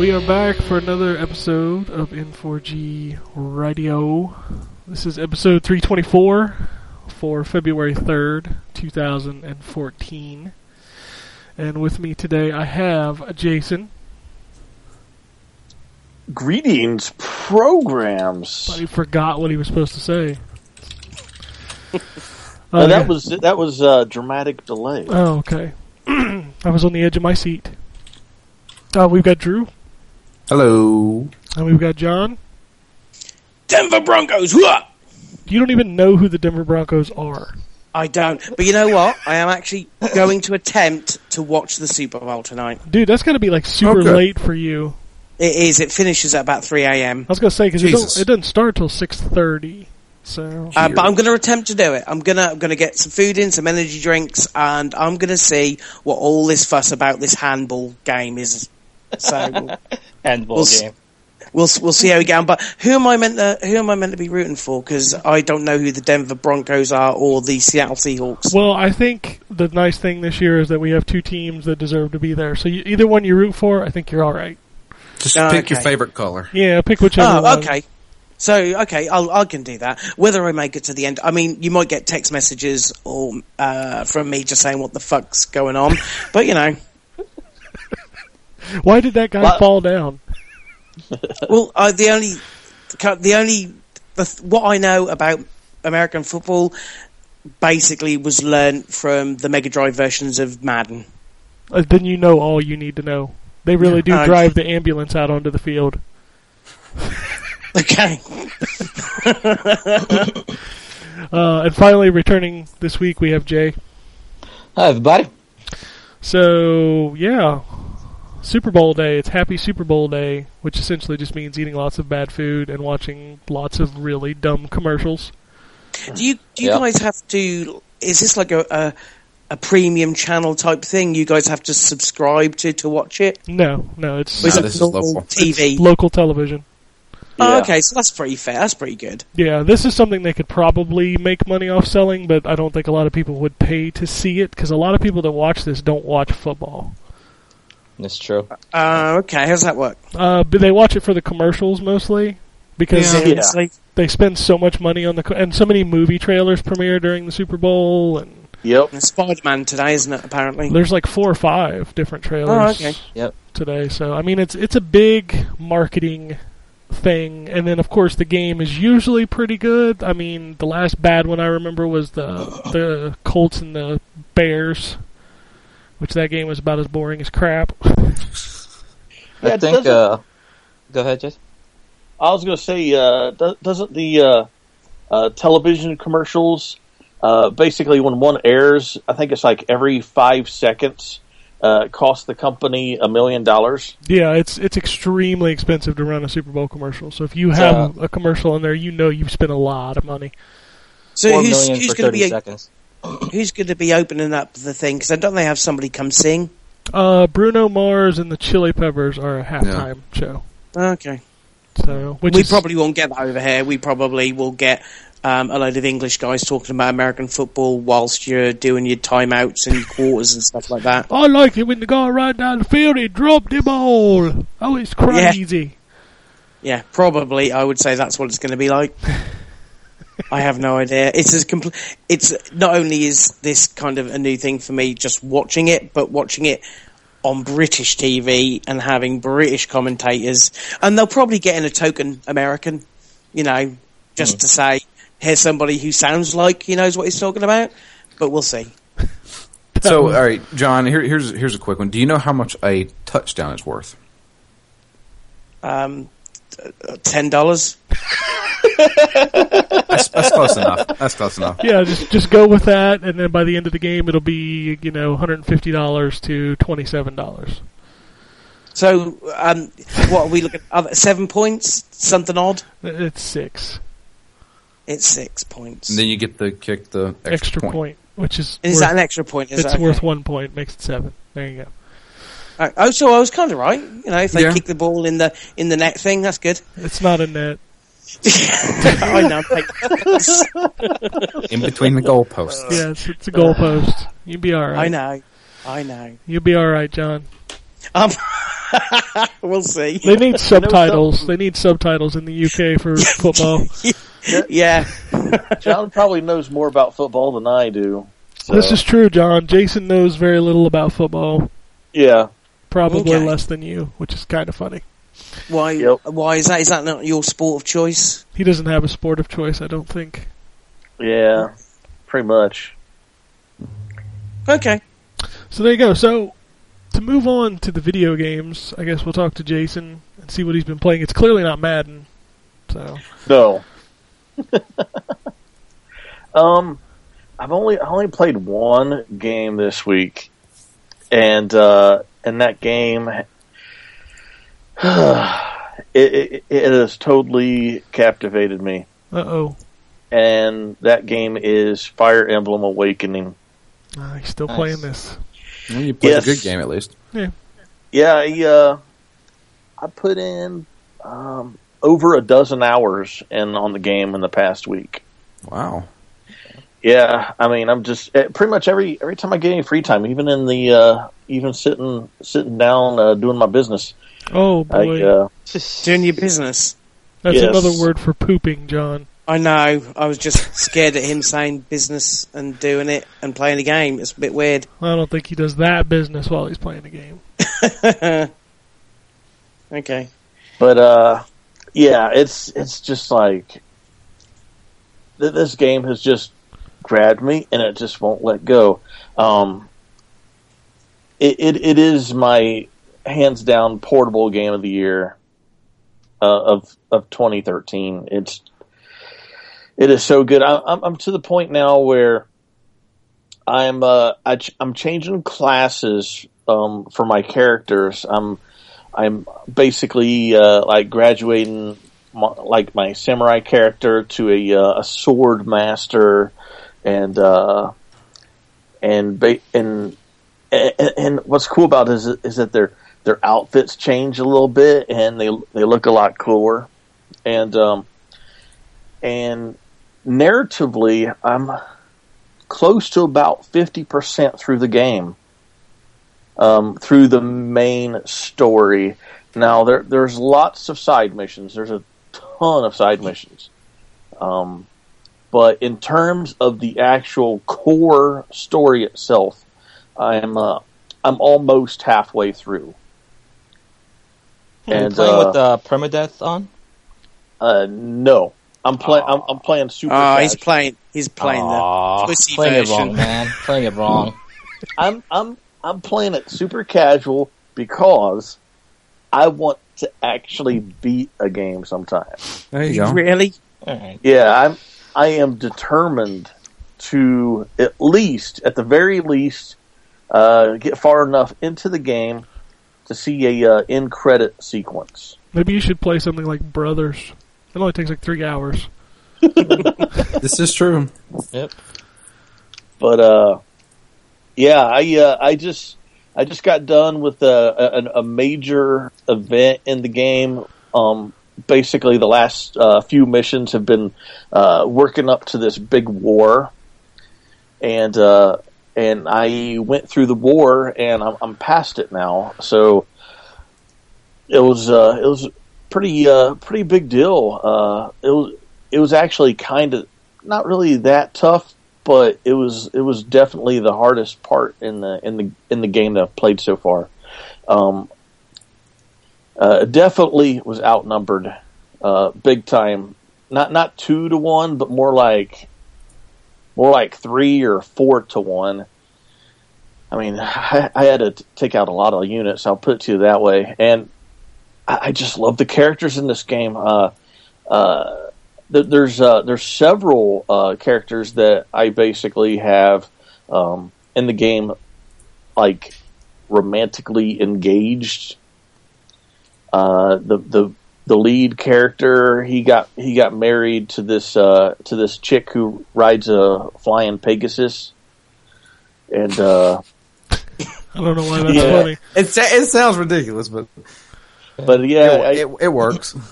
we are back for another episode of N4G Radio. This is episode 324 for February 3rd, 2014. And with me today I have Jason. Greetings, programs. But he forgot what he was supposed to say. Uh, that yeah. was that was uh, dramatic delay. Oh, okay. I was on the edge of my seat. Uh, we've got Drew, Hello. and we've got John. Denver Broncos. Whoa! You don't even know who the Denver Broncos are. I don't. But you know what? I am actually going to attempt to watch the Super Bowl tonight. Dude, that's going to be like super Okay. late for you. It is. It finishes at about 3 a.m. I was gonna say because it, don't- it doesn't start till six thirty. So Uh, but I'm going to attempt to do it. I'm gonna I'm gonna get some food in, some energy drinks, and I'm going to see what all this fuss about this handball game is. So we'll, Handball We'll s- game. we'll we'll see how we get on. But who am I meant to who am I meant to be rooting for? Because I don't know who the Denver Broncos are or the Seattle Seahawks. well, I think the nice thing this year is that we have two teams that deserve to be there. So you, either one you root for, I think you're all right. Just Oh, pick your favorite color. Yeah, pick whichever. Oh, okay. So, okay, I'll, I can do that. Whether I make it to the end, I mean, you might get text messages or uh, from me just saying what the fuck's going on, but you know, Why did that guy Well- fall down? well, I, the only, the only, the, what I know about American football basically was learned from the Mega Drive versions of Madden. Uh, then you know all you need to know. They really do Uh, drive the ambulance out onto the field. Okay. Uh, and finally, returning this week, we have Jay. Hi, everybody. So yeah, Super Bowl day. It's Happy Super Bowl day, which essentially just means eating lots of bad food and watching lots of really dumb commercials. Do you do you Yeah. guys have to? Is this like a, a a premium channel type thing? You guys have to subscribe to to watch it? No, no, it's, Or No, it this local. TV? local television. Oh, okay, so that's pretty fair. That's pretty good. Yeah, this is something they could probably make money off selling, but I don't think a lot of people would pay to see it because a lot of people that watch this don't watch football. That's true. Uh, okay, how's that work? Uh, but they watch it for the commercials mostly because Yeah. Seriously? they spend so much money on the co- and so many movie trailers premiere during the Super Bowl and Yep. It's Spider-Man today, isn't it? Apparently. there's like four or five different trailers Oh, okay. Yep. today. So I mean, it's it's a big marketing thing, and then of course the game is usually pretty good. I mean, the last bad one I remember was the the Colts and the Bears, which that game was about as boring as crap. Yeah, I think. Uh, go ahead, Jess. I was going to say, uh, doesn't the uh, uh, television commercials uh, basically when one airs, I think it's like every five seconds, uh, cost the company a million dollars? yeah, it's it's extremely expensive to run a Super Bowl commercial. So if you have a commercial in there, you know you've spent a lot of money. So Four who's, million who's for going to thirty be seconds. Who's going to be opening up the thing? Because don't they have somebody come sing? Uh, Bruno Mars and the Chili Peppers are a halftime show. Okay. So which we is probably won't get that over here. We probably will get um, a load of English guys talking about American football whilst you're doing your timeouts and your quarters and stuff like that. I like it when the guy ran down the field he dropped the ball. Oh, it's crazy. Yeah, probably. I would say that's what it's going to be like. I have no idea. It's as complete. It's not only is this kind of a new thing for me, just watching it, but watching it on British TV and having British commentators, and they'll probably get in a token American, you know, just to say here's somebody who sounds like he knows what he's talking about, but we'll see. So, all right, John. Here, here's here's a quick one. Do you know how much a touchdown is worth? Um, ten dollars. That's, that's close enough. That's close enough. Yeah, just just go with that, and then by the end of the game, it'll be you know 150 dollars to 27 dollars. So, um, what are we looking? At? Seven points, something odd. It's six It's six points. And then you get the kick the extra, extra point. point. which is Is worth, that an extra point? Is it's that okay? worth one point, makes it seven. There you go. Uh, oh, so I was kind of right. You know, if they Yeah. kick the ball in the in the net thing, that's good. It's not a net. I know. In between the goalposts. Yeah, it's, it's a goalpost. You'll be all right. I know. I know. You'll be all right, John. Um, we'll see. They need subtitles. They need subtitles in the UK for football. Yeah. John probably knows more about football than I do. So, This is true, John. Jason knows very little about football. yeah. Probably Okay. less than you, which is kind of funny. Why? Yep. Why is that? Is that not your sport of choice? He doesn't have a sport of choice, I don't think. Yeah, pretty much. Okay. So there you go. So to move on to the video games, I guess we'll talk to Jason and see what he's been playing. It's clearly not Madden. So No. um, I've only I only played one game this week, and uh, and that game, it, it it has totally captivated me. uh oh. And that game is Fire Emblem Awakening. Uh, he's still Nice. playing this. Well, you played Yes. a good game at least. Yeah, I, uh, I put in um, over a dozen hours in on the game in the past week. Wow. Yeah, I mean, I'm just eh, pretty much every every time I get any free time, even in the uh, even sitting sitting down uh, doing my business, Oh I boy. uh, Doing your business. That's yes. another word for pooping, John. I know. I was just scared at him saying business and doing it and playing the game. It's a bit weird. I don't think he does that business while he's playing the game. Okay. but uh, yeah, it's it's just like th- this game has just grabbed me and it just won't let go. Um, it, it it is my hands down portable game of the year uh, of of 2013. It's it is so good. I, I'm I'm to the point now where I'm uh I ch- I'm changing classes um for my characters. I'm I'm basically uh, like graduating my, like my samurai character to a uh, a sword master and uh and and, and what's cool about it is is that their their outfits change a little bit and they they look a lot cooler. And um and narratively I'm close to about 50% through the game um, through the main story. Now there there's lots of side missions. There's a ton of side missions. Um, but in terms of the actual core story itself I'm uh, I'm almost halfway through Are you And, playing uh, with uh, permadeath on? uh, no I'm playing I'm, I'm playing super Oh, he's playing. He's playing Aw, the pussy playing it wrong, man. playing it wrong. I'm I'm I'm playing it super casual because I want to actually beat a game sometime. There you go. Really? All right. Yeah, I'm I am determined to at least at the very least uh, get far enough into the game to see a uh, end credit sequence. Maybe you should play something like Brothers. It only takes like three hours. This is true. Yep. But uh, yeah, I uh, I just I just got done with a, a, a major event in the game. Um, basically, the last uh, few missions have been uh, working up to this big war, and uh, and I went through the war, and I'm, I'm past it now. So it was uh, it was pretty uh, pretty big deal. Uh, it was it was actually kind of not really that tough, but it was it was definitely the hardest part in the in the in the game that I've played so far. Um, uh, definitely was outnumbered, uh, big time not not two to one, but more like more like three or four to one. I mean, I, I had to t- take out a lot of units. I'll put it to you that way, and I, I just love the characters in this game. Uh, uh, th- there's uh, there's several uh, characters that I basically have um, in the game, like romantically engaged. Uh, the the the lead character he got he got married to this uh, to this chick who rides a flying Pegasus, and uh, I don't know why that's Yeah. funny. It it sounds ridiculous, but but yeah, I- it, it, it works.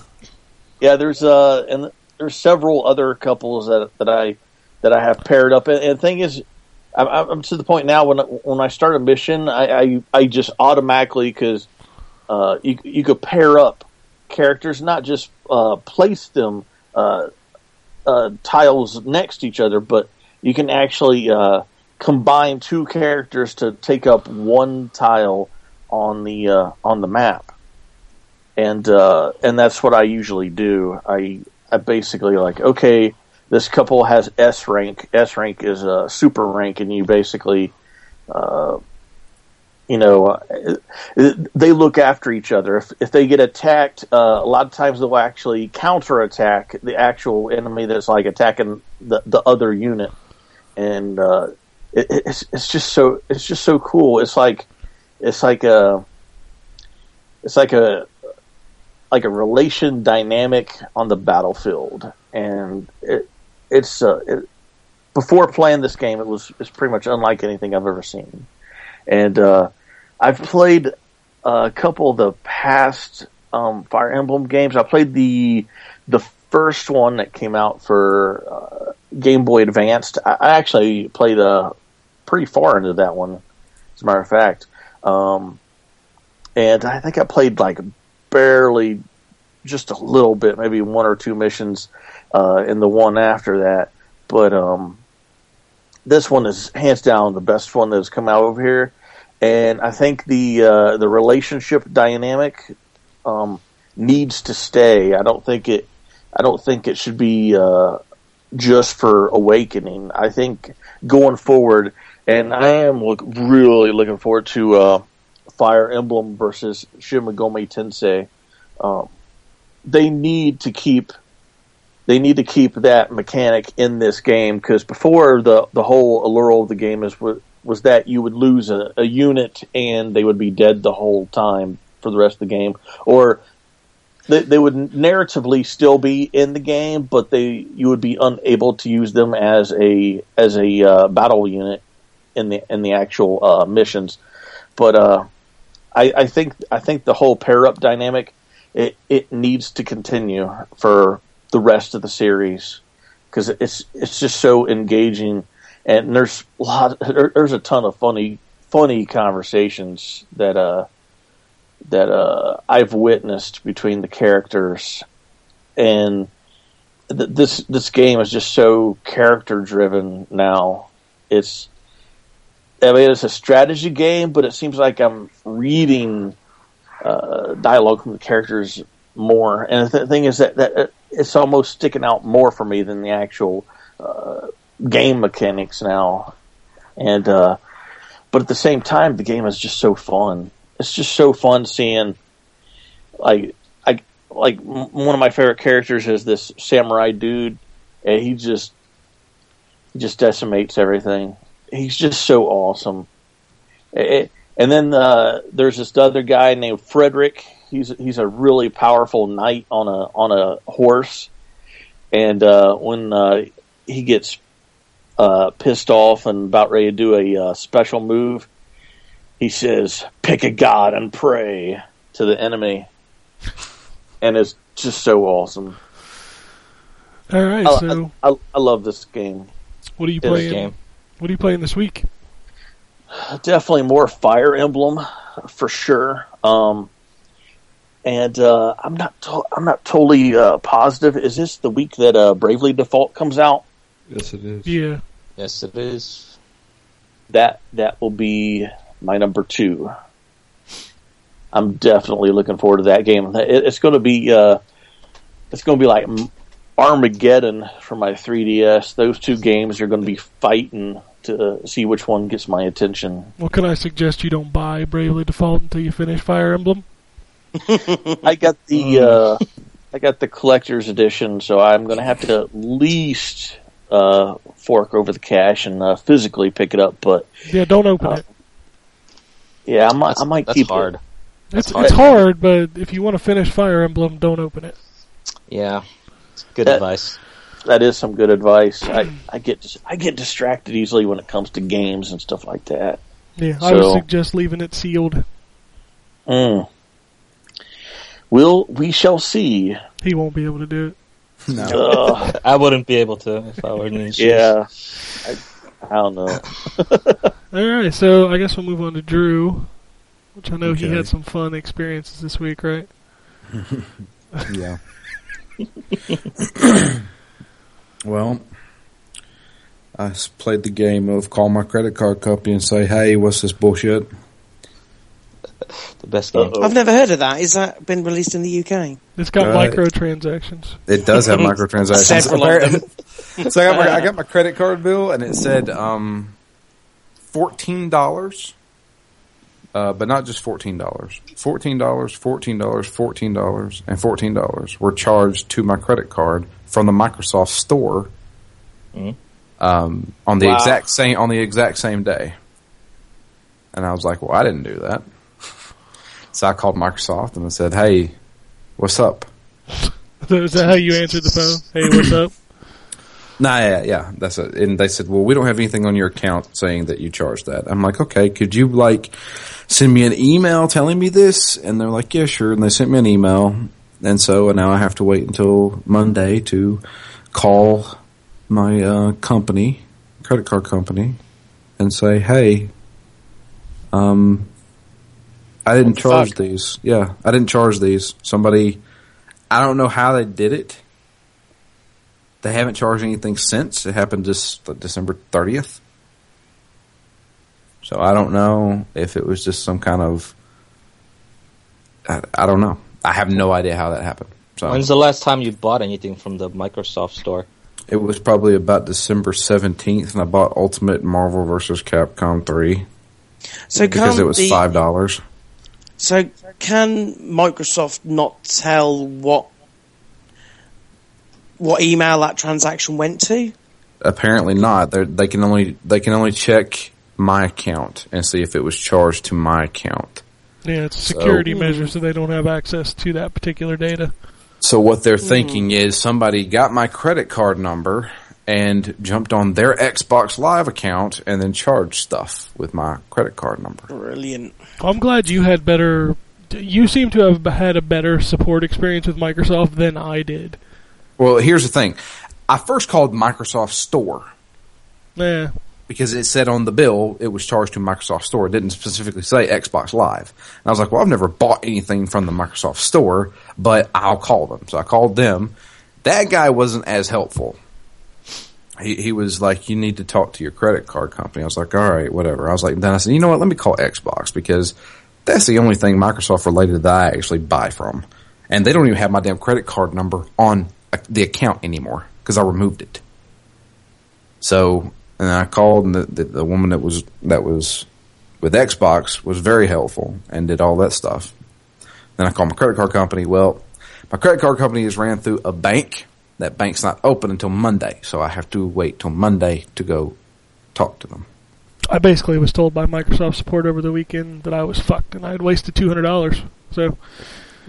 Yeah, there's uh, and there's several other couples that that I that I have paired up. And, and the thing is, I'm, I'm to the point now when when I start a mission, I I, I just automatically because uh, you you could pair up characters, not just uh, place them uh, uh, tiles next to each other, but you can actually uh, combine two characters to take up one tile on the on the map and and that's what I usually do. I I basically like okay, this couple has S rank. S rank is a super rank, and you basically, uh, you know, uh, they look after each other. If if they get attacked, uh, a lot of times they'll actually counter attack the actual enemy that's like attacking the the other unit, and uh, it, it's it's just so it's just so cool. It's like it's like a it's like a like a relation dynamic on the battlefield, and it, it's uh, it, before playing this game, it was it's pretty much unlike anything I've ever seen, and uh, I've played a couple of the past um, Fire Emblem games. I played the the first one that came out for uh, Game Boy Advanced. I, I actually played uh, pretty far into that one, as a matter of fact. Um, and I think I played like barely just a little bit, maybe one or two missions uh, in the one after that. But um, this one is hands down the best one that's come out over here, and I think the uh, the relationship dynamic um, needs to stay. I don't think it. I don't think it should be uh, just for Awakening. I think going forward, and I am look, really looking forward to uh, Fire Emblem versus Shin Tensei. Um, they need to keep they need to keep that mechanic in this game because before the the whole allure of the game is was, was that you would lose a, a unit and they would be dead the whole time for the rest of the game, or they, they would narratively still be in the game, but they you would be unable to use them as a as a uh, battle unit in the in the actual uh, missions. But uh, I, I think I think the whole pair up dynamic it it needs to continue for the rest of the series because it's it's just so engaging and there's a lot there, there's a ton of funny funny conversations that uh that uh I've witnessed between the characters and th- this this game is just so character driven now it's I mean it's a strategy game but it seems like I'm reading uh, dialogue from the characters more. And the th- thing is that, that uh, it's almost sticking out more for me than the actual uh, game mechanics now. And uh, but at the same time, the game is just so fun. It's just so fun seeing like I like one of my favorite characters is this samurai dude, and he just he just decimates everything. He's just so awesome. It, and then uh, there's this other guy named Frederick. He's he's a really powerful knight on a on a horse, and uh, when uh, he gets uh, pissed off and about ready to do a uh, special move, he says, "Pick a god and pray" to the enemy, and it's just so awesome. All right, I, so I, I, I love this game. what are you This playing? game. What are you playing this week? definitely more Fire Emblem for sure. Um, and uh, I'm not to- I'm not totally uh, positive. Is this the week that uh, Bravely Default comes out? Yes, it is. Yeah, Yes, it is. That that will be my number two. I'm definitely looking forward to that game. It, it's going to be uh, it's going to be like Armageddon for my 3DS. Those two games are going to be fighting to see which one gets my attention. Well, can I suggest you don't buy Bravely Default until you finish Fire Emblem? I got the uh, I got the collector's edition, so I'm going to have to at least uh, fork over the cash and uh, physically pick it up. But Yeah, don't open Uh, it. yeah, I might That's, I might that's keep hard. it. It's hard. it's hard, but if you want to finish Fire Emblem, don't open it. Yeah. Good That- advice. That is some good advice. I, I get I get distracted easily when it comes to games and stuff like that. Yeah, I would So- suggest leaving it sealed. Mm. Will we shall see? He won't be able to do it. No. Ugh, I wouldn't be able to if I were in his shoes. yeah, I, I don't know. All right, so I guess we'll move on to Drew, which I know he had some fun experiences this week, right? Yeah. well, I played the game of call my credit card company and say, "Hey, what's this bullshit?" The best game. Uh-oh. I've never heard of that. Is that been released in the UK? It's got Right. microtransactions. It does have microtransactions. Several of so I got, my, I got my credit card bill, and it said um, fourteen dollars, uh, but not just fourteen dollars. Fourteen dollars, fourteen dollars, fourteen dollars, and fourteen dollars were charged to my credit card from the Microsoft Store Mhm. um, on the Wow. exact same on the exact same day. And I was like, "Well, I didn't do that." So I called Microsoft and I said, "Hey, what's up?" Is that how you answered the phone? Hey, what's up? Nah, yeah, yeah, that's it. And they said, well, we don't have anything on your account saying that you charged that. I'm like, okay, could you like send me an email telling me this? And they're like, yeah, sure. And they sent me an email. And so now I have to wait until Monday to call my uh, company, credit card company, and say, hey, um, I didn't What charge fuck? these. Yeah, I didn't charge these. Somebody, I don't know how they did it. They haven't charged anything since. It happened just like, December 30th. So I don't know if it was just some kind of. I, I don't know. I have no idea how that happened. So When's the last time you bought anything from the Microsoft store? it was probably about December 17th, and I bought Ultimate Marvel vs. Capcom 3 So because can it was the- $5. So can Microsoft not tell what what email that transaction went to? Apparently not. They're, they can only they can only check my account and see if it was charged to my account. Yeah, it's a So- security measure, so they don't have access to that particular data. So what they're hmm. thinking is somebody got my credit card number and jumped on their Xbox Live account and then charged stuff with my credit card number. Brilliant. I'm glad you had better. You seem to have had a better support experience with Microsoft than I did. Well, here's the thing. I first called Microsoft Store Yeah, because it said on the bill it was charged to Microsoft Store. It didn't specifically say Xbox Live. And I was like, well, I've never bought anything from the Microsoft Store, but I'll call them. So I called them. That guy wasn't as helpful. He, he was like, you need to talk to your credit card company. I was like, all right, whatever. I was like, then I said, you know what? Let me call Xbox because that's the only thing Microsoft related that I actually buy from. And they don't even have my damn credit card number on the account anymore because I removed it. So, and I called, and the, the, the woman that was that was with Xbox was very helpful and did all that stuff. Then I called my credit card company. Well, my credit card company is ran through a bank. That bank's not open until Monday, so I have to wait till Monday to go talk to them. I basically was told by Microsoft support over the weekend that I was fucked and I had wasted two hundred dollars. So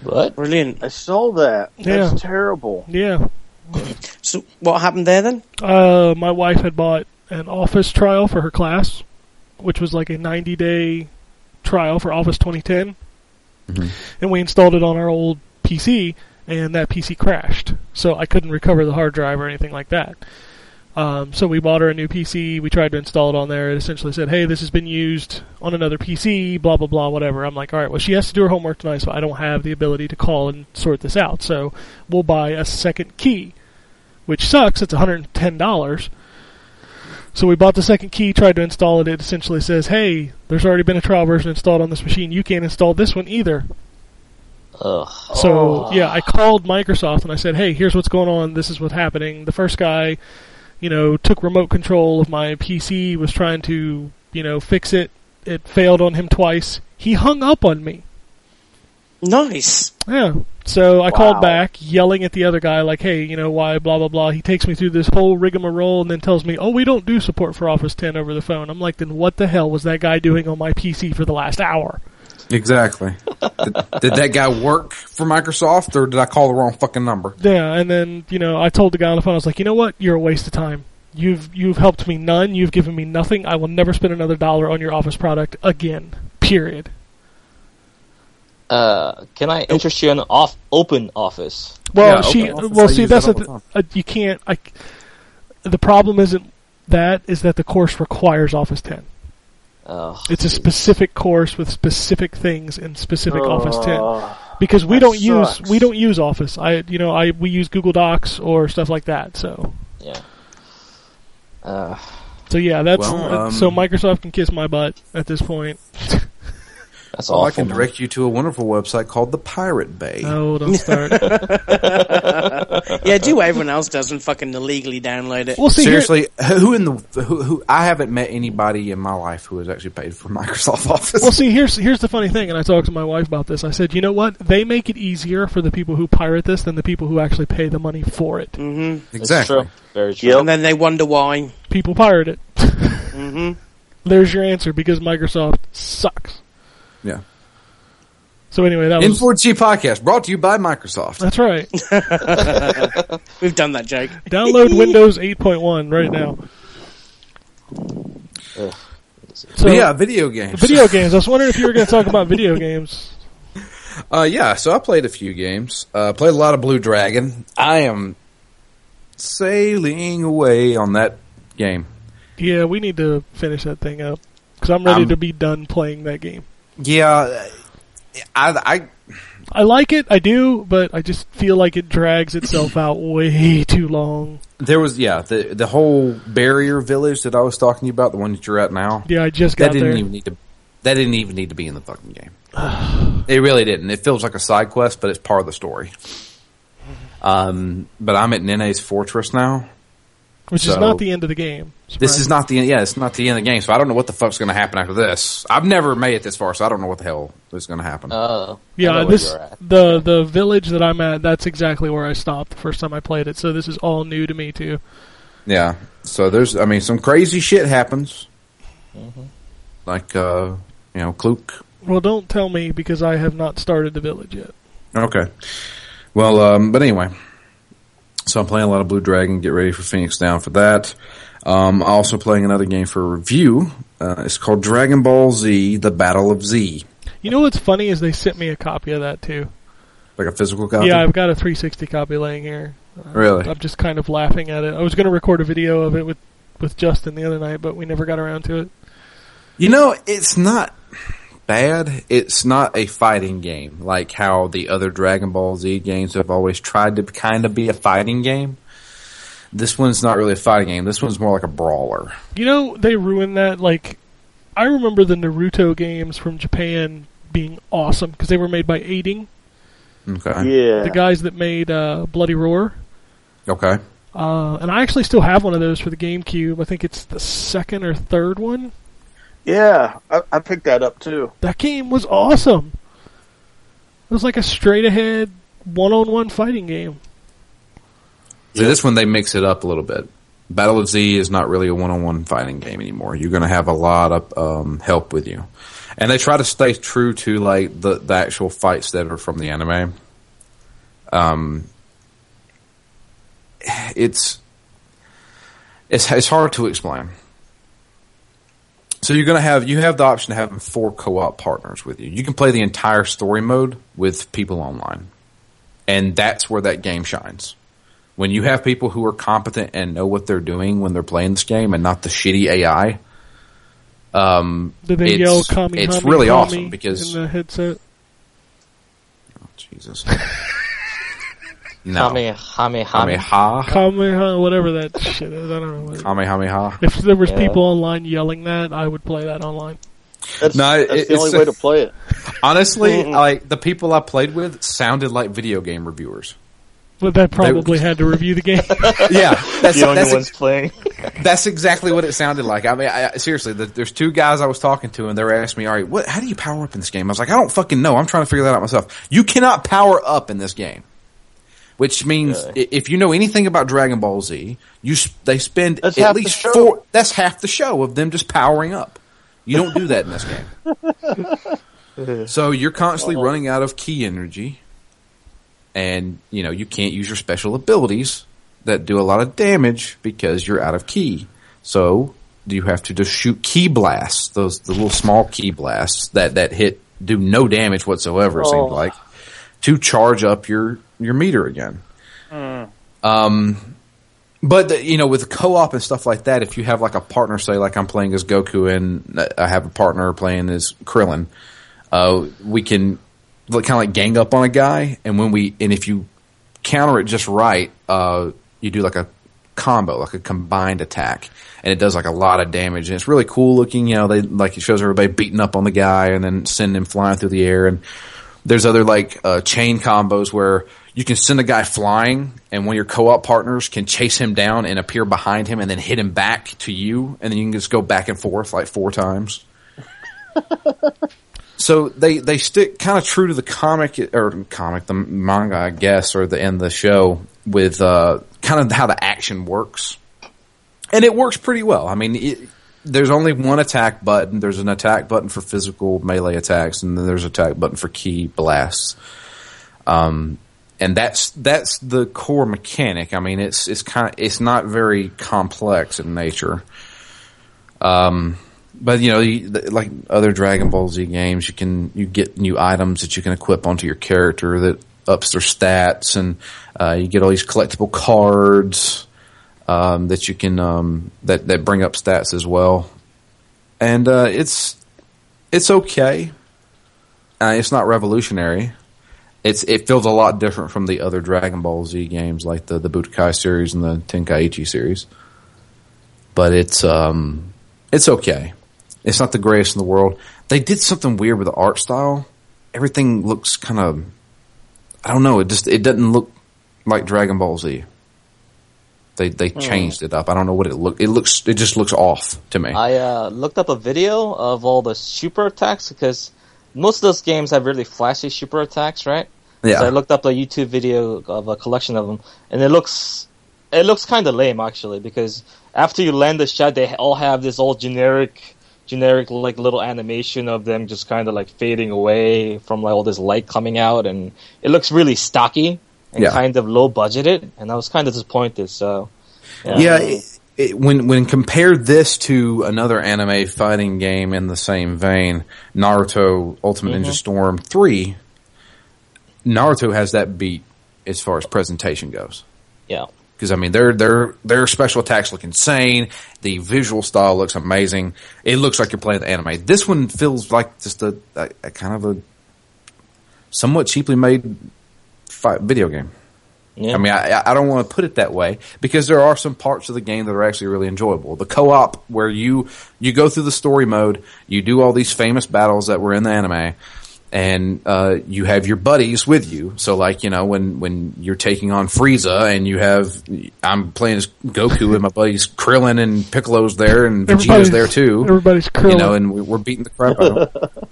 What? Brilliant. I saw that. That's Yeah. terrible. yeah, So what happened there then? uh, my wife had bought an Office trial for her class, which was like a ninety day trial for Office 2010, and we installed it on our old PC, and that PC crashed, so I couldn't recover the hard drive or anything like that. Um, so we bought her a new PC. We tried to install it on there. It essentially said, "Hey, this has been used on another PC." Blah blah blah. Whatever. I'm like, all right. Well, she has to do her homework tonight, so I don't have the ability to call and sort this out. So we'll buy a second key, which sucks. It's 110 dollars. So we bought the second key, tried to install it. It essentially says, "Hey, there's already been a trial version installed on this machine. You can't install this one either." Ugh. So yeah, I called Microsoft and I said, "Hey, here's what's going on. This is what's happening." The first guy, you know, took remote control of my PC, was trying to, you know, fix it. It failed on him twice. He hung up on me. Nice. Yeah. So I called back, yelling at the other guy, like, "Hey, you know why? Blah blah blah." He takes me through this whole rigmarole and then tells me, "Oh, we don't do support for Office 10 over the phone." I'm like, "Then what the hell was that guy doing on my PC for the last hour?" Exactly. did, did that guy work for Microsoft, or did I call the wrong fucking number? Yeah, and then you know, I told the guy on the phone, I was like, "You know what? You're a waste of time. You've you've helped me none. You've given me nothing. I will never spend another dollar on your Office product again. Period." Uh, can I interest you in off open office? Well, Yeah, she. office, well, I see, that's that the all th- the uh, you can't. I. The problem isn't that is that the course requires Office 10. Ugh. It's a specific course with specific things in specific Office 10 Uh, because we don't use sucks. we don't use Office. I you know I we use Google Docs or stuff like that. So Yeah. Uh, so yeah, that's Well, um, so Microsoft can kiss my butt at this point. that's Well, awful. I can man. direct you to a wonderful website called the Pirate Bay. Oh, don't start. Yeah, do what everyone else does and fucking illegally download it. Well, see, here- Seriously, who in the who, who I haven't met anybody in my life who has actually paid for Microsoft Office. Well, see, here's here's the funny thing, and I talked to my wife about this. I said, you know what? They make it easier for the people who pirate this than the people who actually pay the money for it. Mm-hmm. It's exactly. true. Very true. Yep. And then they wonder why. People pirate it. hmm There's your answer because Microsoft sucks. Yeah. So anyway, that was N4G podcast brought to you by Microsoft. that's right. We've done that Jake. Download Windows 8.1 right now. Ugh. So But yeah, video games. video games. I was wondering if you were going to talk about video games. Uh, yeah, so I played a few games. Uh, played a lot of Blue Dragon. I am sailing away on that game. Yeah, we need to finish that thing up because I'm ready Um, to be done playing that game. Yeah, I, I I like it, I do, but I just feel like it drags itself out way too long. there was yeah the the whole barrier village that I was talking to you about, the one that you're at now. Yeah, I just That got didn't there. even need to. That didn't even need to be in the fucking game. it really didn't. It feels like a side quest, but it's part of the story. Um, but I'm at Nene's fortress now. Which is not the end of the game. This is not the end. Yeah, it's not the end of the game. So I don't know what the fuck's going to happen after this. I've never made it this far, so I don't know what the hell is going to happen. Oh. I Yeah, this the the village that I'm at. That's exactly where I stopped the first time I played it. So this is all new to me too. yeah. So there's, I mean, some crazy shit happens. Like, uh, you know, Kluke. Well, don't tell me because I have not started the village yet. Okay. Well, um, but anyway. So I'm playing a lot of Blue Dragon. Get ready for Phoenix Down for that. Um, also playing another game for review. Uh, it's called Dragon Ball Z: The Battle of Z. You know what's funny is they sent me a copy of that too. Like a physical copy. Yeah, I've got a 360 copy laying here. Uh, Really? I'm just kind of laughing at it. I was going to record a video of it with with Justin the other night, but we never got around to it. You know, it's not bad. It's not a fighting game like how the other Dragon Ball Z games have always tried to kind of be a fighting game. This one's not really a fighting game. This one's more like a brawler. You know, they ruined that. Like, I remember the Naruto games from Japan being awesome because they were made by Eighting, Okay. yeah. the guys that made uh, Bloody Roar. Okay. Uh, and I actually still have one of those for the GameCube. I think it's the second or third one. Yeah, I, I picked that up too. That game was awesome. It was like a straight ahead one on one fighting game. See, this one they mix it up a little bit. Battle of Z is not really a one-on-one fighting game anymore. You're going to have a lot of um, help with you, and they try to stay true to like the the actual fights that are from the anime. Um, it's it's it's hard to explain. So you're going to have you have the option of having four co-op partners with you. You can play the entire story mode with people online, and that's where that game shines when you have people who are competent and know what they're doing when they're playing this game and not the shitty AI, um, Did they it's, yell "Kami it's really Kami" awesome because in the headset? oh, Jesus, no, Kamehameha. Kameha, Kamehameha, whatever that shit is. I don't know. What it- Kamehameha. If there was Yeah. people online yelling that, I would play that online. That's, No, it- that's the only it's- way to play it. Honestly, like the people I played with sounded like video game reviewers. But that probably had to review the game. Yeah, that's The only that's, ones playing. that's exactly what it sounded like. I mean, I, seriously, the, there's two guys I was talking to, and they were asking me, "All right, what? How do you power up in this game?" I was like, "I don't fucking know. I'm trying to figure that out myself. You cannot power up in this game." Which means, if you know anything about Dragon Ball Z, you they spend That's at least four. That's half the show of them just powering up. You don't do that in this game. so you're constantly running out of ki energy, and you know you can't use your special abilities that do a lot of damage because you're out of ki. So you have to just shoot ki blasts, those the little small ki blasts that that hit do no damage whatsoever. It Oh. seems like to charge up your your meter again. Um, but the, you know, with co-op and stuff like that, if you have like a partner, say like I'm playing as Goku and I have a partner playing as Krillin, uh, we can kind of like gang up on a guy, and when we and if you counter it just right, uh, you do like a combo, like a combined attack, and it does like a lot of damage, and it's really cool looking. You know, they like it shows everybody beating up on the guy and then sending him flying through the air, and there's other like uh, chain combos where you can send a guy flying, and one of your co-op partners can chase him down and appear behind him, and then hit him back to you, and then you can just go back and forth like four times. so they they stick kind of true to the comic or comic the manga, I guess, or the end of the show with uh, kind of how the action works, and it works pretty well. I mean. It, there's only one attack button. There's an attack button for physical melee attacks, and then there's an attack button for ki blasts. Um, and that's that's the core mechanic. I mean, it's it's kind of it's not very complex in nature. Um, but you know, you, like other Dragon Ball Z games, you can you get new items that you can equip onto your character that ups their stats, and uh, you get all these collectible cards um, that you can um, that that bring up stats as well. And uh, it's it's okay. Uh, it's not revolutionary. It's it feels a lot different from the other Dragon Ball Z games, like the the Budokai series and the Tenkaichi series. But it's um it's okay. It's not the greatest in the world. They did something weird with the art style. Everything looks kind of I don't know. It just it doesn't look like Dragon Ball Z. They they changed it up. I don't know what it look. It looks it just looks off to me. I uh, looked up a video of all the super attacks because most of those games have really flashy super attacks, right? yeah. So I looked up a YouTube video of a collection of them, and it looks it looks kind of lame actually because after you land the shot, they all have this all generic generic like little animation of them just kind of like fading away from like all this light coming out, and it looks really stocky and Yeah. kind of low budgeted, and I was kind of disappointed. So Yeah, it, it, when when compared this to another anime fighting game in the same vein, Naruto Ultimate Ninja mm-hmm. Storm three, Naruto has that beat as far as presentation goes. yeah. Because I mean, their their their special attacks look insane. The visual style looks amazing. It looks like you're playing the anime. This one feels like just a, a, a kind of a somewhat cheaply made video game. Yeah. I mean, I, I don't want to put it that way because there are some parts of the game that are actually really enjoyable. The co-op where you you go through the story mode, you do all these famous battles that were in the anime, and uh, you have your buddies with you. So, like you know, when when you're taking on Frieza and you have I'm playing as Goku and my buddies Krillin and Piccolo's there and Vegeta's Everybody's there too. Everybody's Krillin, You know, and we- we're beating the crap out of them.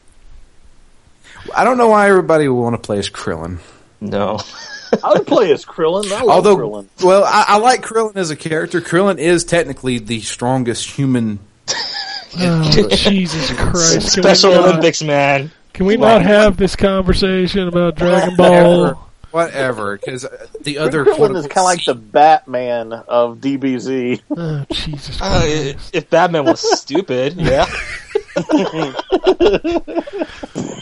I don't know why everybody would want to play as Krillin. No. I would play as Krillin. I love Although, Krillin. well, I, I like Krillin as a character. Krillin is technically the strongest human. oh, Jesus Christ! Special we not, Olympics, man. Can we not have this conversation about Dragon Whatever, Ball? whatever. Because the other Krillin is kind of like the Batman of DBZ. Oh, Jesus Uh, Christ! if Batman was stupid, yeah.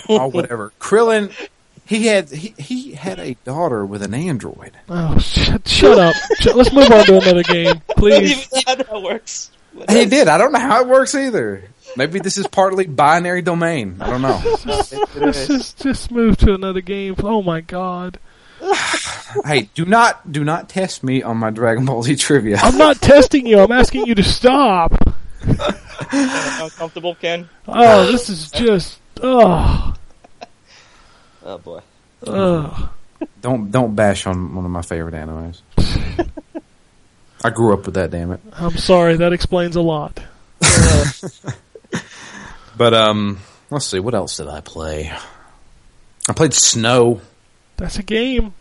oh, whatever. Krillin, he had he, he had a daughter with an android. Oh, shut, shut up! Shut- let's move on to another game, please. Even how that works. He did. I don't know how it works either. Maybe this is partly binary domain. I don't know. Let's just just move to another game. Oh my God! hey, do not do not test me on my Dragon Ball Z trivia. I'm not testing you. I'm asking you to stop. Comfortable, Ken? Oh, this is just oh, Oh boy. oh. Don't don't bash on one of my favorite animes. I grew up with that. Damn it. I'm sorry. That explains a lot. But um, let's see. What else did I play? I played Snow. That's a game.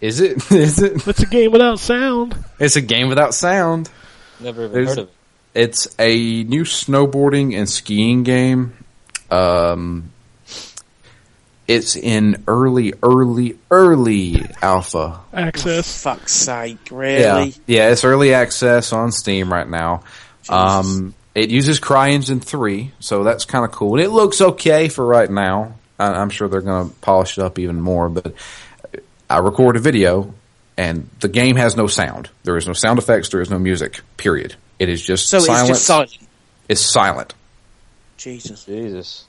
Is it? Is it? It's a game without sound. It's a game without sound. Never even There's- heard of it. It's a new snowboarding and skiing game. Um, it's in early, early, early alpha. Access. Fuck's sake, really? yeah, it's early access on Steam right now. Um, it uses CryEngine three, so that's kind of cool. And it looks okay for right now. I, I'm sure they're going to polish it up even more. But I record a video, and the game has no sound. There is no sound effects. There is no music. Period. It is just So silence. it's just silent. It's silent. Jesus. Jesus.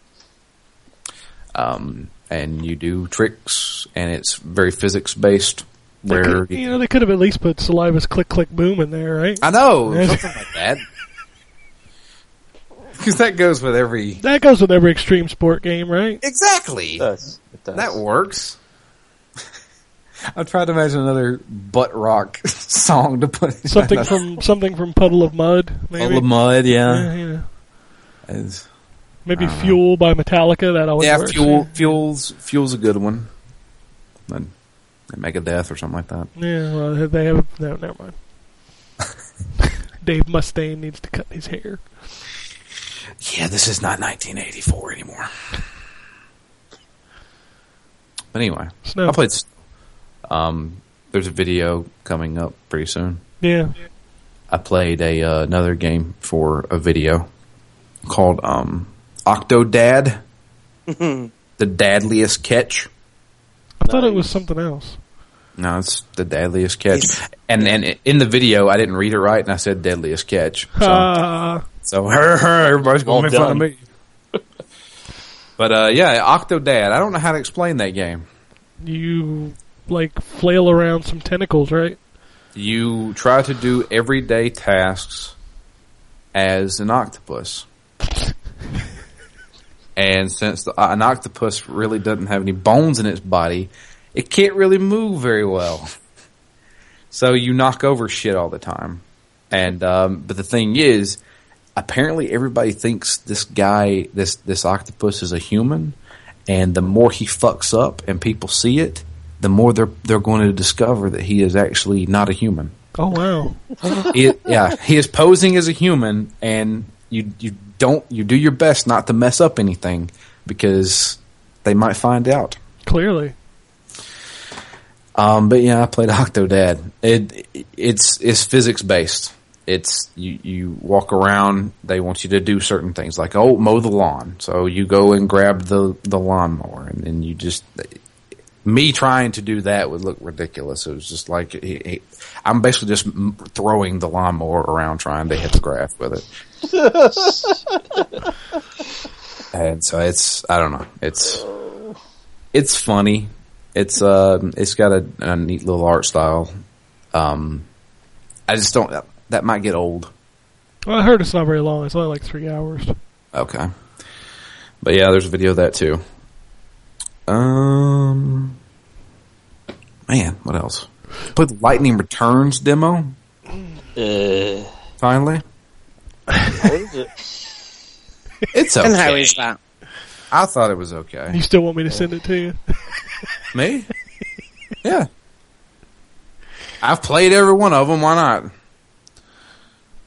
Um, and you do tricks, and it's very physics based. Where could, you know, they could have at least put Saliva's click click boom in there, right? I know something like that. Because that goes with every That goes with every extreme sport game, right? exactly. It does. It does. That works. I'm trying to imagine another butt rock song to put Something from something from Puddle of Mudd, maybe. Full of mud, Yeah, yeah. you know. Maybe. Fuel by Metallica. That always yeah, works. fuel, fuel's fuel's a good one. And Megadeth or something like that. Yeah, well, they have. No, never mind. Dave Mustaine needs to cut his hair. Yeah, this is not 1984 anymore. But anyway, Snow. I played. Um, there's a video coming up pretty soon. Yeah. I played a uh, another game for a video called um, Octodad, the Dadliest Catch. I thought it was something else. No, it's the Deadliest Catch. Yes. And and in the video, I didn't read it right, and I said Deadliest Catch. So, Ah, so everybody's going to make fun of me. But uh, yeah, Octodad. I don't know how to explain that game. you like flail around some tentacles, right? You try to do everyday tasks as an octopus. And since the, an octopus really doesn't have any bones in its body, it can't really move very well. So you knock over shit all the time. And um, but the thing is, apparently everybody thinks this guy, this this octopus, is a human, and the more he fucks up and people see it, the more they're they're going to discover that he is actually not a human. Oh wow. It, yeah, he is posing as a human, and you you don't you do your best not to mess up anything because they might find out. Clearly. Um, but yeah, I played Octodad. It it's it's physics based. It's you you walk around. They want you to do certain things like oh mow the lawn. So you go and grab the the lawnmower, and then you just me trying to do that would look ridiculous. It was just like he, he, I'm basically just throwing the lawnmower around trying to hit the grass with it. and so it's I don't know. It's it's funny. It's uh it's got a, a neat little art style. Um, I just don't. That might get old. Well, I heard it's not very long. It's only like three hours. Okay. But yeah, there's a video of that too. Um, man, what else? Put the Lightning Returns demo Uh, finally. What is it? It's okay. And how is that? I thought it was okay. You still want me to send it to you? Me? Yeah. I've played every one of them. Why not?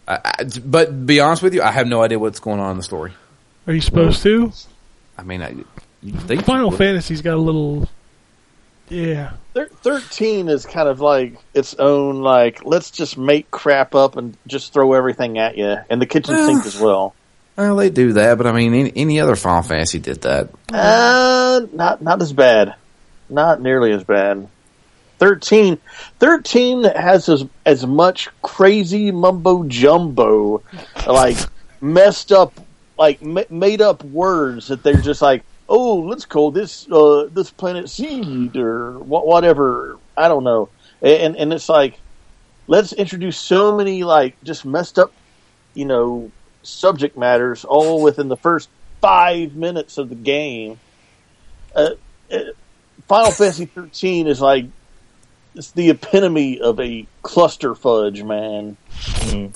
I, I, but be honest with you, I have no idea what's going on in the story. Are you supposed to? I mean, I, you think Final. Fantasy's got a little. Yeah. Thir- Thirteen is kind of like its own. Like, let's just make crap up and just throw everything at you, and the kitchen Well- sink as well. Well, they do that, but I mean, any, any other Final Fantasy did that. Uh, not not as bad, not nearly as bad. 13, 13 has as as much crazy mumbo jumbo, like messed up, like ma- made up words that they're just like, oh, let's call this uh, this planet seed or wha- whatever. I don't know, and and it's like, let's introduce so many like just messed up, you know, subject matters all within the first five minutes of the game. Uh, uh, Final Fantasy 13 is like it's the epitome of a cluster fudge, man. Mm.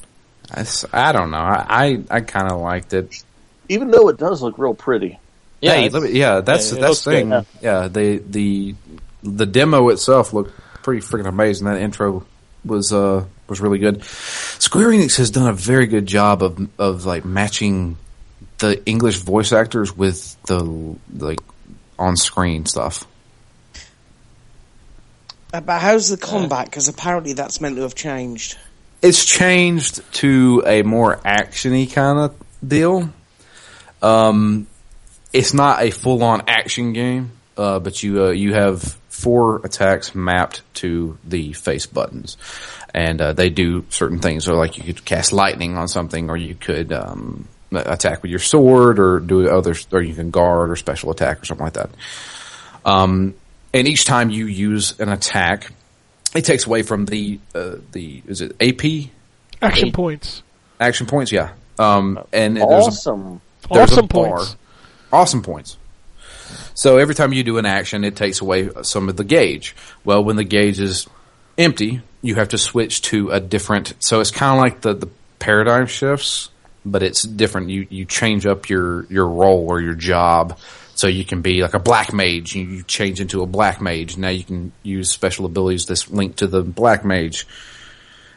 I, I don't know. I I, I kind of liked it. Even though it does look real pretty. Yeah, hey, let me- yeah, that's yeah, that's the thing. good. Yeah, the the the demo itself looked pretty freaking amazing. That intro was uh was really good. Square Enix has done a very good job of of like matching the English voice actors with the like on screen stuff. Uh, But how's the combat? Because apparently that's meant to have changed. It's changed to a more actiony kind of deal. Um, it's not a full on action game, uh, but you uh, you have four attacks mapped to the face buttons, and uh, they do certain things. So, like you could cast lightning on something, or you could um, attack with your sword, or do other, or you can guard or special attack or something like that. Um, and each time you use an attack, it takes away from the uh, the is it AP Action Eight. points. action points? Yeah. Um, and there's a, Awesome. a Awesome bar. points. Awesome points. So every time you do an action, it takes away some of the gauge. Well, when the gauge is empty, you have to switch to a different. So it's kind of like the, the paradigm shifts, but it's different. You you change up your your role or your job. So you can be like a black mage. You, you change into a black mage. Now you can use special abilities that's linked to the black mage.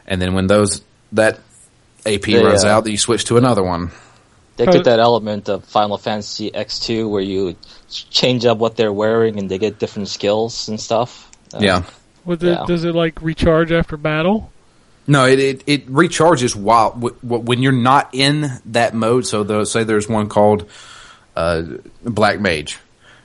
And then when those that AP Yeah. runs out, you switch to another one. They took that element of Final Fantasy X2 where you change up what they're wearing and they get different skills and stuff. Uh, Yeah. With it, Yeah. Does it like recharge after battle? No, it, it, it recharges while w- w- when you're not in that mode. So the, say there's one called uh, Black Mage.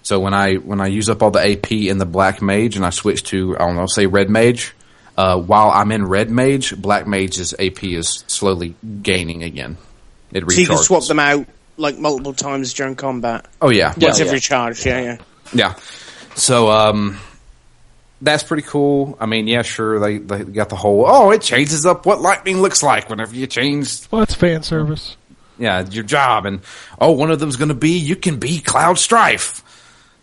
So when I when I use up all the AP in the Black Mage and I switch to I don't know say Red Mage, uh, while I'm in Red Mage, Black Mage's AP is slowly gaining again. It recharges. So you can swap them out like multiple times during combat. Oh yeah, Yeah. Once every charge, yeah, yeah. Yeah. So um that's pretty cool. I mean, yeah, sure they they got the whole oh, it changes up what lightning looks like whenever you change Well, that's fan service. yeah, your job and oh, one of them's going to be you can be Cloud Strife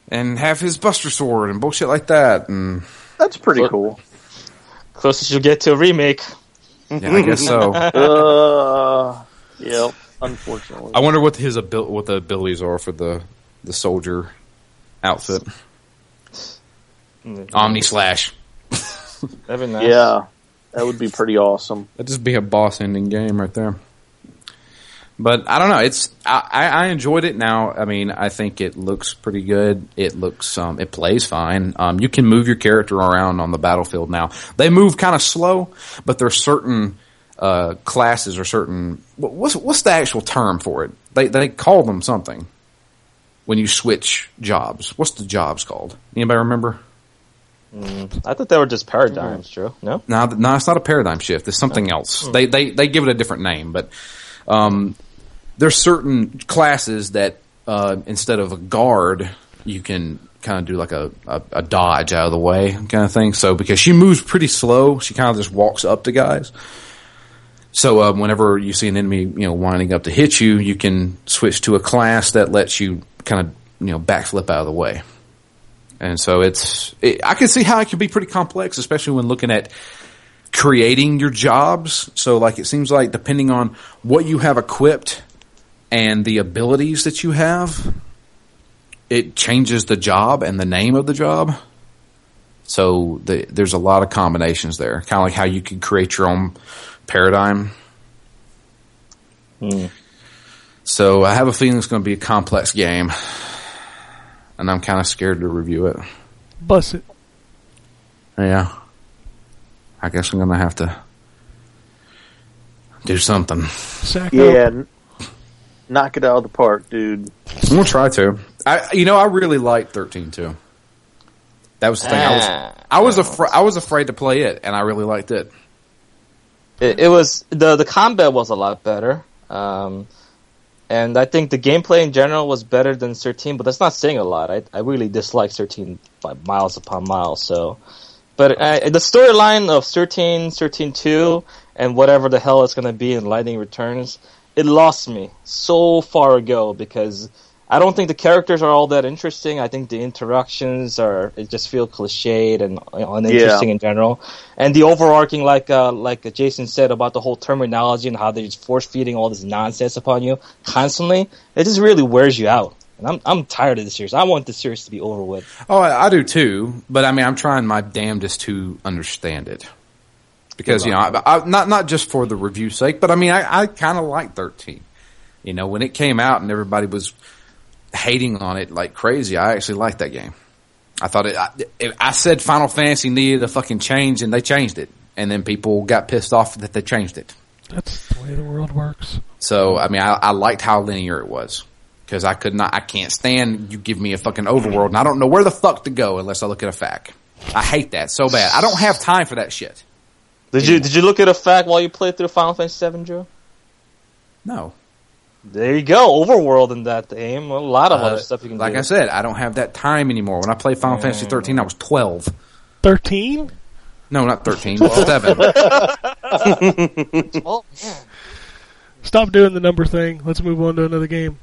and have his buster sword and bullshit like that and That's pretty Look. cool. Closest you'll get to a remake. yeah, I guess so. Uh, yep. Unfortunately. I wonder what his abil- what the abilities are for the the soldier outfit. Omni slash. Very nice. Yeah, that would be pretty awesome. That'd just be a boss ending game right there. But I don't know. It's I, I I enjoyed it. Now, I mean, I think it looks pretty good. It looks um, it plays fine. Um, you can move your character around on the battlefield now. They move kind of slow, but there's certain uh, classes or certain what's what's the actual term for it? They they call them something when you switch jobs. What's the jobs called? Anybody remember? I thought they were just paradigms, Joe. No? No, no, it's not a paradigm shift. It's something else. They they they give it a different name, but um, there's certain classes that uh, instead of a guard, you can kind of do like a, a, a dodge out of the way kind of thing. So because she moves pretty slow, she kind of just walks up to guys. So uh, whenever you see an enemy, you know, winding up to hit you, you can switch to a class that lets you kind of you know backflip out of the way. And so it's, it, I can see how it can be pretty complex, especially when looking at creating your jobs. So like it seems like depending on what you have equipped and the abilities that you have, it changes the job and the name of the job. So the, there's a lot of combinations there, kind of like how you could create your own paradigm. Hmm. So I have a feeling it's going to be a complex game, and I'm kind of scared to review it. Bust it. Yeah. I guess I'm gonna have to do something. Sack Yeah, up. knock it out of the park, dude. I'm gonna try to. I, you know, I really liked 13 too. That was the thing. I was, Ah, I was afraid. I was afraid to play it, and I really liked it. It, was the the combat was a lot better, um, and I think the gameplay in general was better than 13. But that's not saying a lot. I I really dislike 13 by miles upon miles. So, but uh, the storyline of 13, 13 2, and whatever the hell it's going to be in Lightning Returns it lost me so far ago because I don't think the characters are all that interesting. I think the interactions are it just feel cliched and uninteresting in general. And the overarching, like uh, like Jason said about the whole terminology and how they're just force feeding all this nonsense upon you constantly, it just really wears you out. And I'm I'm tired of the series. I want the series to be over with. Oh, I, I do too. But I mean, I'm trying my damnedest to understand it because you know, I, I, not not just for the review sake, but I mean, I, I kind of like 13. You know, when it came out and everybody was hating on it like crazy, I actually liked that game. I thought it. I, it, I said Final Fantasy needed a fucking change, and they changed it. And then people got pissed off that they changed it. That's the way the world works. So I mean, I, I liked how linear it was because I could not. I can't stand you give me a fucking overworld, and I don't know where the fuck to go unless I look at a FAQ. I hate that so bad. I don't have time for that shit. Did you did you look at a FAQ while you played through Final Fantasy VII, Joe? No. There you go, Overworld in that game. A lot of Uh, other stuff you can do. like do. I said, I don't have that time anymore. When I played Final Fantasy 13, I was 12. 13? No, not 13, 7. Oh, yeah. Stop doing the number thing. Let's move on to another game.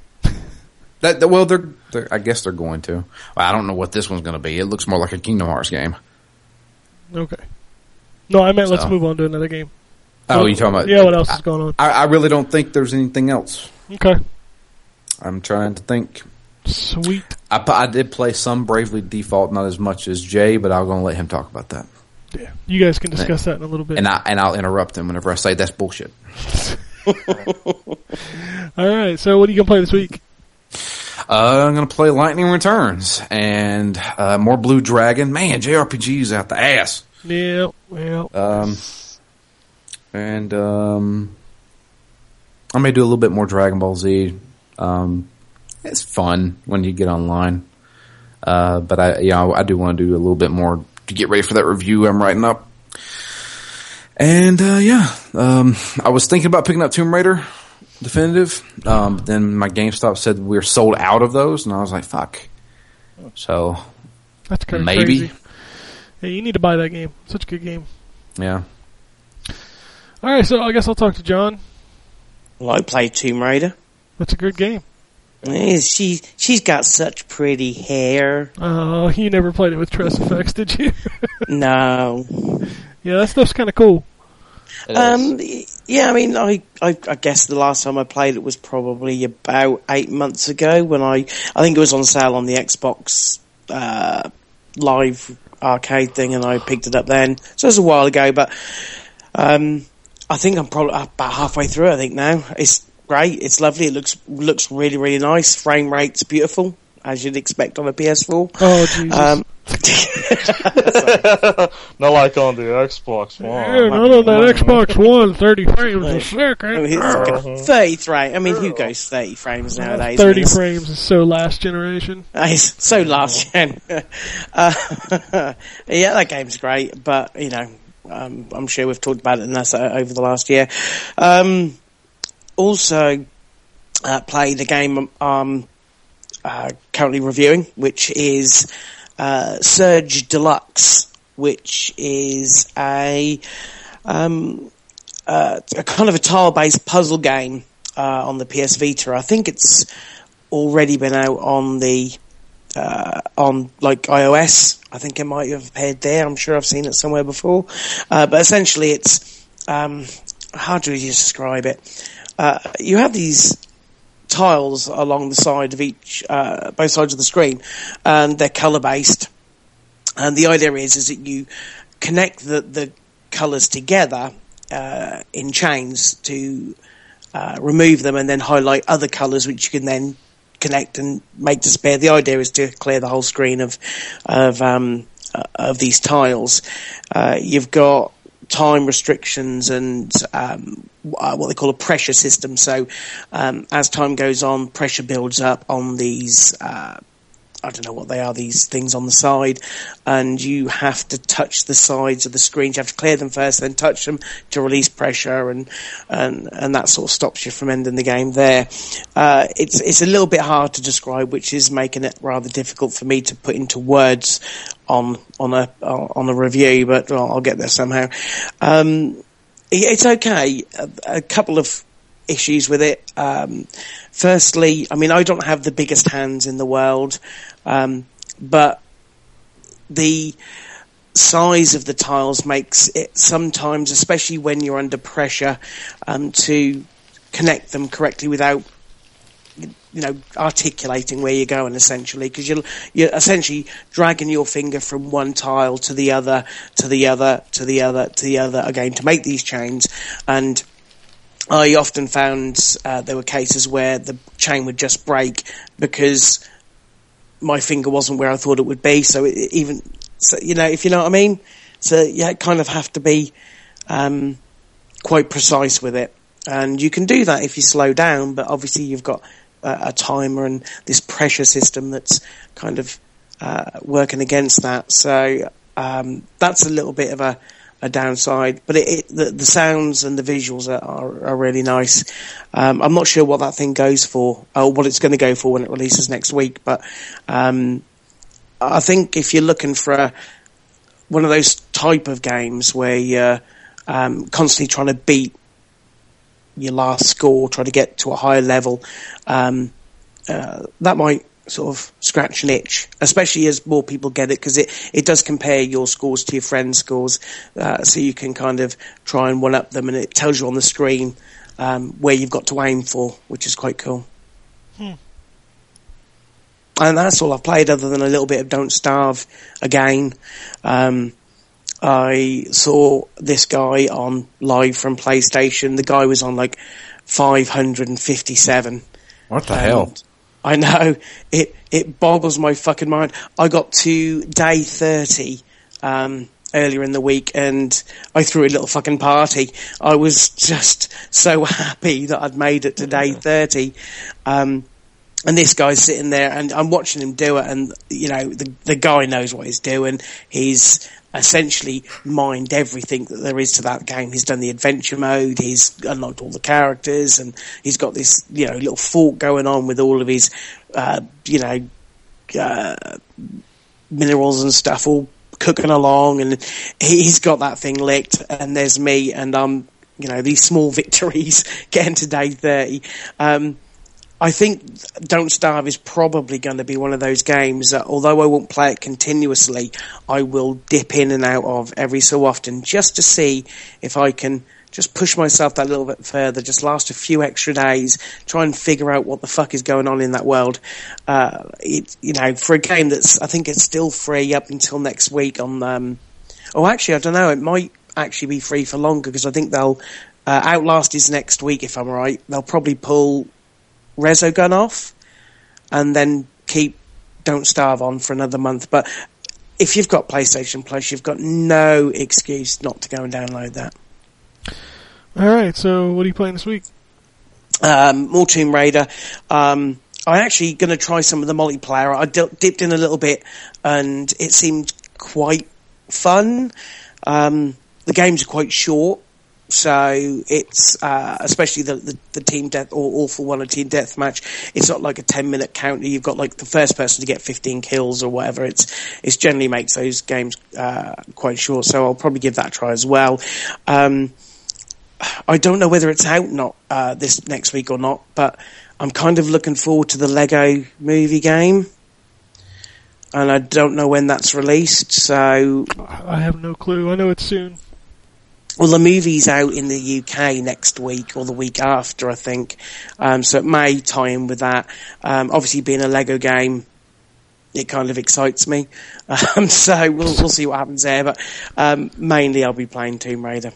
That, that- well, they're, they're, I guess they're going to. I don't know what this one's going to be. It looks more like a Kingdom Hearts game. Okay. No, I meant let's move on to another game. Oh, you talking about? Yeah, what else is going on? I, I really don't think there's anything else. Okay. I'm trying to think. Sweet. I, I did play some Bravely Default, not as much as Jay, but I'm going to let him talk about that. Yeah. You guys can discuss that in a little bit. And I and I'll interrupt him whenever I say that's bullshit. All right. So what are you gonna play this week? Uh, I'm going to play Lightning Returns and uh, more Blue Dragon. Man, JRPGs out the ass. Yeah. Well. Um, and um, I may do a little bit more Dragon Ball Z. Um, it's fun when you get online, uh, but I, you know, I do want to do a little bit more to get ready for that review I'm writing up. And uh, yeah, um, I was thinking about picking up Tomb Raider Definitive. Um, but then my GameStop said we're sold out of those, and I was like, "Fuck." So That's kind of maybe. crazy. Hey, you need to buy that game. Such a good game. yeah. All right. So I guess I'll talk to John. Well, I played Tomb Raider. That's a good game. She she's got such pretty hair. Oh, you never played it with TressFX, did you? No. yeah, that stuff's kind of cool. Um, yeah, I mean, I, I, I guess the last time I played it was probably about eight months ago when I, I think it was on sale on the Xbox, uh, live arcade thing and I picked it up then. So it was a while ago, but, um, I think I'm probably about halfway through, I think now. It's great. It's lovely. It looks, looks really, really nice. Frame rate's beautiful, as you'd expect on a PS4. Oh, Jesus. Um, Not like on the Xbox One. yeah, not on that Xbox One, 30 frames a I mean, second. it's 30 frames. I mean, who goes 30 frames nowadays? 30 I mean, frames is so last generation. Uh, It's so last gen. uh, yeah, that game's great, but you know, um, I'm sure we've talked about it that's uh, over the last year. Um, also, uh, played a game um, uh, currently reviewing, which is uh, Surge Deluxe, which is a um, a kind of a tile-based puzzle game on the PS Vita. I think it's already been out on the uh, on like iOS. I think it might have appeared there. I'm sure I've seen it somewhere before. Uh, but essentially, it's um, how do you describe it? Uh, you have these tiles along the side of each, uh, both sides of the screen, and they're color based. And the idea is is that you connect the the colors together uh, in chains to uh, remove them and then highlight other colours which you can then connect and make disappear. The idea is to clear the whole screen of of um, uh, of these tiles. Uh, you've got time restrictions and um, uh, what they call a pressure system. So um, as time goes on, pressure builds up on these. Uh, I don't know what they are, these things on the side, and you have to touch the sides of the screens. You have to clear them first, then touch them to release pressure, and and and that sort of stops you from ending the game there. Uh, it's it's a little bit hard to describe, which is making it rather difficult for me to put into words on on a on a review, but well, I'll get there somehow. Um, it's okay. A, a couple of issues with it. Um, firstly, I mean, I don't have the biggest hands in the world, um, but the size of the tiles makes it sometimes, especially when you're under pressure, um, to connect them correctly without you know articulating where you're going essentially. Because you're you're essentially dragging your finger from one tile to the other to the other to the other to the other again to make these chains. And I often found uh, there were cases where the chain would just break because my finger wasn't where I thought it would be. So it, even, so, you know, if you know what I mean. So you kind of have to be um, quite precise with it, and you can do that if you slow down. But obviously, you've got a, a timer and this pressure system that's kind of uh, working against that. So um, that's a little bit of a a downside, but it, it, the, the sounds and the visuals are, are, are really nice. Um, I'm not sure what that thing goes for, or what it's going to go for when it releases next week, but um, I think if you're looking for a, one of those type of games where you're um, constantly trying to beat your last score, try to get to a higher level, um, uh, that might sort of scratch an itch, especially as more people get it, because it, it does compare your scores to your friends' scores, uh, so you can kind of try and one up them, and it tells you on the screen um, where you've got to aim for, which is quite cool. And that's all I've played, other than a little bit of Don't Starve again. Um, I saw this guy on live from PlayStation. The guy was on like 557. What the hell? I know it. It boggles my fucking mind. I got to day thirty um, earlier in the week, and I threw a little fucking party. I was just so happy that I'd made it to day thirty. Um, and this guy's sitting there, and I'm watching him do it, and you know the the guy knows what he's doing. He's essentially mined everything that there is to that game. He's done the adventure mode, he's unlocked all the characters, and he's got this you know little fort going on with all of his uh, you know uh, minerals and stuff all cooking along, and he- he's got that thing licked. And there's me, and I'm you know these small victories getting to day thirty. Um, I think Don't Starve is probably going to be one of those games that, although I won't play it continuously, I will dip in and out of every so often just to see if I can just push myself that little bit further, just last a few extra days, try and figure out what the fuck is going on in that world. Uh, it, you know, for a game that's, I think it's still free up until next week on, um, oh actually, I don't know, it might actually be free for longer because I think they'll, uh, Outlast is next week if I'm right. They'll probably pull Resogun off and then keep Don't Starve on for another month. But if you've got PlayStation Plus, you've got no excuse not to go and download that. All right. So, what are you playing this week? Um, more Tomb Raider. Um, I'm actually going to try some of the multiplayer. I dipped in a little bit, and it seemed quite fun. Um, the games are quite short, so it's uh, especially the, the the team death or awful one, a team death match. It's not like a ten minute counter. You've got like the first person to get fifteen kills or whatever. It's it's generally makes those games uh, quite short. So I'll probably give that a try as well. Um, I don't know whether it's out not uh, this next week or not, but I'm kind of looking forward to the Lego movie game. And I don't know when that's released, so I have no clue. I know it's soon. Well, the movie's out in the UK next week or the week after, I think. Um, so it may tie in with that. Um, obviously, being a Lego game, it kind of excites me. Um, so we'll, we'll see what happens there. But um, mainly, I'll be playing Tomb Raider.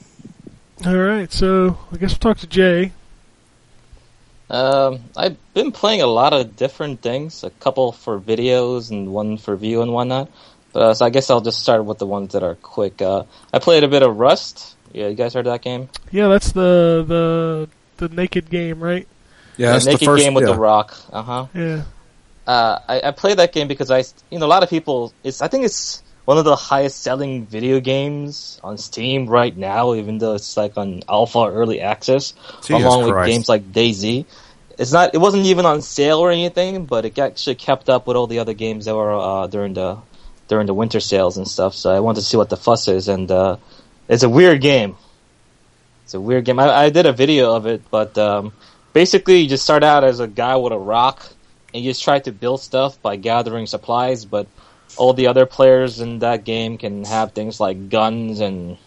All right. So, I guess we'll talk to Jay. Um, I've been playing a lot of different things, a couple for videos and one for view and whatnot. But uh, so I guess I'll just start with the ones that are quick. Uh, I played a bit of Rust. Yeah, you guys heard of that game? Yeah, that's the the the naked game, right? Yeah, that's naked the first game with yeah. the Rock. Uh huh. Yeah. Uh, I, I played that game because I, you know, a lot of people. It's I think it's one of the highest selling video games on Steam right now, even though it's like on alpha or early access, Jesus along with games like DayZ. It's not. It wasn't even on sale or anything, but it actually kept up with all the other games that were uh, during the during the winter sales and stuff. So I wanted to see what the fuss is, and uh, it's a weird game. It's a weird game. I, I did a video of it, but um, basically you just start out as a guy with a rock, and you just try to build stuff by gathering supplies. But all the other players in that game can have things like guns and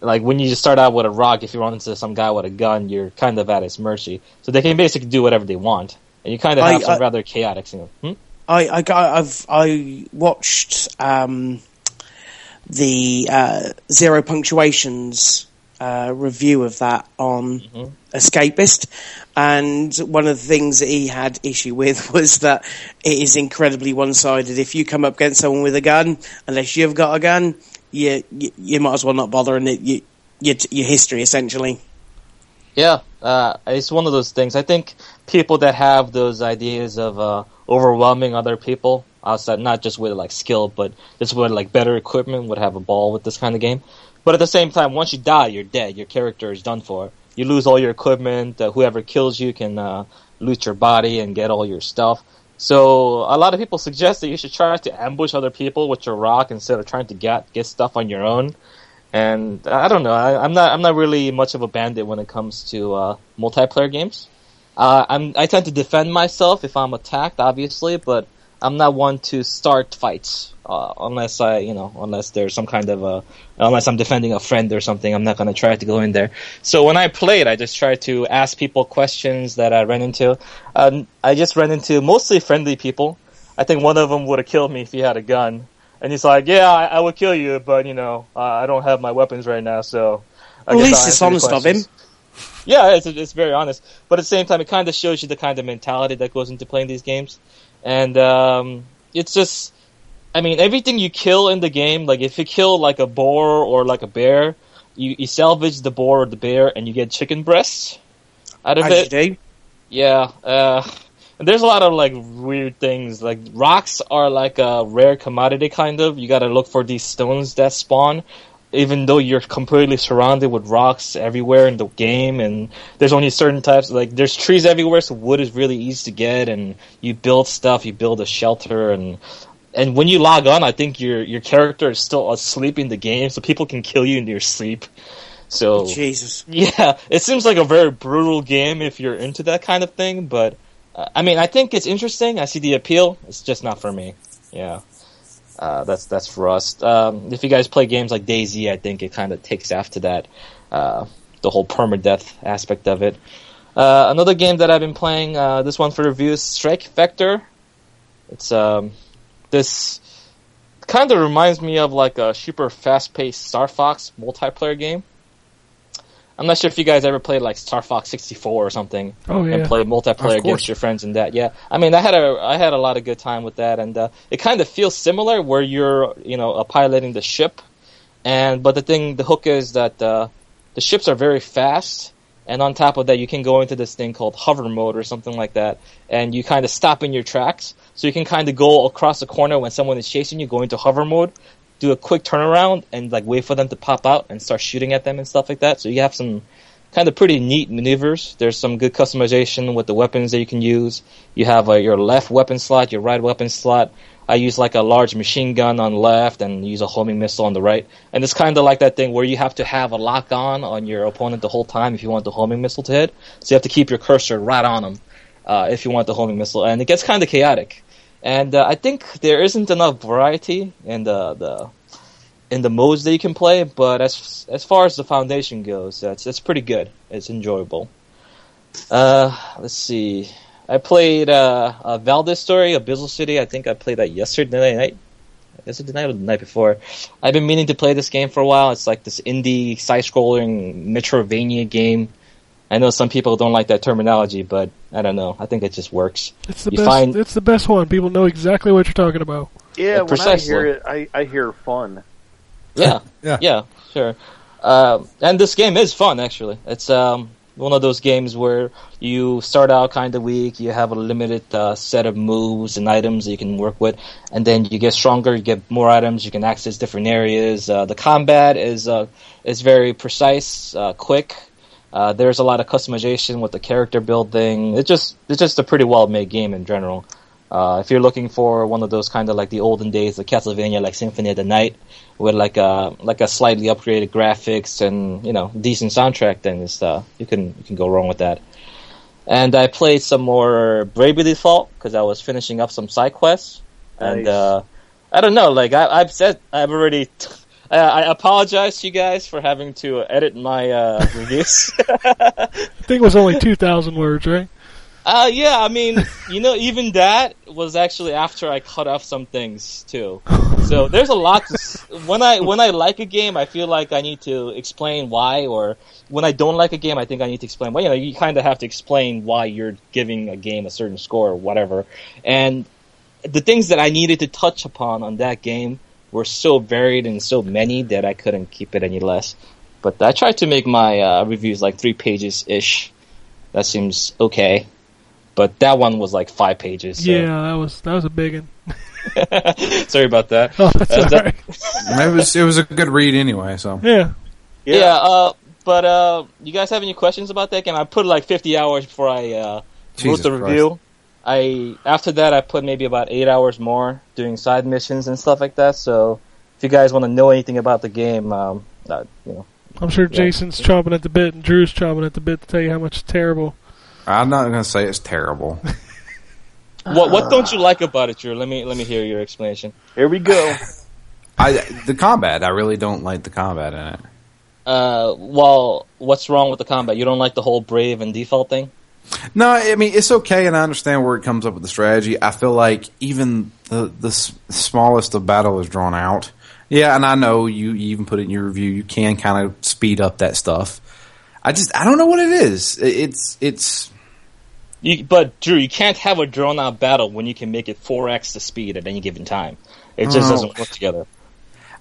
like when you just start out with a rock, if you run into some guy with a gun, you're kind of at his mercy. So they can basically do whatever they want, and you kind of I- have some I- rather chaotic. Know, hmm? I, I I've I watched um, the uh, zero punctuations uh, review of that on Mm-hmm. Escapist, and one of the things that he had issue with was that it is incredibly one-sided. If you come up against someone with a gun, unless you've got a gun, you you, you might as well not bother, and it, you, your, your history essentially. Yeah, uh, it's one of those things. I think people that have those ideas of uh, overwhelming other people outside, not just with like skill, but just with like better equipment, would have a ball with this kind of game. But at the same time, once you die, you're dead. Your character is done for. You lose all your equipment. Uh, whoever kills you can uh, loot your body and get all your stuff. So a lot of people suggest that you should try to ambush other people with your rock instead of trying to get get stuff on your own. And I don't know. I, I'm not. I'm not really much of a bandit when it comes to uh, multiplayer games. Uh. I tend to defend myself if I'm attacked, obviously, but I'm not one to start fights uh, unless I, you know, unless there's some kind of a, unless I'm defending a friend or something. I'm not going to try to go in there. So when I played, I just tried to ask people questions that I ran into. Um, I just ran into mostly friendly people. I think one of them would have killed me if he had a gun. And he's like, "Yeah, I, I would kill you, but you know, uh, I don't have my weapons right now, so." I at least it's honest of him. Yeah, it's it's very honest, but at the same time, it kind of shows you the kind of mentality that goes into playing these games, and um, it's just, I mean, everything you kill in the game, like if you kill like a boar or like a bear, you, you salvage the boar or the bear, and you get chicken breasts out of As it. Yeah, uh, and there's a lot of like weird things. Like rocks are like a rare commodity, kind of. You got to look for these stones that spawn, even though you're completely surrounded with rocks everywhere in the game. And there's only certain types. Like there's trees everywhere, so wood is really easy to get. And you build stuff. You build a shelter, and and when you log on, I think your your character is still asleep in the game, so people can kill you in your sleep. So Jesus. yeah, it seems like a very brutal game if you're into that kind of thing, but uh, I mean, I think it's interesting. I see the appeal. It's just not for me. Yeah. Uh, that's that's for us. Um, if you guys play games like DayZ, I think it kind of takes after that, uh, the whole permadeath aspect of it. Uh, another game that I've been playing, uh, this one for review is Strike Vector. It's um, this kind of reminds me of like a super fast-paced Star Fox multiplayer game. I'm not sure if you guys ever played like Star Fox 64 or something Oh and yeah. play multiplayer against your friends and that. Yeah, I mean, I had a I had a lot of good time with that, and uh, it kind of feels similar where you're you know uh, piloting the ship, and but the thing, the hook is that uh, the ships are very fast, and on top of that, you can go into this thing called hover mode or something like that, and you kind of stop in your tracks, so you can kind of go across the corner when someone is chasing you, go into hover mode, do a quick turnaround, and like wait for them to pop out and start shooting at them and stuff like that. So you have some kind of pretty neat maneuvers. There's some good customization with the weapons that you can use. You have uh, your left weapon slot, your right weapon slot. I use like a large machine gun on the left and use a homing missile on the right. And it's kind of like that thing where you have to have a lock on on your opponent the whole time if you want the homing missile to hit. So you have to keep your cursor right on them uh, if you want the homing missile. And it gets kind of chaotic. And uh, I think there isn't enough variety in the, the in the modes that you can play, but as as far as the foundation goes, that's it's pretty good. It's enjoyable. Uh, let's see. I played uh, uh Valdez Story, Abyssal City. I think I played that yesterday night. Yesterday night or the night before. I've been meaning to play this game for a while. It's like this indie side-scrolling Metroidvania game. I know some people don't like that terminology, but I don't know. I think it just works. It's the You best. find- It's the best one. People know exactly what you're talking about. Yeah, when I precisely. hear it, I, I hear fun. Yeah, Yeah. yeah, sure. Um, and this game is fun, actually. It's um, one of those games where you start out kind of weak, you have a limited uh, set of moves and items that you can work with, and then you get stronger, you get more items, you can access different areas. Uh, the combat is uh, is very precise, uh, quick. Uh, there's a lot of customization with the character building. It's just it's just a pretty well made game in general. Uh, if you're looking for one of those kind of like the olden days, the Castlevania, like Symphony of the Night, with like a like a slightly upgraded graphics and you know decent soundtrack, then it's, uh, you can you can go wrong with that. And I played some more Bravely Default because I was finishing up some side quests, and uh, I don't know, like I, I've said, I've already. I I apologize to you guys for having to edit my uh, reviews. I think it was only 2,000 words, right? Uh, yeah, I mean, you know, even that was actually after I cut off some things too. So there's a lot. To, s- when I when I like a game, I feel like I need to explain why, or when I don't like a game, I think I need to explain. Well, you know, you kind of have to explain why you're giving a game a certain score or whatever. And the things that I needed to touch upon on that game were so varied and so many that I couldn't keep it any less. But I tried to make my uh, reviews like three pages ish. That seems okay. But that one was like five pages. So. Yeah, that was that was a big one. Sorry about that. Oh, that's Uh, that- right. It was it was a good read anyway. So Yeah. Yeah. uh, but uh, you guys have any questions about that game? I put like 50 hours before I uh, wrote the review. I after that I put maybe about eight hours more doing side missions and stuff like that. So if you guys want to know anything about the game, um, uh, you know, I'm sure Jason's chomping at the bit and Drew's chomping at the bit to tell you how much it's terrible. I'm not gonna say it's terrible. what what don't you like about it, Drew? Let me let me hear your explanation. Here we go. I the combat. I really don't like the combat in it. Uh, well, what's wrong with the combat? You don't like the whole brave and default thing? No, I mean it's okay, and I understand where it comes up with the strategy. I feel like even the the s- smallest of battle is drawn out. Yeah, and I know you, you even put it in your review. You can kind of speed up that stuff. I just I don't know what it is. It's it's You, but Drew, you can't have a drawn out battle when you can make it four x the speed at any given time. It just Oh. doesn't work together.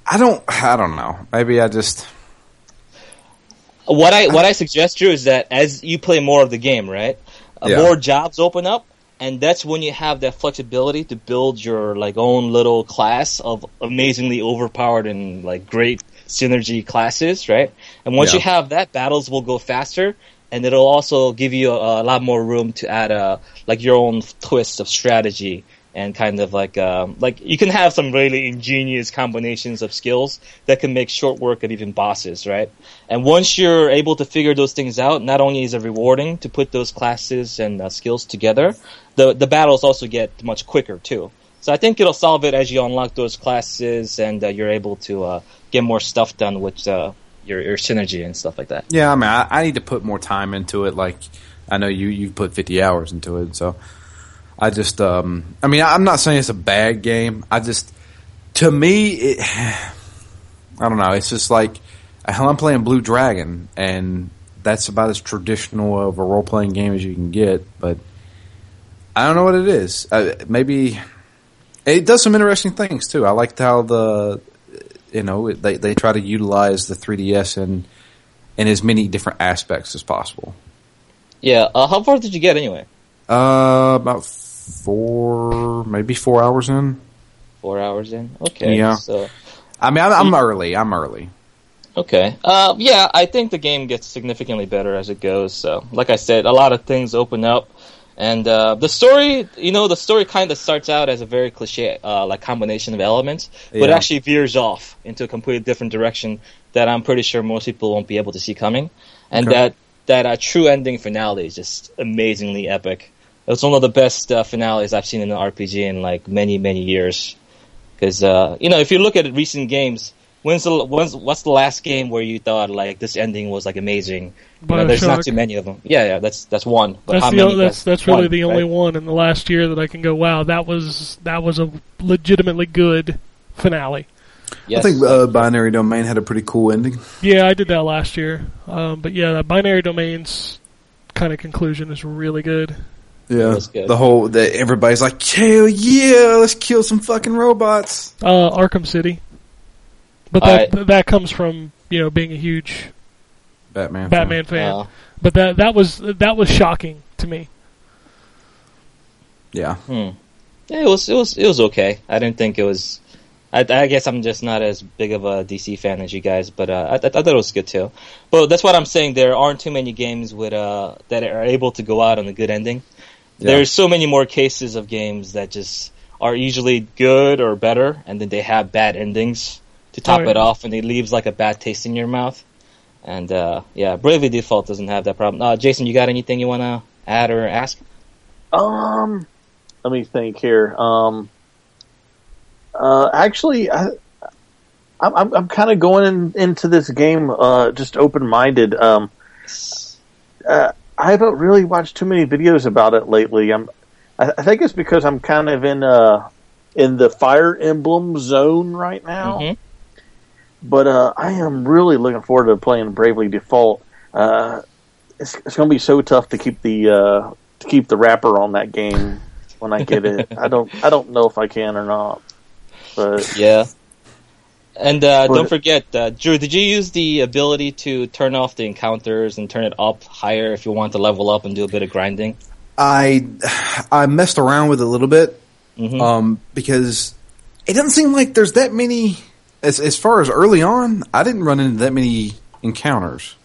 I don't I don't know. Maybe I just What I what I suggest, Drew, is that as you play more of the game, right, uh, Yeah. more jobs open up, and that's when you have that flexibility to build your like own little class of amazingly overpowered and like great synergy classes, right? And once Yeah. you have that, battles will go faster, and it'll also give you a, a lot more room to add a like your own twist of strategy and kind of like um, like you can have some really ingenious combinations of skills that can make short work of even bosses, right? And once you're able to figure those things out, not only is it rewarding to put those classes and uh, skills together, the the battles also get much quicker too. So I think it'll solve it as you unlock those classes and uh, you're able to uh, get more stuff done with uh, your your synergy and stuff like that. yeah. I mean I, I need to put more time into it. Like I know you you put 50 hours into it, so I just um I mean I'm not saying it's a bad game. I just to me it I don't know. It's just like hell, I'm playing Blue Dragon, and that's about as traditional of a role playing game as you can get. But I don't know what it is. Uh, maybe it does some interesting things too. I liked how the you know they they try to utilize the 3ds in in as many different aspects as possible. Yeah. Uh, how far did you get anyway? Uh, about four, maybe four hours in. Four hours in. Okay. Yeah. So I mean, I'm, I'm early. I'm early. Okay. Uh, yeah, I think the game gets significantly better as it goes. So, like I said, a lot of things open up, and uh, the story, you know, the story kind of starts out as a very cliche, uh, like combination of elements, but Yeah. actually veers off into a completely different direction that I'm pretty sure most people won't be able to see coming, and Okay. that that uh, true ending finale is just amazingly epic. It's one of the best uh, finales I've seen in an RPG in like many many years. Because uh, you know, if you look at recent games, when's the when's what's the last game where you thought like this ending was like amazing? You know, there's not too many of them. Yeah, yeah, that's that's one. But That's how the many? o- that's that's really one, the only right? one in the last year that I can go. Wow, that was that was a legitimately good finale. Yes. I think uh, Binary Domain had a pretty cool ending. Yeah, I did that last year. Um, but yeah, that binary domains kind of conclusion is really good. Yeah, good. the whole the, everybody's like, "Hell yeah, let's kill some fucking robots." Uh, Arkham City, but I- that that comes from you know being a huge Batman. Batman fan. Uh, But that that was that was shocking to me. Yeah, hmm. Yeah, it was it was it was okay. I didn't think it was. I, I guess I'm just not as big of a DC fan as you guys, but uh, I, I thought it was good too. But that's what I'm saying. There aren't too many games with uh, that are able to go out on a good ending. Yeah. There's so many more cases of games that just are usually good or better, and then they have bad endings to top Oh, yeah. it off, and it leaves like a bad taste in your mouth. And uh, yeah, Bravely Default doesn't have that problem. Uh, Jason, you got anything you want to add or ask? Um, let me think here. Um, uh, actually, I, I'm I'm, I'm kind of going in, into this game uh, just open minded. Um, uh, I haven't really watched too many videos about it lately. I'm, I, I think it's because I'm kind of in uh in the Fire Emblem zone right now. Mhm. But uh, I am really looking forward to playing Bravely Default. Uh, it's it's going to be so tough to keep the uh, to keep the wrapper on that game when I get it. I don't I don't know if I can or not. But Yeah. And uh, But- don't forget, uh, Drew, did you use the ability to turn off the encounters and turn it up higher if you want to level up and do a bit of grinding? I I messed around with it a little bit Mhm. um, because it doesn't seem like there's that many. As as far as early on, I didn't run into that many encounters.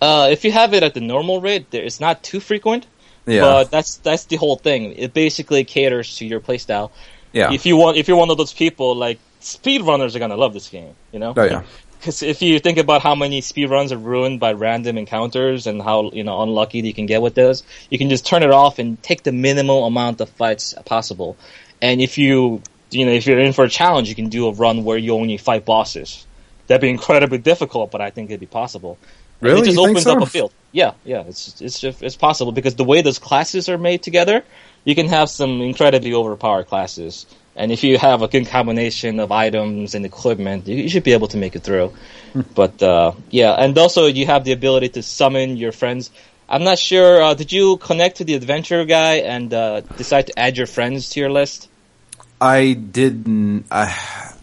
Uh, if you have it at the normal rate, there, it's not too frequent. Yeah, But that's that's the whole thing. It basically caters to your playstyle. yeah, If you want, if you're one of those people like speedrunners are gonna love this game, you know. oh yeah, Because if you think about how many speedruns are ruined by random encounters and how you know unlucky you can get with those, you can just turn it off and take the minimal amount of fights possible. And if you you know if you're in for a challenge, you can do a run where you only fight bosses. That'd be incredibly difficult, but I think it'd be possible. Really? It just You opens so? up a field. Yeah, yeah, it's it's just it's possible because the way those classes are made together, you can have some incredibly overpowered classes. And if you have a good combination of items and equipment, you, you should be able to make it through. Hmm. but uh, yeah, and also you have the ability to summon your friends. I'm not sure. Uh, did you connect to the adventure guy and uh, decide to add your friends to your list? I didn't. I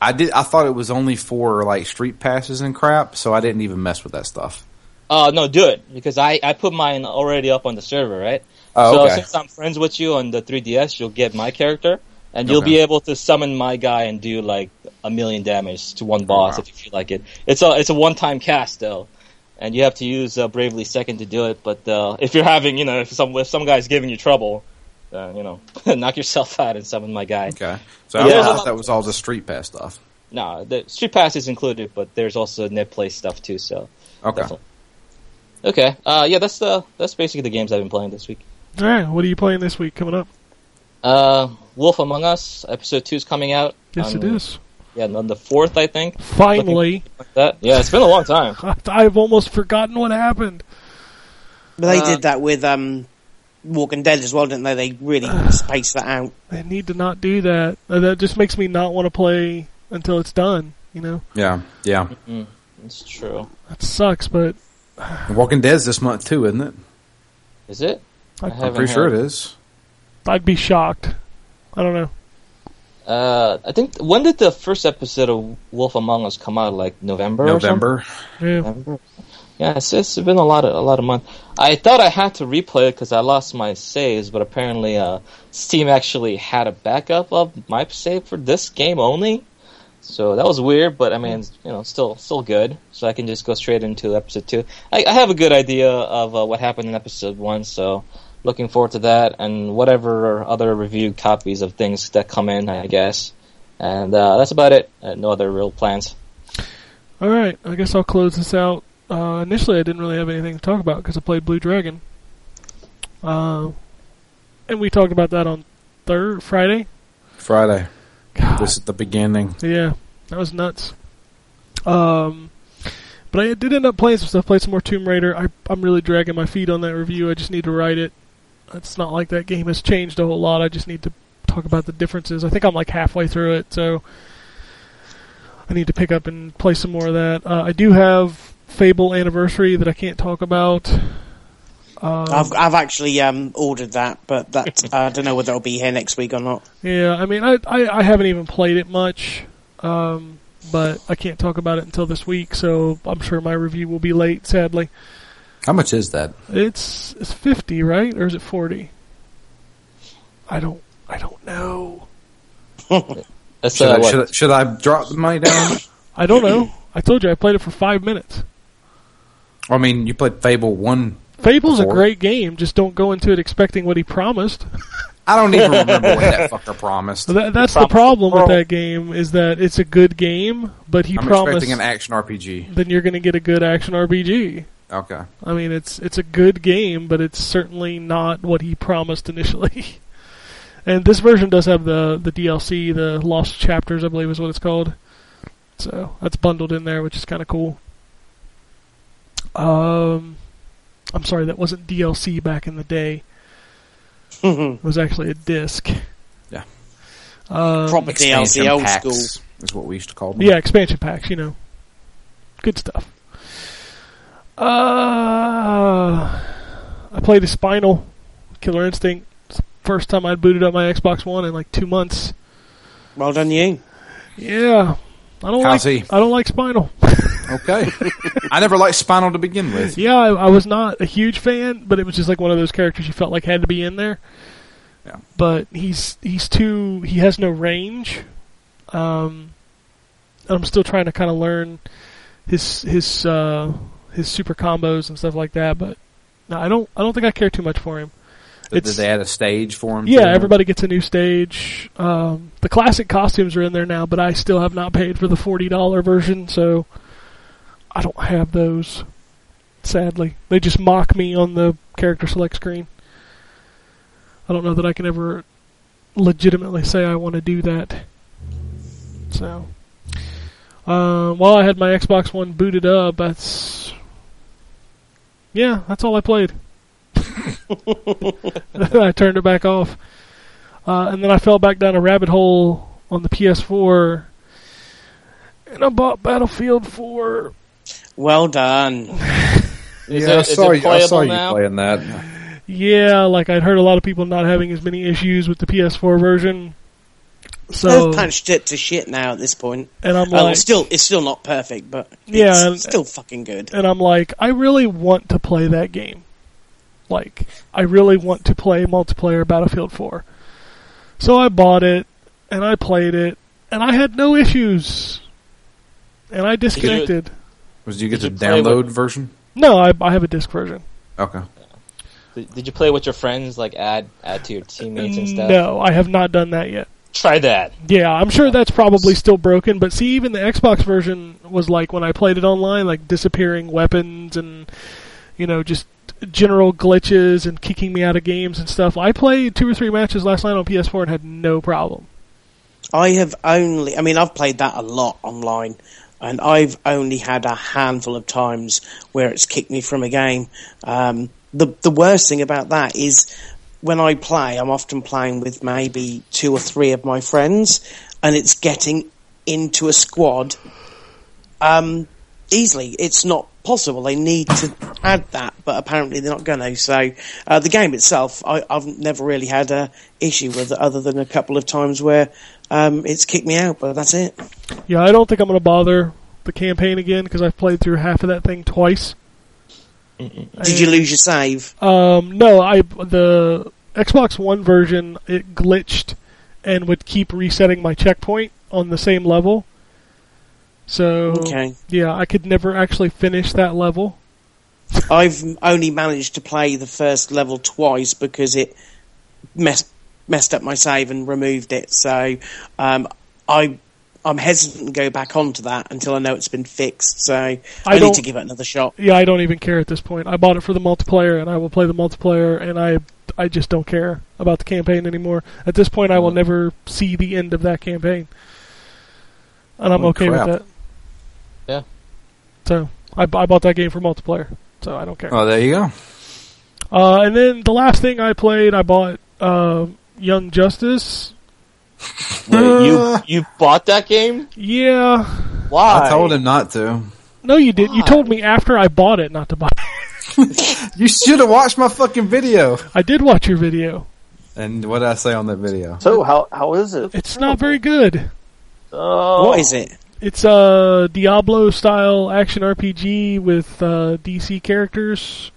I did. I thought it was only for like street passes and crap, so I didn't even mess with that stuff. Uh, no, do it because I, I put mine already up on the server, right? Oh, so okay. since I'm friends with you on the 3DS, you'll get my character, and you'll Okay. be able to summon my guy and do like a million damage to one boss wow. if you feel like it. It's a it's a one time cast though, and you have to use uh, Bravely Second to do it. But uh, if you're having you know if some if some guy's giving you trouble, uh, you know knock yourself out and summon my guy. Okay, so I Yeah. thought that was all the street pass stuff. No, the Street Pass is included, but there's also net play stuff too. So Okay, Definitely. okay, uh, yeah, that's uh that's basically the games I've been playing this week. All right, what are you playing this week coming up? Uh, Wolf Among Us episode two is coming out. Yes, on- it is. Yeah, on the fourth, I think. Finally, Like that. Yeah, it's been a long time. I've almost forgotten what happened. But they Uh, did that with um, Walking Dead as well, didn't they? They really spaced that out. They need to not do that. That just makes me not want to play until it's done. You know, yeah, yeah. It's true. that sucks. But Walking Dead's this month too, isn't it? Is it? I- I I'm I'm pretty sure it is. I'd be shocked. I don't know. Uh, I think when did the first episode of Wolf Among Us come out? Like November. or something? November. Yeah. November. Yeah, it's, it's been a lot of a lot of months. I thought I had to replay it because I lost my saves, but apparently uh, Steam actually had a backup of my save for this game only. So that was weird, but I mean, you know, still still good. So I can just go straight into episode two. I, I have a good idea of uh, what happened in episode one, so looking forward to that and whatever other reviewed copies of things that come in, I guess. And uh, that's about it. Uh, no other real plans. All right, I guess I'll close this out. Uh, initially, I didn't really have anything to talk about because I played Blue Dragon. Uh, and we talked about that on third Friday. Friday. God, This is the beginning. yeah, that was nuts. Um, but I did end up playing some stuff. Played some more Tomb Raider. I, I'm really dragging my feet on that review. I just need to write it. It's not like that game has changed a whole lot. I just need to talk about the differences. I think I'm like halfway through it, so I need to pick up and play some more of that. Uh, I do have Fable Anniversary that I can't talk about. Um, I've I've actually um, ordered that, but that I don't know whether it'll be here next week or not. Yeah, I mean, I, I, I haven't even played it much, um, but I can't talk about it until this week, so I'm sure my review will be late, sadly. How much is that? It's it's 50, right? Or is it 40? I don't I don't know. Should, uh, I, should, I, should I drop the money down? I don't know. I told you I played it for 5 minutes. I mean, you played Fable one Fable's a great game. Just don't go into it expecting what he promised. I don't even remember what that fucker promised. That, that's the promised the problem with that game is that it's a good game, but he I'm promised expecting an action RPG. then you're going to get a good action RPG. Okay. I mean, it's it's a good game, but it's certainly not what he promised initially. and this version does have the the DLC, the Lost Chapters, I believe is what it's called. So that's bundled in there, which is kind of cool. Um, I'm sorry, that wasn't DLC back in the day. It was actually a disc. Yeah. Um, Proper Expansion DLC, old packs school. is what we used to call them. yeah, expansion packs, you know. Good stuff. Uh, I played a Spinal Killer Instinct. First time I'd booted up my Xbox One in like two months. Well done, you. Yeah. I don't How's like he? I don't like Spinal. Okay. I never liked Spinal to begin with. yeah, I, I was not a huge fan, but it was just like one of those characters you felt like had to be in there. Yeah. But he's he's too he has no range. Um, I'm still trying to kind of learn his his uh, his super combos and stuff like that. But no, I don't I don't think I care too much for him. Did It's- they add a stage for him? Yeah, too? everybody gets a new stage. Um, the classic costumes are in there now, but I still have not paid for the forty dollar version, so I don't have those. Sadly, they just mock me on the character select screen. I don't know that I can ever legitimately say I want to do that. So, uh, while I had my Xbox One booted up, that's yeah, that's all I played. I turned it back off. Uh, and then I fell back down a rabbit hole on the PS4, and I bought Battlefield 4. Well done. Is yeah, it- I is saw, it you, I saw you now? playing that. Yeah, like I'd heard a lot of people not having as many issues with the PS4 version. So, They've patched it to shit now at this point. and I'm Oh, well, like, it's still, it's still not perfect, but Yeah, it's and- still fucking good. and I'm like, I really want to play that game. Like, I really want to play multiplayer Battlefield 4. So I bought it, and I played it, and I had no issues. And I disconnected. Was you get Did the you play download with- version? No, I, I have a disc version. Okay. Did, did you play with your friends, like add add to your teammates and stuff? No, I have not done that yet. Try that. Yeah, I'm sure that's probably still broken, but see, even the Xbox version was like when I played it online, like disappearing weapons and you know just general glitches and kicking me out of games and stuff. I played two or three matches last night on PS4 and had no problem. I have only, I mean, I've played that a lot online, and I've only had a handful of times where it's kicked me from a game. Um, the the worst thing about that is when I play, I'm often playing with maybe two or three of my friends, and it's getting into a squad um, easily. It's not possible. They need to add that, but apparently they're not going to. So uh, the game itself, I, I've never really had a issue with it, other than a couple of times where um, it's kicked me out. But that's it. Yeah, I don't think I'm going to bother the campaign again because I've played through half of that thing twice. Did you lose your save? Um, no, I the Xbox One version it glitched and would keep resetting my checkpoint on the same level. So Okay. yeah, I could never actually finish that level. I've only managed to play the first level twice because it messed messed up my save and removed it. So um, I I'm hesitant to go back onto that until I know it's been fixed. So I, need to give it another shot. Yeah, I don't even care at this point. I bought it for the multiplayer, and I will play the multiplayer, and I I just don't care about the campaign anymore. At this point, I will never see the end of that campaign, and I'm Holy okay crap. with that. Yeah. So I, I bought that game for multiplayer, so I don't care. Oh, there you go. Uh, and then the last thing I played, I bought uh, Young Justice. Wait, you you bought that game? Yeah, Why? I told him not to. no, you did. You told me after I bought it not to buy. it. You should have watched my fucking video. I did watch your video. And what did I say on that video? So how how is it? It's not very good. Oh, What is it? It's a Diablo style action RPG with uh, DC characters.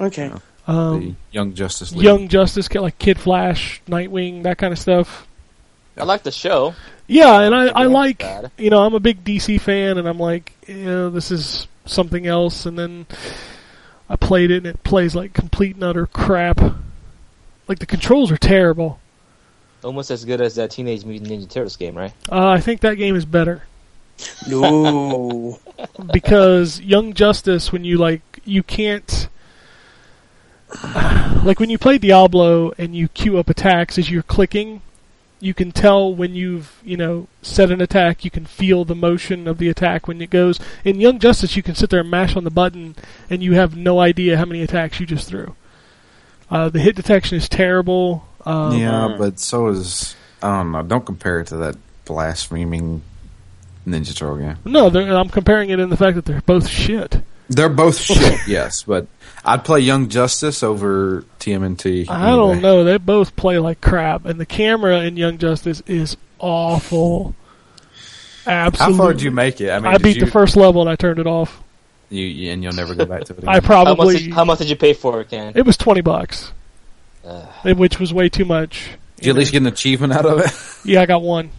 Okay. the Um, Young Justice League. Young Justice, like Kid Flash, Nightwing, that kind of stuff. I like the show. Yeah, and I, I like, bad. you know, I'm a big DC fan, and I'm like, you know, this is something else. And then I played it and it plays like complete and utter crap. Like the controls are terrible. Almost as good as that Teenage Mutant Ninja Turtles game, right? Uh, I think that game is better No. because Young Justice, when you like, you can't. Like when you play Diablo and you queue up attacks as you're clicking, you can tell when you've you know set an attack. You can feel the motion of the attack when it goes. In Young Justice, you can sit there and mash on the button, and you have no idea how many attacks you just threw. Uh, the hit detection is terrible. Um, yeah, but so is I don't know. Don't compare it to that blaspheming Ninja Turtle game. No, I'm comparing it in the fact that they're both shit. They're both shit, yes, but I'd play Young Justice over TMNT. I don't know. They both play like crap, and the camera in Young Justice is awful. Absolutely. How Absolutely. far did you make it? I mean, I beat you, the first level and I turned it off. You, you- and you'll never go back to it. I Again. How much, probably did, how much did you pay for it, Ken? it was twenty bucks, Uh, which was way too much. Did you at least get an achievement out of it? Yeah, I got one,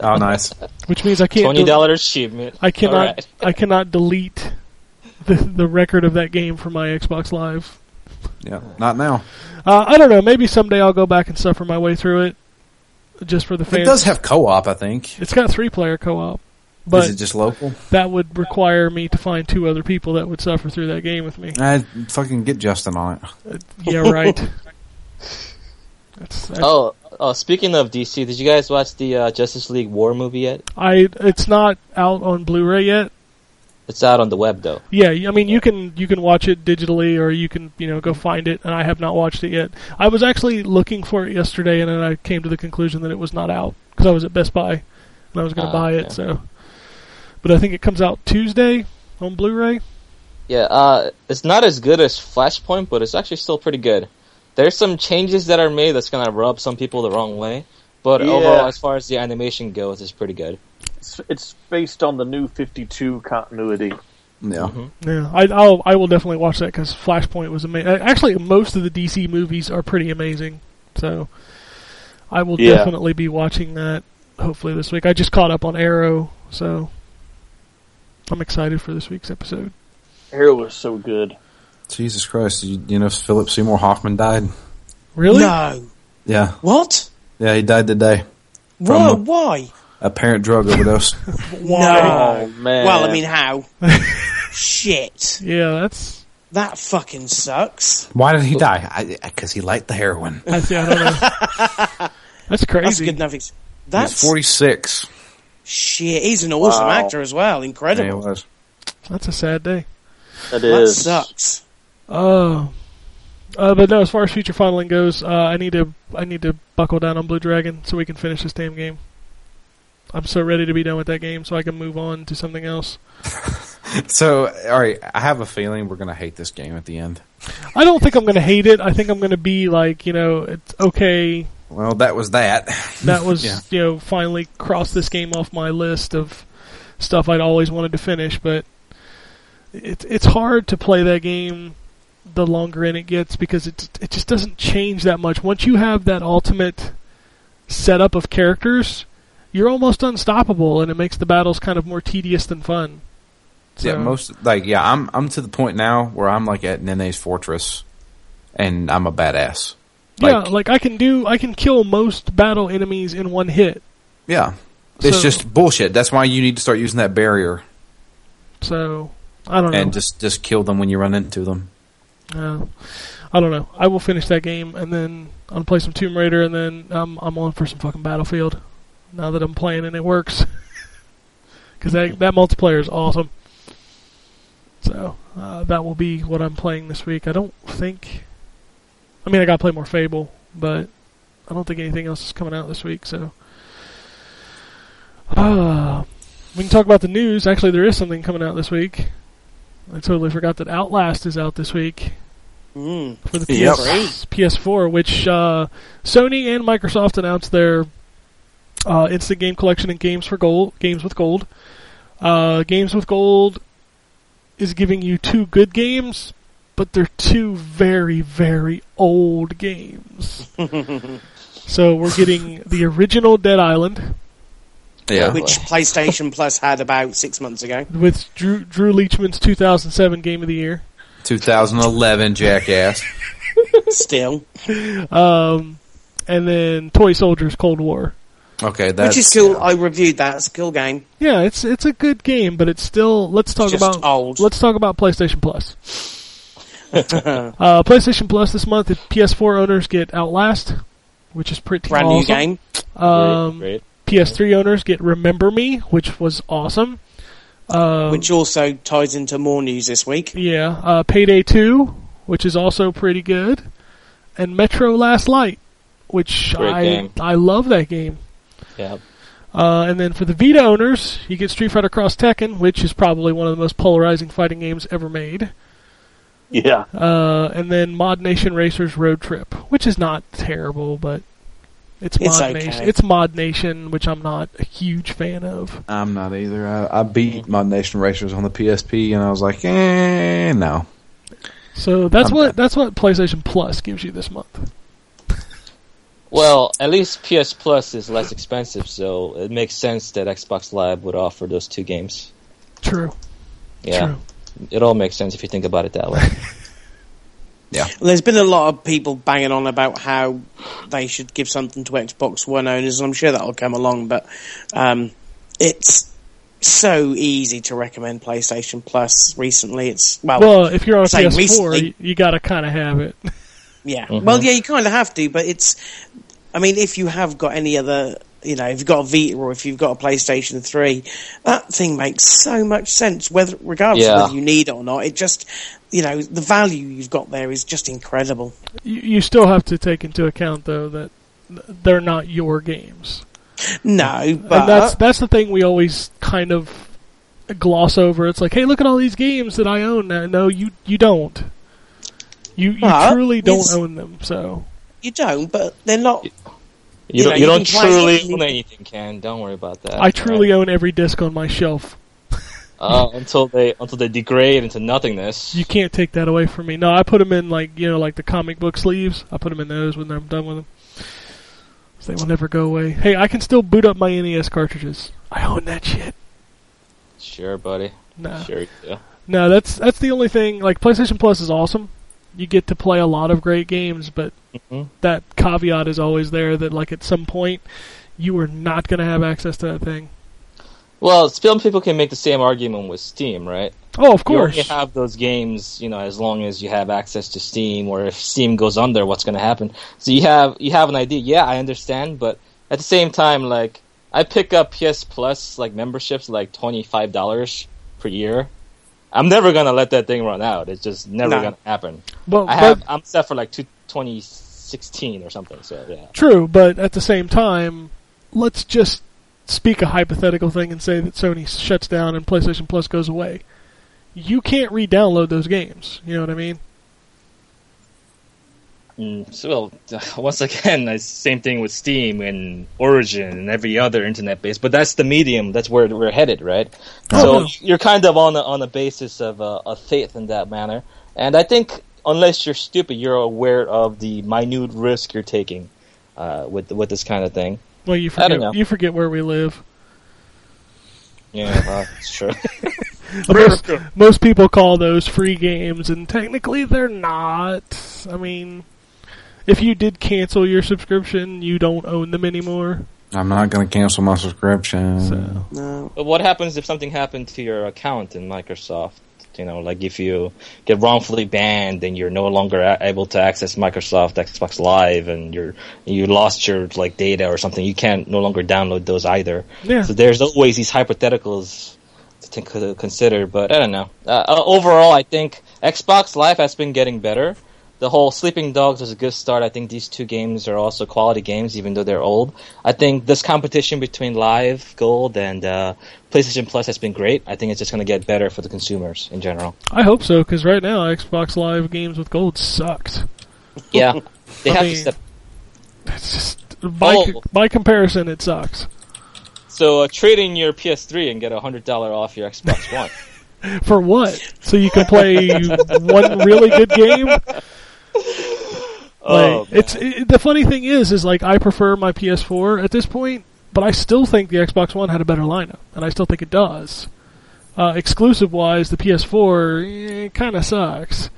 Oh, nice. which means I can't. Twenty del- dollars achievement. I cannot. Alright. I cannot delete the the record of that game from my Xbox Live. Yeah, not now. Uh, I don't know. Maybe someday I'll go back and suffer my way through it, just for the fan. It does have co-op, I think. It's got three player co op, but Is it just local? that would require me to find two other people that would suffer through that game with me. I fucking get Justin on it. Yeah, right. That's, that's, Oh, oh, speaking of DC, did you guys watch the uh, Justice League War movie yet? I it's not out on Blu-ray yet. It's out on the web though. Yeah, I mean you can you can watch it digitally or you can you know go find it. And I have not watched it yet. I was actually looking for it yesterday, and then I came to the conclusion that it was not out because I was at Best Buy and I was going to Ah, buy it. okay. So, but I think it comes out Tuesday on Blu-ray. Yeah, uh, it's not as good as Flashpoint, but it's actually still pretty good. There's some changes that are made that's gonna rub some people the wrong way, but Yeah. overall, as far as the animation goes, it's pretty good. It's, it's based on the new 52 continuity. Yeah. Mm-hmm. Yeah, I I'll, I will definitely watch that because Flashpoint was amazing. Actually, most of the DC movies are pretty amazing, so I will Yeah. definitely be watching that. Hopefully this week. I just caught up on Arrow, so I'm excited for this week's episode. Arrow was so good. Jesus Christ! You, you know Philip Seymour Hoffman died. Really? No. Yeah, What? yeah, he died today. Whoa, From- why? Apparent drug overdose. Why? Oh man. Well, I mean, how? Shit. Yeah, that's That fucking sucks. Why did he die? Because he liked the heroin. I, see, I don't know. that's crazy. That's good enough. ex- That's He's forty six. shit. He's an awesome Wow. actor as well. Yeah, he Incredible. was. That's a sad day. that that is. sucks. Oh. Uh, but no, as far as future funneling goes, uh, I need to I need to buckle down on Blue Dragon so we can finish this damn game. I'm so ready to be done with that game so I can move on to something else. So, all right, I have a feeling we're gonna hate this game at the end. I don't think I'm going to hate it. I think I'm going to be like, you know, it's okay. Well, that was that. That was, Yeah. you know, finally crossed this game off my list of stuff I'd always wanted to finish, but it's it's hard to play that game the longer in it gets because it it just doesn't change that much. Once you have that ultimate setup of characters, you're almost unstoppable and it makes the battles kind of more tedious than fun. Yeah, most like yeah, I'm I'm to the point now where I'm like at Nene's fortress, and I'm a badass. yeah, Like- like I can do I can kill most battle enemies in one hit. Yeah, it's So- just bullshit. That's why you need to start using that barrier So I don't know. and just just kill them when you run into them. Uh, I don't know. I will finish that game and then I'll play some Tomb Raider and then um, I'm on for some fucking Battlefield. Now that I'm playing and it works, because that that multiplayer is awesome. So uh, that will be what I'm playing this week. I don't think. I mean, I got to play more Fable, but I don't think anything else is coming out this week. So. Uh, we can talk about the news. Actually, there is something coming out this week. I totally forgot that Outlast is out this week Mm. for the Yep. PS, PS4, which uh, Sony and Microsoft announced their uh, instant game collection and games for gold, games with gold. Uh, games with gold is giving you two good games, but they're two very, very old games. so we're getting the original Dead Island Yeah, Which PlayStation Plus had about six months ago. with Drew, Drew Leachman's 2007 Game of the Year. 2011 jackass. Still, Um, and then Toy Soldiers Cold War. Okay, that's which is cool. I reviewed that. It's a cool game. Yeah, it's it's a good game, but it's still. Let's talk just about old. let's talk about PlayStation Plus. uh, PlayStation Plus this month, the PS4 owners get Outlast, which is pretty Brand awesome. new game. Um, great, PS3 owners get Remember Me, which was awesome. Um, which also ties into more news this week. yeah, uh, Payday 2, which is also pretty good, and Metro Last Light, which Great I game. I love that game. Yeah. Uh, and then for the Vita owners, you get Street Fighter Cross Tekken, which is probably one of the most polarizing fighting games ever made. Yeah. Uh, and then Mod Nation Racers Road Trip, which is not terrible, but it's It's Mod okay. Nation. It's Mod Nation, which I'm not a huge fan of. I'm not either. I, I beat Mod Nation Racers on the PSP, and I was like, eh, no. So that's I'm what done. that's what PlayStation Plus gives you this month. Well, at least PS Plus is less expensive, so it makes sense that Xbox Live would offer those two games. True. Yeah, True. it all makes sense if you think about it that way. There's been a lot of people banging on about how they should give something to Xbox One owners, and I'm sure that'll come along. But um, it's so easy to recommend PlayStation Plus. Recently, it's well, Well, if you're on a say PS4, recently- you, you got to kind of have it. yeah. Mhm. Well, yeah, you kind of have to, but it's. I mean, if you have got any other, you know, if you've got a Vita or if you've got a PlayStation Three, that thing makes so much sense. Whether, regardless Yeah. of whether you need it or not, it just, you know, the value you've got there is just incredible. You, you still have to take into account though that they're not your games. No, but and that's that's the thing we always kind of gloss over. It's like, hey, look at all these games that I own. Now. No, you you don't. You you But truly don't own them. So you don't. But they're not. You, You don't, know, you you don't truly own anything, Ken. Don't worry about that. I truly right? own every disc on my shelf. uh, until they until they degrade into nothingness. You can't take that away from me. No, I put them in like you know like the comic book sleeves. I put them in those when I'm done with them. So they will never go away. Hey, I can still boot up my NES cartridges. I own that shit. Sure, buddy. Nah. Sure you do. No, that's that's the only thing. Like PlayStation Plus is awesome. You get to play a lot of great games, but Mhm. that caveat is always there that like at some point you are not going to have access to that thing. Well, some people can make the same argument with Steam, right? Oh, of course. You have those games, you know, as long as you have access to Steam, or if Steam goes under, what's going to happen? So you have you have an idea. Yeah, I understand, but at the same time, like I pick up PS Plus like memberships, like twenty five dollars per year. I'm never gonna let that thing run out. It's just never No. gonna happen. But, I but have I'm set for like two, 2016 or something. So yeah. true, but at the same time, let's just speak a hypothetical thing and say that Sony shuts down and PlayStation Plus goes away. You can't re-download those games. You know what I mean? Mm, so well, once again, it's same thing with Steam and Origin and every other internet base. But that's the medium. That's where we're headed, right? Oh, so no. you're kind of on a, on a basis of uh, a faith in that manner. And I think unless you're stupid, you're aware of the minute risk you're taking uh, with with this kind of thing. Well, you I don't forget know. you forget where we live. Yeah, well, it's true. most, most people call those free games, and technically they're not. I mean, if you did cancel your subscription, you don't own them anymore. I'm not going to cancel my subscription. So No. But what happens if something happened to your account in Microsoft? You know, like if you get wrongfully banned and you're no longer a- able to access Microsoft Xbox Live and you're you lost your like data or something, you can't no longer download those either. yeah, So there's always these hypotheticals to to consider, but I don't know. Uh, uh, overall, I think Xbox Live has been getting better. The whole Sleeping Dogs was a good start. I think these two games are also quality games, even though they're old. I think this competition between Live Gold and uh, PlayStation Plus has been great. I think it's just going to get better for the consumers in general. I hope so because right now Xbox Live games with gold sucks. Yeah, they have mean- to step. It's just by Oh. by comparison, it sucks. So uh, trade in your PS3 and get a hundred dollar off your Xbox One. For what? So you can play one really good game. Oh, Like, it's it, the funny thing is, is like I prefer my PS4 at this point, but I still think the Xbox One had a better lineup, and I still think it does. uh, exclusive wise, the PS4 kind of sucks.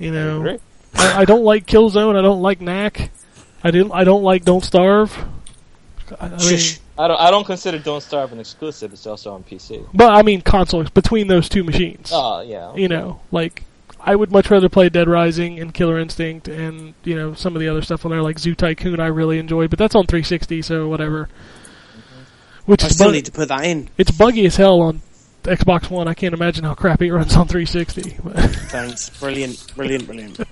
You know. I, I don't like Killzone. I don't like Knack. I didn't. I don't like Don't Starve. I, I mean, I don't. I don't consider Don't Starve an exclusive. It's also on PC. but I mean consoles between those two machines. Oh yeah. You know, like I would much rather play Dead Rising and Killer Instinct and you know some of the other stuff on there like Zoo Tycoon. I really enjoyed, but that's on 360, so whatever. Which I is still bug- need to put that in. it's buggy as hell on Xbox One. I can't imagine how crappy it runs on 360. But, Thanks. Brilliant, brilliant, brilliant. uh,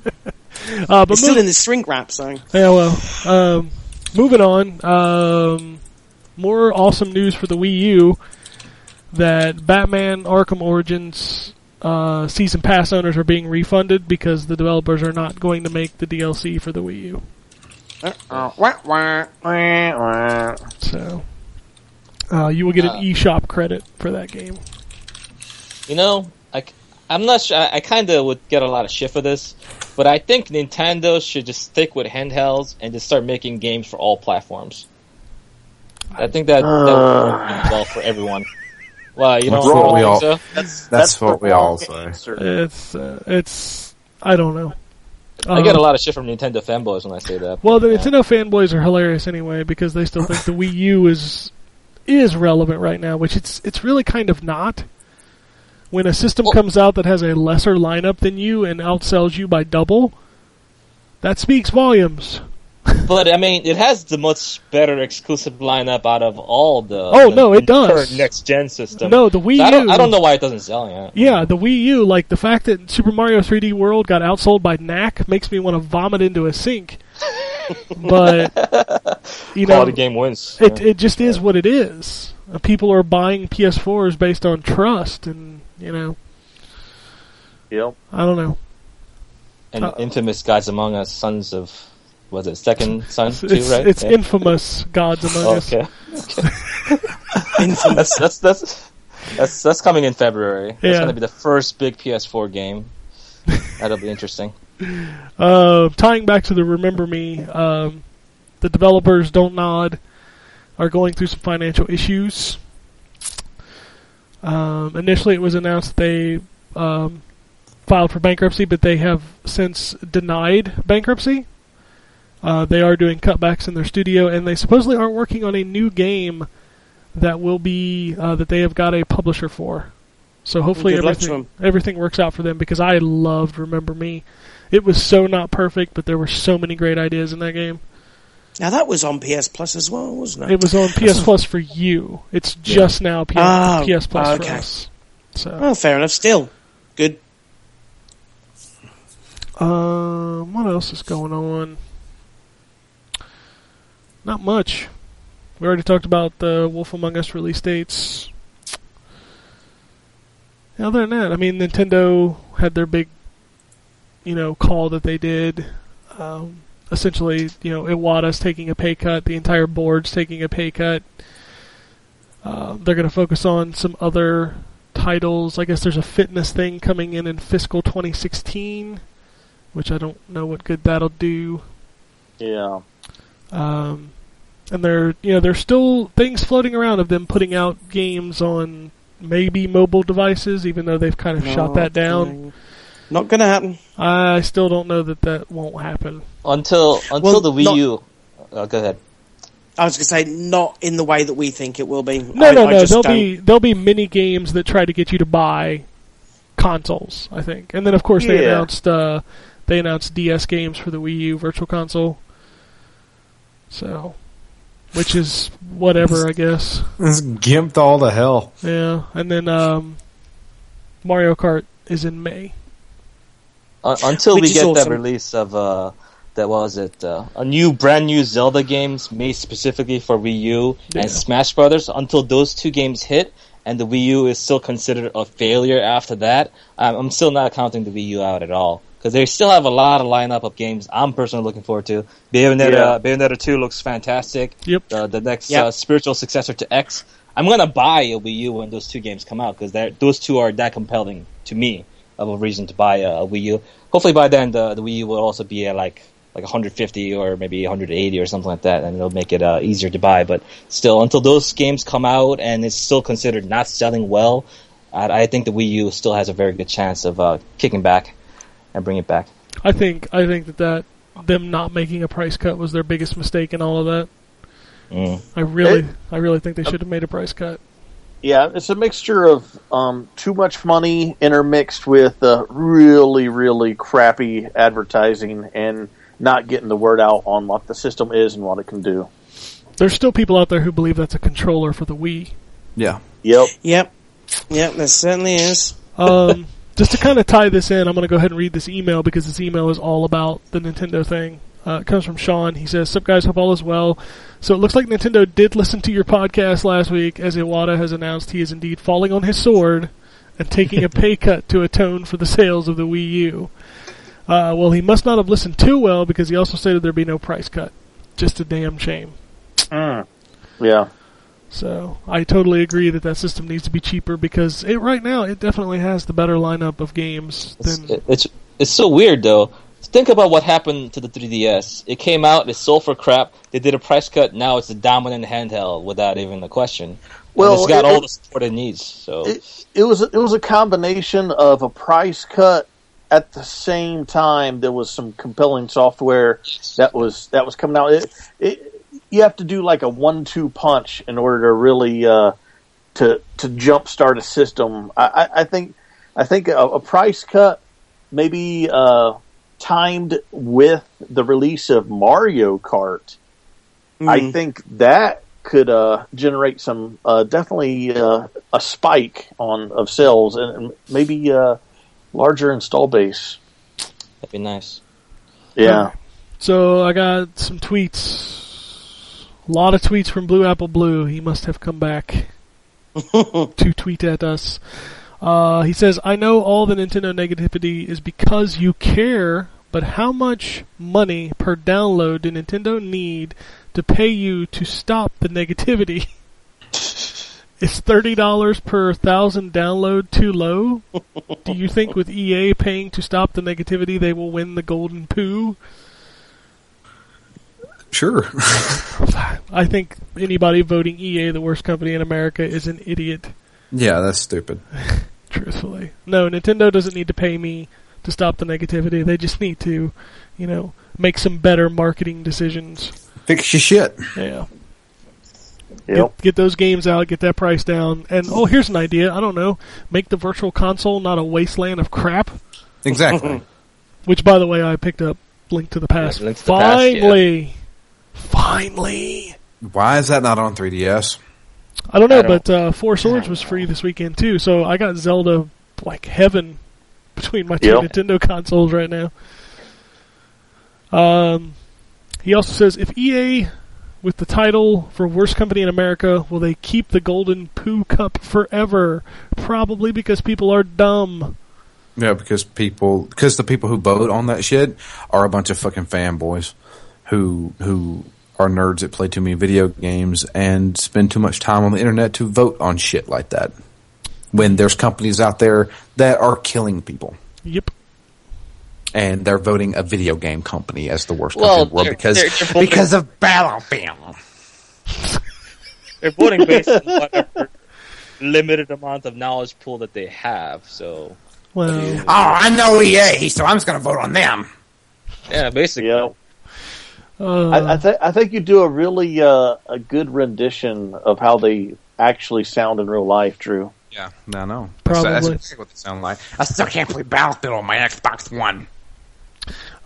but It's still in the shrink wrap, so. Yeah, well, um, moving on. Um, more awesome news for the Wii U that Batman Arkham Origins uh, season pass owners are being refunded because the developers are not going to make the DLC for the Wii U. So, uh, you will get an Uh. eShop credit for that game. You know, I, I'm not sure. I, I kind of would get a lot of shit for this, but I think Nintendo should just stick with handhelds and just start making games for all platforms. I think that, that would work well for everyone. Well, you know, That's don't what we all- so? That's That's what we all wrong say. It's uh, it's I don't know. I get Um, a lot of shit from Nintendo fanboys when I say that. Well, the Yeah. Nintendo fanboys are hilarious anyway because they still think the Wii U is is relevant right now, which it's it's really kind of not. When a system Well- comes out that has a lesser lineup than you and outsells you by double, that speaks volumes. But I mean, it has the much better exclusive lineup out of all the. Oh, the no, it does. current next gen system. No, the Wii So I don't, U- I don't know why it doesn't sell yet. Yeah, the Wii U, like the fact that Super Mario 3D World got outsold by Knack makes me want to vomit into a sink. but you know, Quality game wins. It Yeah. it just is what it is. Uh, People are buying PS4s based on trust, and you know, Yep. I don't know. and uh, infamous guys Among Us, Sons of was it Second Son too, it's, right? it's Yeah. infamous Gods Among Us. Okay. that's that's that's that's that's coming in February. That's Yeah. going to be the first big PS4 game. That'll be interesting. Uh, tying back to the Remember Me, um, the developers Don't Nod are going through some financial issues. Um, initially, it was announced they um, filed for bankruptcy, but they have since denied bankruptcy. Uh, they are doing cutbacks in their studio, and they supposedly are working on a new game that will be uh, that they have got a publisher for. So hopefully Good luck to everything everything works out for them because I loved Remember Me. It was so not perfect, but there were so many great ideas in that game. Now that was on PS Plus as well, wasn't it? It was on PS Plus for you. It's just now PS, Oh, PS Plus for okay. us. So, Oh, fair enough. Still good. um, what else is going on? Not much. We already talked about the Wolf Among Us release dates. Other than that, I mean, Nintendo had their big, you know, call that they did. Um, essentially, you know, Iwata's taking a pay cut. The entire board's taking a pay cut. Uh, they're going to focus on some other titles. I guess there's a fitness thing coming in in fiscal 2016, which I don't know what good that'll do. Yeah. Um, and there, you know, there's still things floating around of them putting out games on maybe mobile devices, even though they've kind of shot that down. Not gonna happen. I still don't know that that won't happen. Until until Well, the Wii not- U. Uh, go ahead. I was gonna say not in the way that we think it will be. No, I, no, I no. There'll don't- be there'll be mini games that try to get you to buy consoles. I think, and then of course they Yeah. announced uh, they announced DS games for the Wii U Virtual Console. So, which is whatever, I guess. It's gimped all to hell. Yeah, and then um, Mario Kart is in May. Uh, until Which we is get that awesome. release of uh, that was it uh, a new brand new Zelda games made specifically for Wii U Yeah. and Smash Brothers. Until those two games hit, and the Wii U is still considered a failure after that, I'm, I'm still not counting the Wii U out at all because they still have a lot of lineup of games I'm personally looking forward to. Bayonetta, Yeah. Bayonetta two looks fantastic. Yep. The, the next Yep. uh, spiritual successor to X. I'm gonna buy a Wii U when those two games come out because those two are that compelling to me of a reason to buy a, a Wii U. Hopefully by then the, the Wii U will also be at like like 150 or maybe 180 or something like that, and it'll make it uh, easier to buy. But still, until those games come out and it's still considered not selling well, I, I think the Wii U still has a very good chance of uh, kicking back and bringing it back. I think I think that that them not making a price cut was their biggest mistake in all of that. Mm. I really It- I really think they should have made a price cut. Yeah, it's a mixture of um, too much money intermixed with uh, really, really crappy advertising and not getting the word out on what the system is and what it can do. There's still people out there who believe that's a controller for the Wii. Yeah. Yep. Yep. Yep, there certainly is. Um, just to kind of tie this in, I'm going to go ahead and read this email because this email is all about the Nintendo thing. Uh, it comes from Sean. He says, Sup guys, hope all is well. So it looks like Nintendo did listen to your podcast last week as Iwata has announced he is indeed falling on his sword and taking a pay cut to atone for the sales of the Wii U. Uh, well, he must not have listened too well because he also stated there'd be no price cut. Just a damn shame. Yeah. So I totally agree that that system needs to be cheaper because it right now it definitely has the better lineup of games It's, than it's it's so weird though. Think about what happened to the 3DS. It came out, it sold for crap. They did a price cut. Now it's the dominant handheld without even a question. Well, Well, it's got it- all the support it needs. So It, it was it was a combination of a price cut at the same time there was some compelling software that was that was coming out. It, it, you have to do like a one-two punch in order to really uh, to to jumpstart a system. I, I, I think I think a, a price cut maybe uh, timed with the release of Mario Kart. I Mm. think that could uh, generate some uh, definitely uh, a spike on of sales and, and maybe uh, larger install base. that'd be nice. Yeah, So I got some tweets. A lot of tweets from Blue Apple Blue. He must have come back to tweet at us. Uh, he says, I know all the Nintendo negativity is because you care, but how much money per download do Nintendo need to pay you to stop the negativity? Is $30 per thousand download too low? Do you think with EA paying to stop the negativity they will win the golden poo? Sure. I think anybody voting EA the worst company in America is an idiot. yeah, that's stupid. Truthfully, no. Nintendo doesn't need to pay me to stop the negativity. They just need to, you know, make some better marketing decisions. Fix your shit. Yeah, yep. get, get those games out, get that price down, and oh, here's an idea. I don't know, make the virtual console not a wasteland of crap. Exactly. Which, by the way, I picked up Link to the Past. Yeah, Link to the Past, yeah. Finally, finally. Why is that not on 3DS? I don't know, I don't- but uh, Four Swords was free this weekend too, so I got Zelda like heaven between my two Yep. Nintendo consoles right now. Um, he also says if EA with the title for worst company in America, will they keep the Golden Poo Cup forever? Probably because people are dumb. Yeah, because people, because the people who vote on that shit are a bunch of fucking fanboys who who are nerds that play too many video games and spend too much time on the internet to vote on shit like that. When there's companies out there that are killing people Yep. and they're voting a video game company as the worst Well, company in the world they're- because they're- they're voting- because of Battlefield. They're voting based on whatever limited amount of knowledge pool that they have. So Well, Oh, I know EA, so I'm just going to vote on them. yeah, basically. Yeah, uh, I, I, th- I think you do a really uh, a good rendition of how they actually sound in real life, Drew. Yeah, no, no. Probably. That's, that's exactly what they sound like. I still can't play Battlefield on my Xbox One.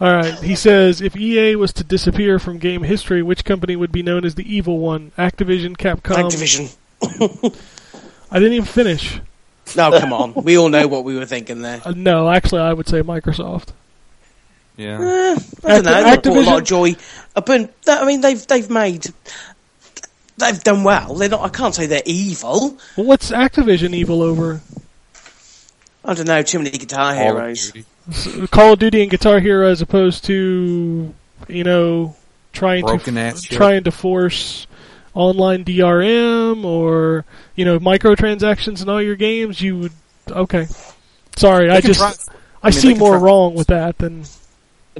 all right. He says if EA was to disappear from game history, which company would be known as the evil one? Activision, Capcom. Activision. I didn't even finish. No, come on. We all know what we were thinking there. Uh, no, actually, I would say Microsoft. Yeah. Eh, I don't know. Acti- They brought a lot Activision- of joy. Uh, But I mean, they've they've made they've done well. They're not. I can't say they're evil. Well, what's Activision evil over? I don't know. Too many guitar Call heroes. Duty. S- Call of Duty and Guitar Hero, as opposed to you know trying Broken to ass trying to force online DRM or you know microtransactions in all your games. You would okay. Sorry, I just try- I, mean, see more try- wrong with that than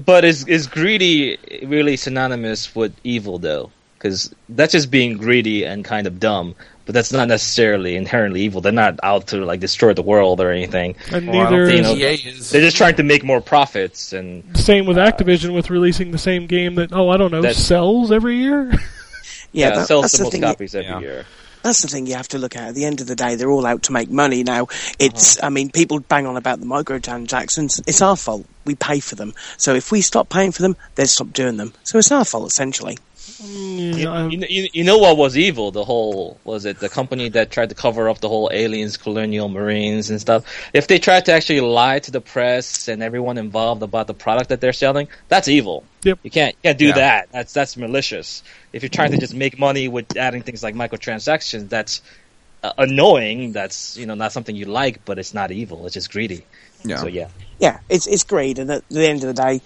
But is is greedy really synonymous with evil though? because that's just being greedy and kind of dumb. But that's not necessarily inherently evil. They're not out to like destroy the world or anything. And Well, neither don't is think EA is. They're just trying to make more profits and same with uh, Activision with releasing the same game that oh I don't know That's- sells every year. Yeah, yeah, that- sells that's the the most thing. copies every Yeah. year. That's the thing you have to look at. At the end of the day, they're all out to make money. Now, it's, uh-huh. I mean, people bang on about the microtransactions. It's our fault. We pay for them. So if we stop paying for them, they stop doing them. So it's our fault, essentially. Yeah, You, you, you, you know what was evil? The whole was it the company that tried to cover up the whole aliens, colonial marines, and stuff. If they tried to actually lie to the press and everyone involved about the product that they're selling, that's evil. Yep. You can't you can't do Yeah. that. That's that's malicious. If you're trying to just make money with adding things like microtransactions, that's uh, annoying. That's you know not something you like, but it's not evil. It's just greedy. Yeah. So yeah. Yeah, it's, it's greed. And at the end of the day,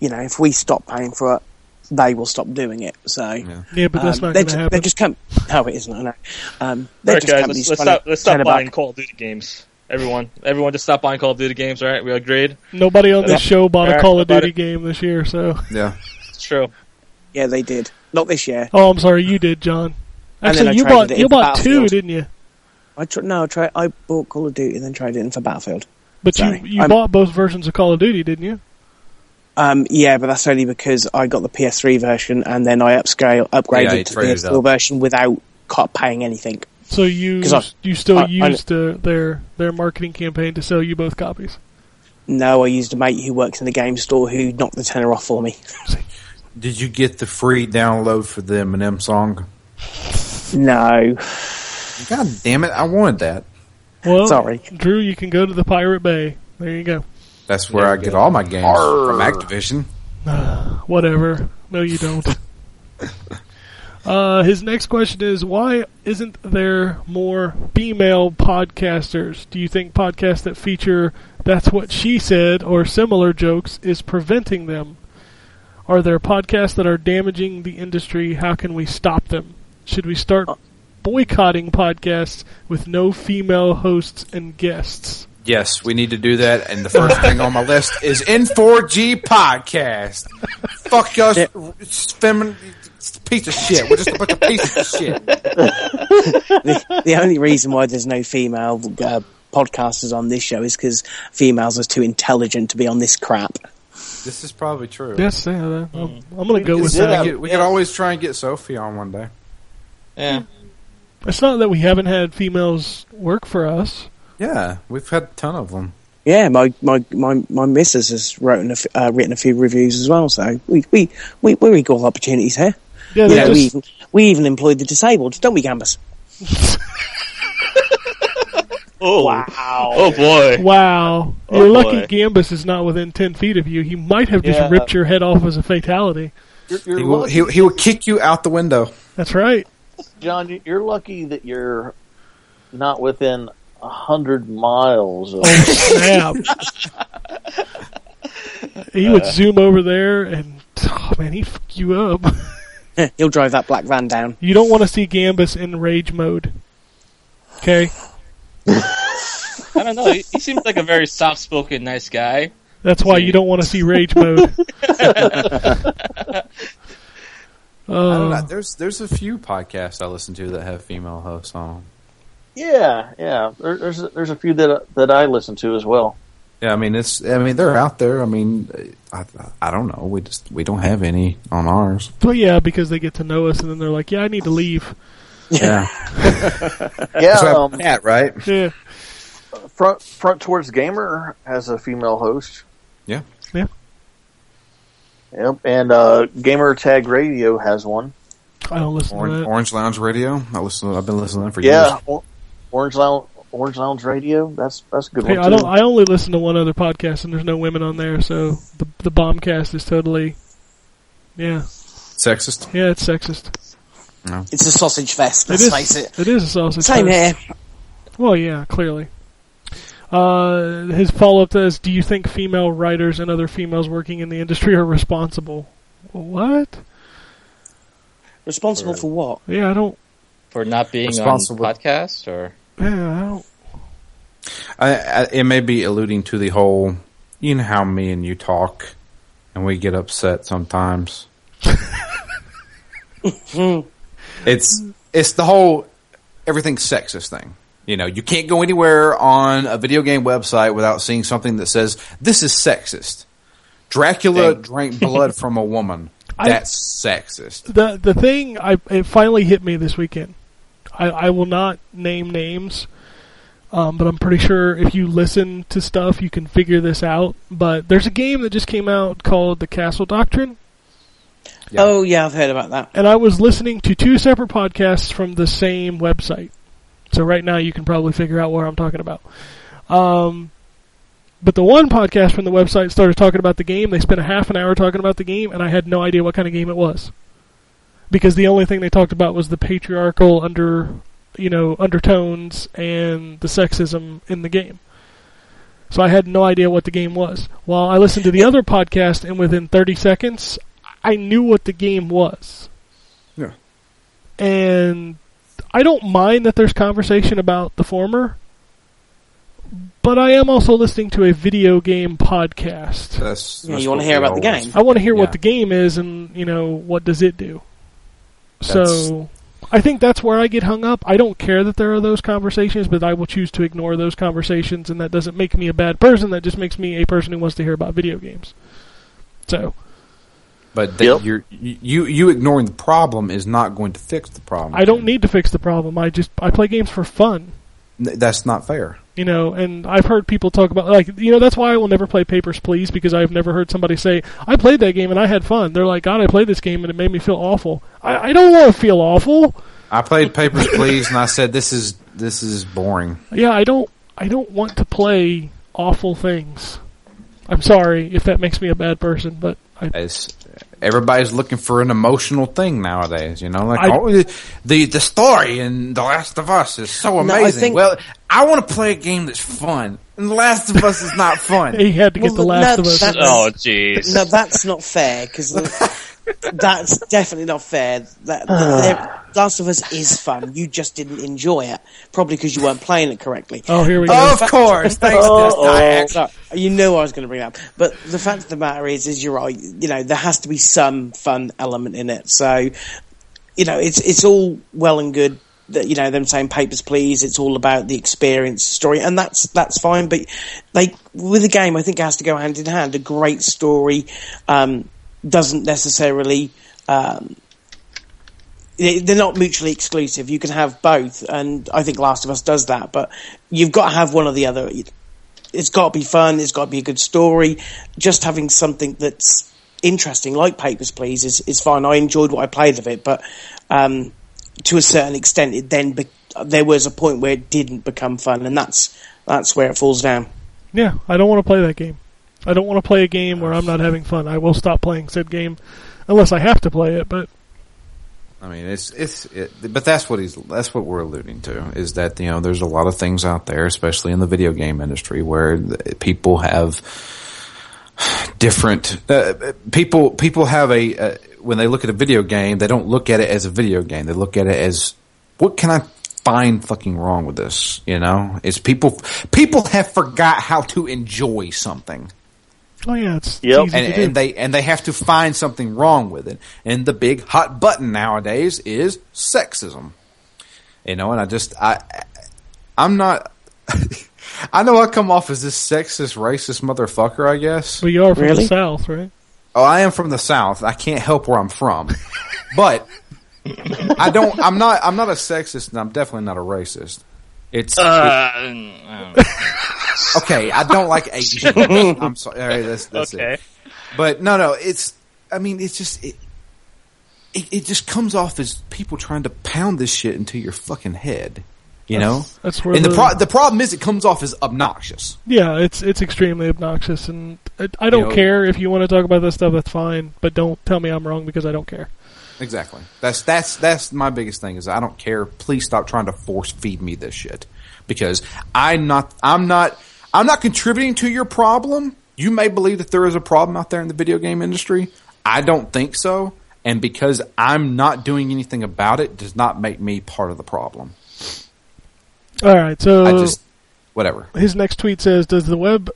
you know, if we stop paying for it, they will stop doing it. So, yeah, but that's um, not they're, going to happen. they're just com- no, it isn't. I know. Um, they're All right, just guys, companies let's, let's stop. Let's stop buying. Call of Duty games. Everyone, everyone, just stop buying Call of Duty games. All right, we agreed. Nobody on this Yeah. show bought a Call of Duty it. game this year, so Yeah. It's true. Yeah, they did. Not this year. oh, I'm sorry, you did, John. Actually, you bought you bought two, didn't you? I tr- no, I, tried, I bought Call of Duty and then traded it in for Battlefield. But Sorry. you you I'm- bought both versions of Call of Duty, didn't you? Um, yeah, but that's only because I got the PS3 version and then I upscale upgraded Yeah, to the traded PS4 up. version without paying anything. So you 'Cause I- you still I- I- used uh, their their marketing campaign to sell you both copies. No, I used a mate who works in the game store who knocked the tenner off for me. Did you get the free download for the Eminem song? No, God damn it! I wanted that. Well, Sorry. Drew, you can go to the Pirate Bay. There you go. That's where I get all my games from Activision. Whatever. No, you don't. uh, his next question is why isn't there more female podcasters? Do you think podcasts that feature that's what she said or similar jokes is preventing them? Are there podcasts that are damaging the industry? How can we stop them? Should we start boycotting podcasts with no female hosts and guests? Yes, we need to do that. And the first thing on my list is N4G podcast. Fuck us, it's feminine a piece of shit. We're just a bunch of pieces of shit. the, the only reason why there's no female uh, podcasters on this show is because females are too intelligent to be on this crap. This is probably true. Yes, yeah, I'm, I'm going to go with we, that. could, we could always try and get Sophie on one day. Yeah. It's not that we haven't had females work for us. Yeah, we've had a ton of them. Yeah, my my my, my missus has written a f- uh, written a few reviews as well. So we we we we're equal opportunities here. Yeah, You they're we even we even employed the disabled, don't we, Gambus? Oh wow. Oh boy. wow. Oh, You're boy. lucky Gambus is not within 10 feet of you. He might have just Yeah. ripped your head off as a fatality. You're, you're He will, he, he will kick you out the window. That's right. John. You're lucky that you're not within a hundred miles. Of, Oh, snap. he would zoom over there and, oh man, he fuck you up. He'll drive that black van down. You don't want to see Gambus in rage mode. Okay? I don't know. He, he seems like a very soft-spoken, nice guy. That's why you don't want to see rage mode. I don't know. Uh, There's there's a few podcasts I listen to that have female hosts on. 'Em. yeah, yeah. There, there's a, there's a few that that I listen to as well. Yeah, I mean it's I mean they're out there. I mean I I don't know. We just we don't have any on ours. but yeah, because they get to know us and then they're like, yeah, I need to leave. Yeah, Yeah, so um, Pat, right? Yeah. front front towards gamer has a female host. Yeah. Yeah. Yep, and uh, Gamer Tag Radio has one. I don't listen to Orange, that. Orange Lounge Radio. I listen. I've been listening to them for Yeah, years. or, Orange Lounge Orange Lounge Radio. That's that's a good Hey, one I too. don't. I only listen to one other podcast, and there's no women on there, so the the bombcast is totally, yeah, Sexist. yeah, it's sexist. It's a sausage fest. It Let's is. face it. It is a sausage. Same fest. here. Well, yeah, clearly. Uh, his follow up is: Do you think female writers and other females working in the industry are responsible? What? Responsible for what? Yeah, I don't. For not being on Responsible. podcast or Yeah, I. I, I, it may be alluding to the whole. You know how me and you talk, and we get upset sometimes. it's it's the whole everything sexist thing. You know, you can't go anywhere on a video game website without seeing something that says this is sexist. Dracula drank blood from a woman. I- That's sexist. the the thing I it finally hit me this weekend. I, I will not name names, um, but I'm pretty sure if you listen to stuff, you can figure this out. But there's a game that just came out called The Castle Doctrine, Yeah. Oh yeah, I've heard about that. and I was listening to two separate podcasts from the same website. So right now you can probably figure out what I'm talking about. Um, but the one podcast from the website started talking about the game. They spent a half an hour talking about the game, and I had no idea what kind of game it was. Because the only thing they talked about was the patriarchal under, you know, undertones and the sexism in the game. So I had no idea what the game was. While I listened to the other podcast, and within 30 seconds, I knew what the game was. Yeah. And I don't mind that there's conversation about the former, but I am also listening to a video game podcast. That's, Yeah, you wanna hear about the game. I want to hear Yeah. what the game is and, you know, what does it do. That's- So I think that's where I get hung up. I don't care that there are those conversations, but I will choose to ignore those conversations and that doesn't make me a bad person, that just makes me a person who wants to hear about video games. So, But the, Yep. you're, you you ignoring the problem is not going to fix the problem. I don't need to fix the problem. I just I play games for fun. N- That's not fair. You know, and I've heard people talk about like you know that's why I will never play Papers Please because I've never heard somebody say I played that game and I had fun. They're like, God, I played this game and it made me feel awful. I, I don't want to feel awful. I played Papers Please, and I said this is this is boring. Yeah, I don't I don't want to play awful things. I'm sorry if that makes me a bad person, but I As everybody's looking for an emotional thing nowadays, you know, like I- oh, the the story in The Last of Us is so No, I amazing. think- well, I want to play a game that's fun, and The Last of Us is not fun. he had to get Well, the last no, of us. Oh, jeez. No, that's not fair because that's definitely not fair. That, that Last of Us is fun. You just didn't enjoy it, probably because you weren't playing it correctly. Oh, here we go. of course, thanks. Oh, So, you knew I was going to bring it up, but the fact of the matter is, is you're right. You know, there has to be some fun element in it. So, you know, it's it's all well and good that you know them saying papers please. It's all about the experience, story, and that's that's fine. But like with a game, I think it has to go hand in hand. A great story um, doesn't necessarily. Um, they- they're not mutually exclusive. You can have both, and I think Last of Us does that. But you've got to have one or the other. It's got to be fun. It's got to be a good story. Just having something that's interesting, like Papers, Please, is is fine. I enjoyed what I played of it, but um, to a certain extent, it then be- there was a point where it didn't become fun, and that's that's where it falls down. Yeah, I don't want to play that game. I don't want to play a game where I'm not having fun. I will stop playing said game unless I have to play it, but I mean, it's it's, it, but that's what he's that's what we're alluding to is that you know there's a lot of things out there, especially in the video game industry, where people have different uh, people. People have a uh, when they look at a video game, they don't look at it as a video game. They look at it as what can I find fucking wrong with this? You know, it's people people have forgot how to enjoy something oh yeah, it's, it's Yep. easy and, to do. and they and they have to find something wrong with it. And the big hot button nowadays is sexism. You know, and I just I I'm not. I know I come off as this sexist, racist motherfucker. I guess. But you are from Really? the south, right? Oh, I am from the South. I can't help where I'm from, but I don't. I'm not. I'm not a sexist, and I'm definitely not a racist. It's Uh, mm, okay. I don't like Asians. I'm sorry. Right, that's, that's okay. it. But no, no, it's. I mean, it's just it, it. It just comes off as people trying to pound this shit into your fucking head. You know, That's where and the the- pro- the problem is it comes off as obnoxious. Yeah, it's it's extremely obnoxious, and I, I don't know- care if you want to talk about this stuff. That's fine, but don't tell me I'm wrong because I don't care. Exactly. That's that's that's my biggest thing is I don't care. Please stop trying to force feed me this shit because I'm not I'm not I'm not contributing to your problem. You may believe that there is a problem out there in the video game industry. I don't think so. And because I'm not doing anything about it does not make me part of the problem. All right, so I just whatever. his next tweet says, "Does the web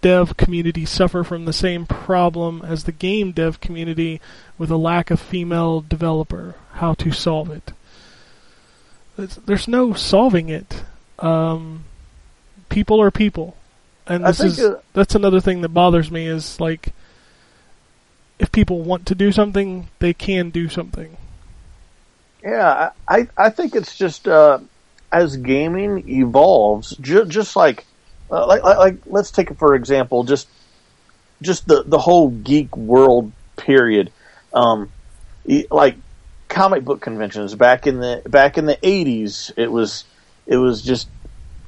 dev community suffer from the same problem as the game dev community with a lack of female developer? how to solve it. There's no solving it. Um, people are people, and this is uh, that's another thing that bothers me is like if people want to do something, they can do something. Yeah, I I think it's just uh, as gaming evolves, ju- just like, uh, like like like let's take it for example, just just the the whole geek world period, um, like comic book conventions back in the back in the eighties, it was it was just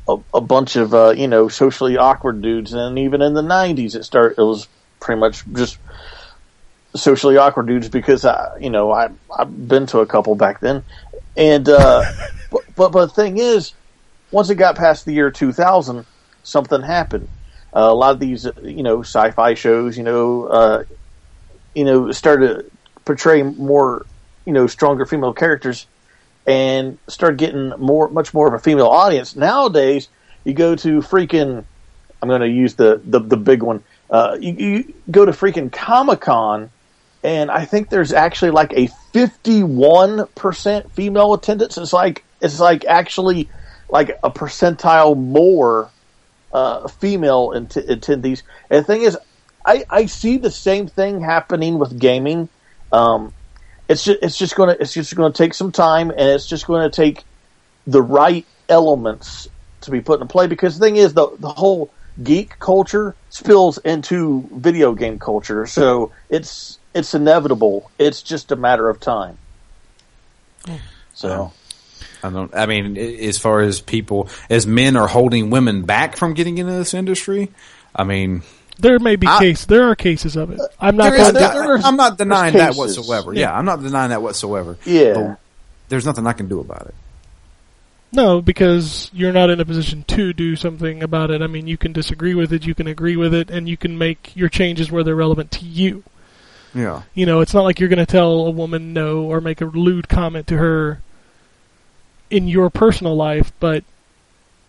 a, a bunch of uh, you know socially awkward dudes, and even in the nineties, it started it was pretty much just socially awkward dudes because I, you know, I I've been to a couple back then, and uh, but, but but the thing is, once it got past the year 2000, something happened. Uh, a lot of these, you know, sci-fi shows, you know, uh, you know, started to portray more, you know, stronger female characters, and started getting more, much more of a female audience. Nowadays, you go to freaking, I'm going to use the the, the big one. Uh, you, you go to freaking Comic Con, and I think there's actually like a 51% female attendance. It's like it's like actually like a percentile more uh, female int- attendees. And the thing is, I, I see the same thing happening with gaming. Um, it's just it's just gonna it's just gonna take some time, and it's just going to take the right elements to be put in play. Because the thing is, the the whole geek culture spills into video game culture, so it's it's inevitable. It's just a matter of time. So I don't. I mean, as far as people, as men are holding women back from getting into this industry, I mean, There may be I- case. There are cases of it. I'm not there is- going to. there- I'm not denying that whatsoever. Yeah. Yeah. I'm not denying that whatsoever. Yeah. But there's nothing I can do about it. No, because you're not in a position to do something about it. I mean, you can disagree with it, you can agree with it, and you can make your changes where they're relevant to you. Yeah. You know, it's not like you're going to tell a woman no or make a lewd comment to her in your personal life, but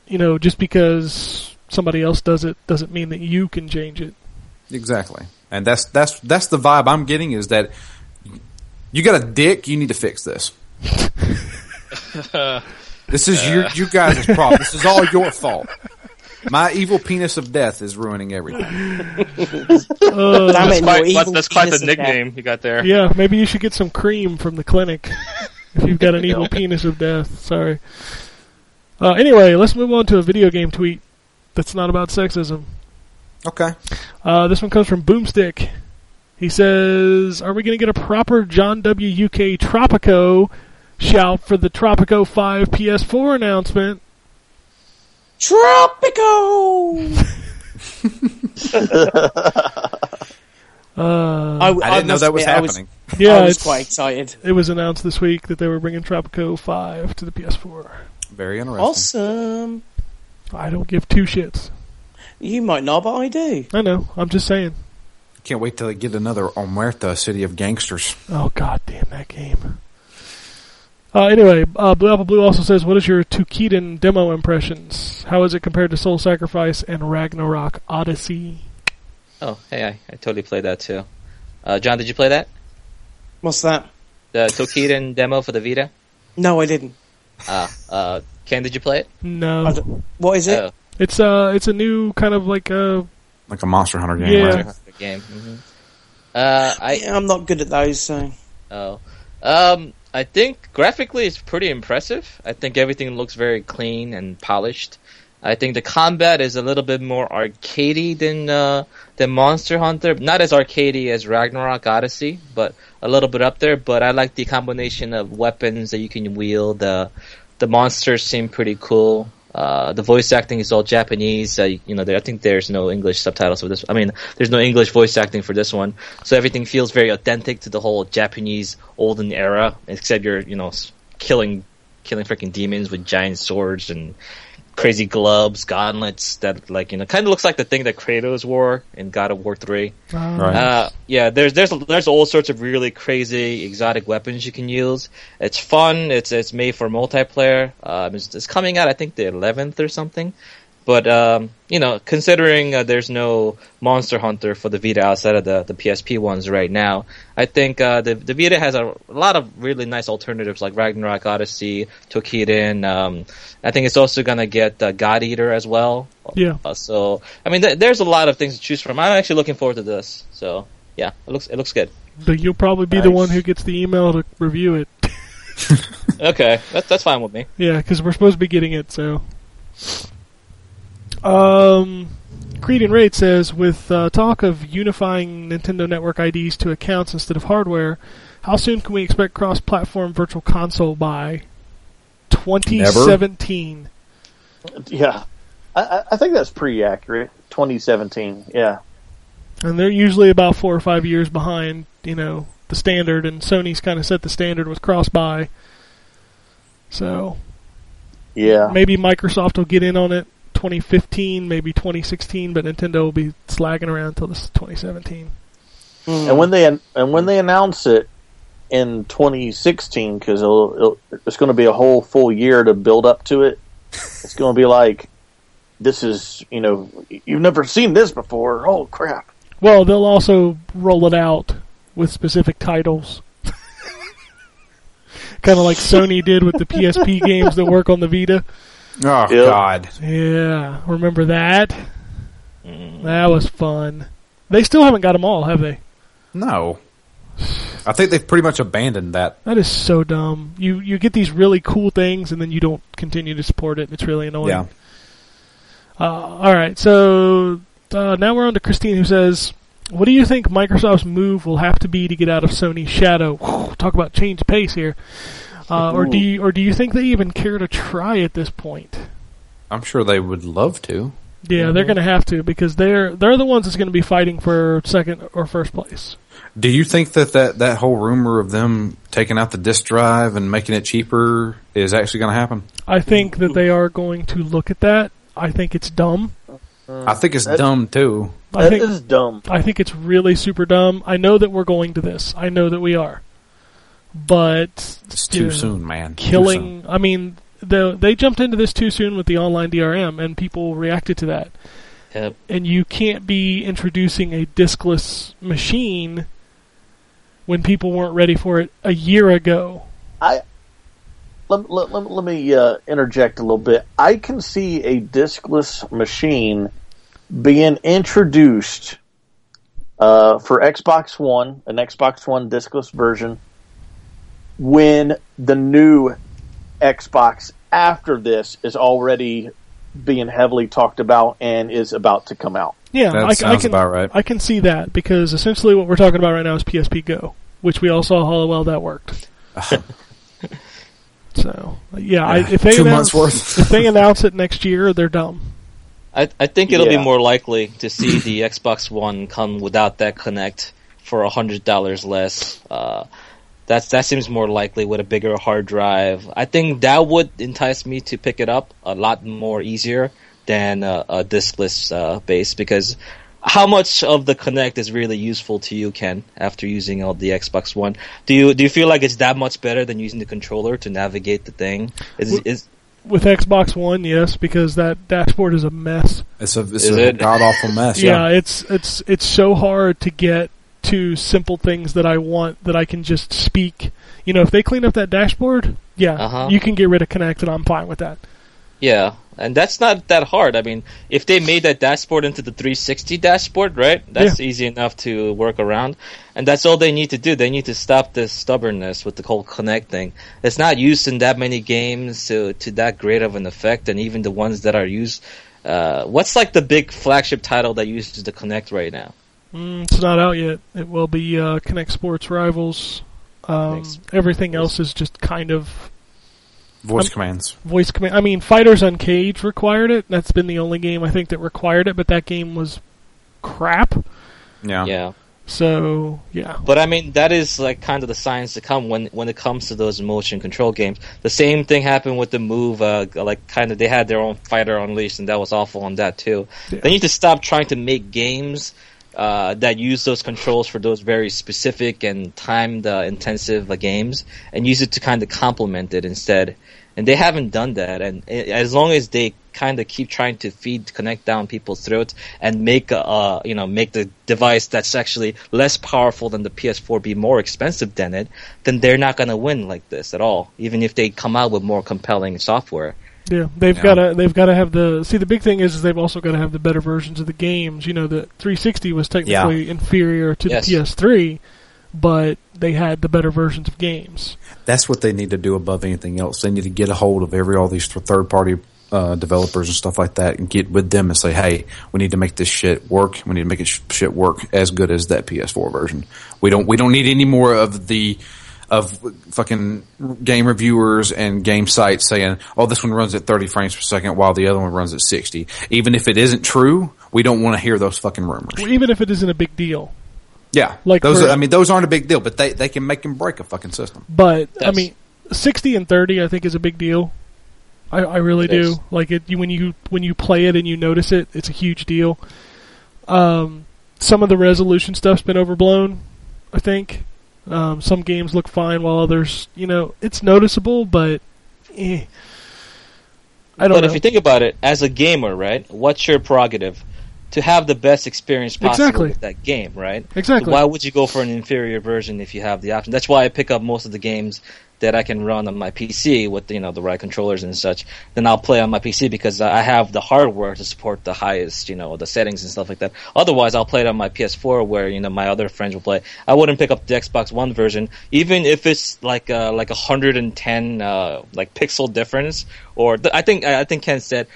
you know, just because somebody else does it doesn't mean that you can change it. Exactly. And that's that's that's the vibe I'm getting is that you got a dick, you need to fix this. this is your you guys' problem. This is all your fault. My evil penis of death is ruining everything. Uh, Damn it, Quite, your that's, that's quite the penis of death. nickname you got there. yeah, maybe you should get some cream from the clinic if you've got an evil penis of death. Sorry. Uh, anyway, let's move on to a video game tweet that's not about sexism. Okay. Uh, this one comes from Boomstick. He says, "Are we going to get a proper John W. UK Tropico shout for the Tropico 5 PS4 announcement?" Tropico! Uh, I, I didn't know that was admit, I happening. yeah, I was quite excited. It was announced this week that they were bringing Tropico 5 to the PS4. Very interesting. Awesome. I don't give two shits. You might not, but I do. I know. I'm just saying. Can't wait till they get another Omerta City of Gangsters. Oh god damn that game. Uh, anyway, uh, Blue Apple Blue also says, "What is your Toukiden demo impressions? How is it compared to Soul Sacrifice and Ragnarok Odyssey?" Oh, hey, I, I totally played that too. Uh, John, did you play that? What's that? The Toukiden demo for the Vita? No, I didn't. Uh, uh, Ken, did you play it? No, What is it? Oh, it's uh, it's a new kind of like uh, Like a Monster Hunter game, Yeah. right? the game. hmm Uh, I Yeah, I'm not good at those, so. Oh. Um, I think graphically it's pretty impressive. I think everything looks very clean and polished. I think the combat is a little bit more arcadey than uh, than Monster Hunter. Not as arcadey as Ragnarok Odyssey, but a little bit up there. But I like the combination of weapons that you can wield. The the monsters seem pretty cool. Uh, the voice acting is all Japanese. Uh, you know, I think there's no English subtitles for this. I mean, there's no English voice acting for this one, so everything feels very authentic to the whole Japanese olden era. Except you're, you know, killing, killing freaking demons with giant swords and crazy gloves, gauntlets that, like, you know, kind of looks like the thing that Kratos wore in God of War Three. Right. Uh, yeah, there's there's there's all sorts of really crazy exotic weapons you can use. It's fun. It's it's made for multiplayer. Um, it's, it's coming out I think the 11th or something. But um, you know, considering uh, there's no Monster Hunter for the Vita outside of the, the PSP ones right now, I think uh, the the Vita has a, lot of really nice alternatives like Ragnarok Odyssey, Toukiden. Um, I think it's also gonna get uh, God Eater as well. Yeah. Uh, so I mean, th- there's a lot of things to choose from. I'm actually looking forward to this. So yeah, it looks it looks good. But you'll probably be the one who gets the email to review it. Okay, that's that's fine with me. Yeah, because we're supposed to be getting it. So, um, Creed and Raid says with uh, talk of unifying Nintendo Network IDs to accounts instead of hardware, how soon can we expect cross-platform Virtual Console by 2017? Yeah, I, I- I think that's pretty accurate. 2017. Yeah. And they're usually about four or five years behind, you know, the standard. And Sony's kind of set the standard with cross-buy. So Yeah. maybe Microsoft will get in on it 2015, maybe 2016, but Nintendo will be slagging around until this 2017. And when they and when they announce it in 2016, because it'll, it'll, it's going to be a whole full year to build up to it. It's going to be like this is you know you've never seen this before. Oh crap! Well, they'll also roll it out with specific titles. kind of like Sony did with the PSP games that work on the Vita. Oh Yep. God. Yeah, remember that? That was fun. They still haven't got them all, have they? No. I think they've pretty much abandoned that. That is so dumb. You you get these really cool things and then you don't continue to support it. It's really annoying. Yeah. Uh, all right, so uh, now we're on to Christine, who says, "What do you think Microsoft's move will have to be to get out of Sony's shadow?" Whew, talk about change pace here. Uh, or do you, or do you think they even care to try at this point? I'm sure they would love to. Yeah, they're going to have to because they're they're the ones that's going to be fighting for second or first place. Do you think that, that that whole rumor of them taking out the disk drive and making it cheaper is actually going to happen? I think that they are going to look at that. I think it's dumb. I think it's dumb too. I think is dumb. I think it's really super dumb. I know that we're going to this. I know that we are. But It's too yeah, soon, man. Too soon. Killing. I mean, the, they jumped into this too soon with the online DRM, and people reacted to that. Yep. And you can't be introducing a diskless machine when people weren't ready for it a year ago. I let, let, let, let me uh, interject a little bit. I can see a diskless machine being introduced uh, for Xbox One, an Xbox One diskless version, when the new Xbox after this is already being heavily talked about and is about to come out. Yeah, That I, I sounds can, about right. I can see that because essentially what we're talking about right now is PSP Go, which we all saw how well that worked. so yeah, I, if they Two announce, worth. if they announce it next year, they're dumb. I, I think it'll Yeah. be more likely to see the Xbox One come without that Kinect for a hundred dollars less. Uh, that's that seems more likely with a bigger hard drive. I think that would entice me to pick it up a lot more easier than uh, a diskless uh, base because how much of the Kinect is really useful to you, Ken, after using all the Xbox One? Do you do you feel like it's that much better than using the controller to navigate the thing? Is Well- is With Xbox One, yes, because that dashboard is a mess. It's a it's Is a it? god awful mess. Yeah, Yeah. it's it's it's so hard to get to simple things that I want that I can just speak. You know, if they clean up that dashboard, yeah, Uh-huh. you can get rid of Kinect, and I'm fine with that. Yeah, and that's not that hard. I mean, if they made that dashboard into the 360 dashboard, right? That's easy enough to work around. And that's all they need to do. They need to stop this stubbornness with the whole Kinect thing. It's not used in that many games to, to that great of an effect, and even the ones that are used. Uh, what's like the big flagship title that uses the Kinect right now? Mm, it's not out yet. It will be uh, Kinect Sports Rivals. Um, Thanks. everything else is just kind of Voice I'm- commands. voice command. I mean, Fighters Uncaged required it. That's been the only game I think that required it, but that game was crap. Yeah. Yeah. So yeah, But I mean, that is like kind of the science to come when when it comes to those motion control games. The same thing happened with the move. Uh, like kind of they had their own fighter unleashed, and that was awful on that too. Yeah. They need to stop trying to make games uh, that use those controls for those very specific and timed uh, intensive uh, games, and use it to kind of complement it instead. And they haven't done that. And uh, as long as they kind of keep trying to feed Kinect down people's throats and make uh, you know make the device that's actually less powerful than the PS4 be more expensive than it, then they're not going to win like this at all. Even if they come out with more compelling software. Yeah, they've Yeah. got to they've got to have the see the big thing is, is they've also got to have the better versions of the games. You know, the 360 was technically inferior to Yes. the PS3, but they had the better versions of games. That's what they need to do above anything else. They need to get a hold of every all these third party uh, developers and stuff like that, and get with them and say, "Hey, we need to make this shit work. We need to make it sh- shit work as good as that PS4 version. We don't we don't need any more of the." Of fucking game reviewers and game sites saying, "Oh, this one runs at 30 frames per second, while the other one runs at 60." Even if it isn't true, we don't want to hear those fucking rumors. Well, even if it isn't a big deal. Yeah, Like those. for- I mean, those aren't a big deal, but they they can make and break a fucking system. But I mean, 60 and 30 I think is a big deal. I, I really do. is. Like it you, when you when you play it and you notice it, it's a huge deal. Um, some of the resolution stuff's been overblown. I think um, some games look fine while others, you know, it's noticeable, but eh. I don't but know. if you think about it, as a gamer, right? What's your prerogative? To have the best experience possible Exactly. with that game, right? exactly. Why would you go for an inferior version if you have the option? That's why I pick up most of the games that I can run on my PC with you know the right controllers and such. Then I'll play on my PC because I have the hardware to support the highest you know the settings and stuff like that. Otherwise, I'll play it on my PS4 where you know my other friends will play. I wouldn't pick up the Xbox One version even if it's like uh, like a hundred and ten uh, like pixel difference. Or th- I think I think Ken said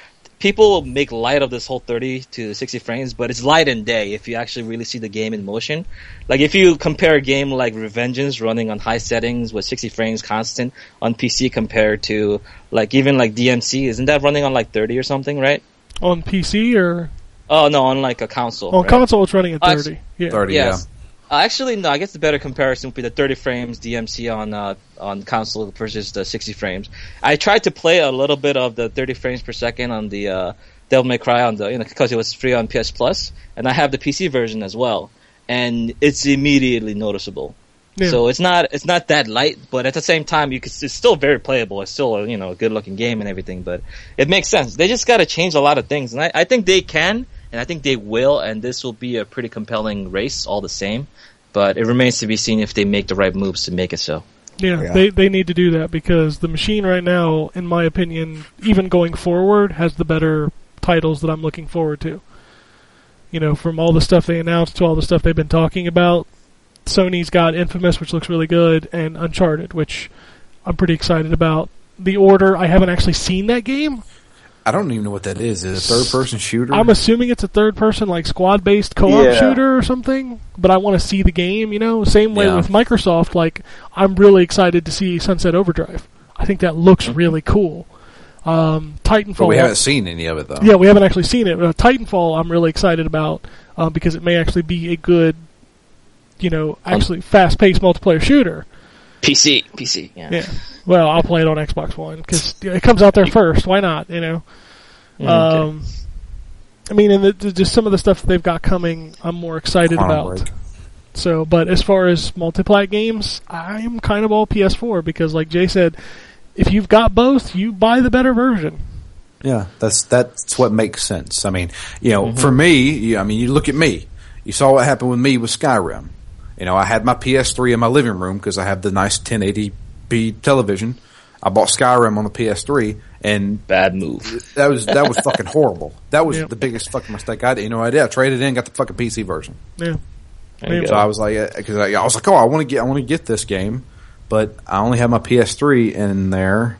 people make light of this whole 30 to 60 frames, but it's light and day if you actually really see the game in motion. Like if you compare a game like Revengeance running on high settings with 60 frames constant on PC compared to like even like DMC, isn't that running on like 30 or something, right? on PC or Oh no, on like a console. on right? console it's running at Oh, 30. Yeah. 30, Yes. Uh, actually, no. I guess the better comparison would be the 30 frames DMC on uh, on console versus the 60 frames. I tried to play a little bit of the 30 frames per second on the uh, Devil May Cry on the you know because it was free on PS Plus, and I have the PC version as well, and it's immediately noticeable. Yeah. So it's not it's not that light, but at the same time, you could, it's still very playable. It's still a, you know a good looking game and everything. But it makes sense. They just got to change a lot of things, and I, I think they can, and I think they will, and this will be a pretty compelling race all the same. But it remains to be seen if they make the right moves to make it so. Yeah, Yeah. they they need to do that because the machine right now, in my opinion, even going forward, has the better titles that I'm looking forward to. You know, from all the stuff they announced to all the stuff they've been talking about, Sony's got Infamous, which looks really good, and Uncharted, which I'm pretty excited about. The Order, I haven't actually seen that game. I don't even know what that is. Is it a third person shooter? I'm assuming it's a third person, like squad based co op Yeah. shooter or something, but I want to see the game, you know? Same way Yeah. with Microsoft, like, I'm really excited to see Sunset Overdrive. I think that looks really cool. Um, Titanfall. but we haven't seen any of it though. yeah, we haven't actually seen it. Uh, Titanfall, I'm really excited about um, because it may actually be a good, you know, actually fast paced multiplayer shooter. PC, PC, yeah. Yeah. Well, I'll play it on Xbox One because it comes out there first. Why not? You know. Mm, Um, I mean, and the, just some of the stuff they've got coming, I'm more excited about. So, but as far as multiplat games, I'm kind of all PS4 because, like Jay said, if you've got both, you buy the better version. Yeah, that's that's what makes sense. I mean, you Mm-hmm. know, for me, you, I mean, you look at me. You saw what happened with me with Skyrim. You know, I had my PS3 in my living room because I have the nice 1080p television. I bought Skyrim on the PS3, and Bad move. that was that was fucking horrible. That was Yep. the biggest fucking mistake I did. You know, I did. I traded in, got the fucking PC version. Yeah. There you Yeah. So go. I was like, uh, because I, I was like, oh, I want to get, I want to get this game, but I only have my PS3 in there.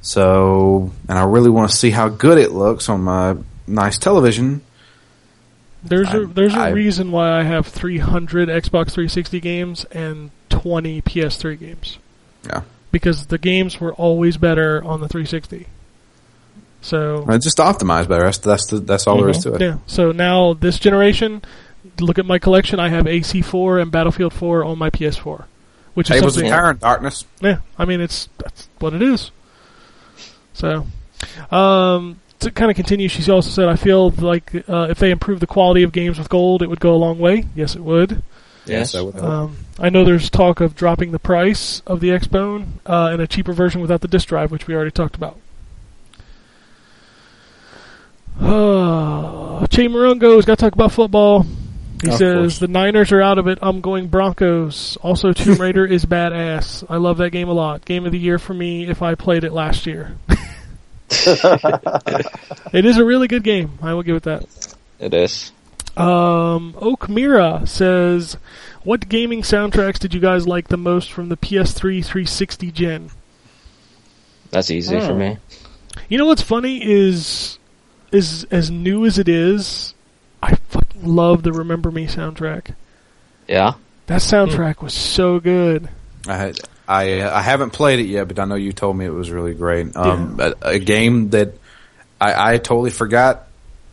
So, and I really want to see how good it looks on my nice television. There's a I- there's a I- reason why I have 300 Xbox 360 games and 20 PS3 games. Yeah. Because the games were always better on the 360. So just optimized better. That's that's the, that's all there is to it. Yeah. So now this generation, look at my collection. I have AC4 and Battlefield 4 on my PS4, which is Tables of something. Fire and Darkness. Yeah. I mean, it's that's what it is. So, um, to kind of continue, she also said, "I feel like uh, if they improve the quality of games with gold, it would go a long way. Yes, it would. Yes. I would hope. Um, I know there's talk of dropping the price of the Xbone uh, and a cheaper version without the disk drive, which we already talked about. Uh, Che Morongo's got to talk about football. He Of says course. the Niners are out of it. I'm going Broncos. Also, Tomb Raider is badass. I love that game a lot. Game of the year for me if I played it last year. it is a really good game. I will give it that. It is. Um, Oak Mira says, "What gaming soundtracks did you guys like the most from the PS3 360 gen?" That's easy for me. You know what's funny is, is as new as it is, I fucking love the Remember Me soundtrack. Yeah. That soundtrack was so good. I I I haven't played it yet, but I know you told me it was really great. Um, a, a game that I, I totally forgot.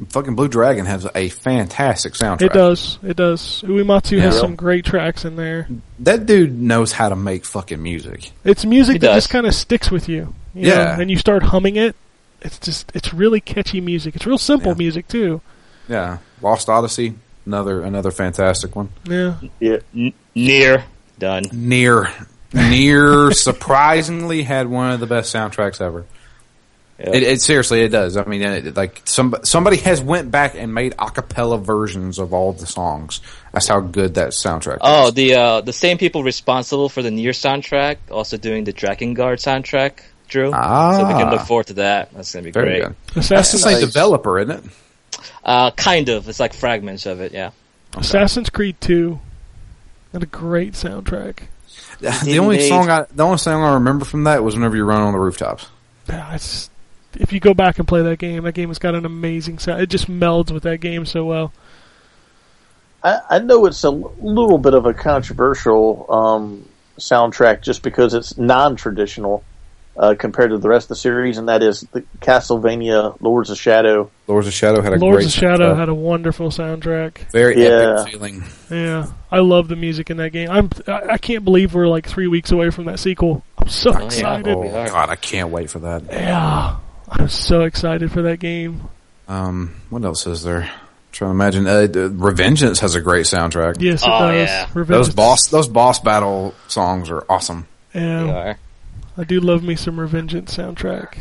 Fucking Blue Dragon has a fantastic soundtrack. It does. It does. Uematsu has Yeah. some great tracks in there. That dude knows how to make fucking music. It's music He that does. just kind of sticks with you. you Yeah. know, and you start humming it. It's just it's really catchy music. It's real simple Yeah. music too. Yeah, Lost Odyssey, another another fantastic one. Yeah. Yeah. N- near done. NieR, near, surprisingly had one of the best soundtracks ever. Yeah. It, it seriously, it does. I mean, it, like some somebody has went back and made a cappella versions of all the songs. That's how good that soundtrack. Oh, is. the uh, the same people responsible for the NieR soundtrack also doing the Drakengard soundtrack, Drew. Ah. So we can look forward to that. That's gonna be very great. good. That's Assassin's the same developer, isn't it? Uh, kind of. It's like fragments of it. Yeah. Assassin's Creed 2 had a great soundtrack. The only made- song I the only song I remember from that was whenever you run on the rooftops. Yeah, it's if you go back and play that game, that game has got an amazing sound. It just melds with that game so well. I, I know it's a little bit of a controversial um, soundtrack just because it's non-traditional uh, compared to the rest of the series, and that is the Castlevania Lords of Shadow. Lords of Shadow had a Lords great of Shadow soundtrack. had a wonderful soundtrack. very Yeah. epic feeling. Yeah, I love the music in that game. I'm I, I can't believe we're like three weeks away from that sequel. I'm so excited. Oh we are. god, I can't wait for that. Yeah, I'm so excited for that game. Um, what else is there? trying to imagine. Uh, Revengeance has a great soundtrack. Yes, it Oh, does. yeah. Revenge. Those boss those boss battle songs are awesome. Yeah, They are. I do love me some Revengeance soundtrack.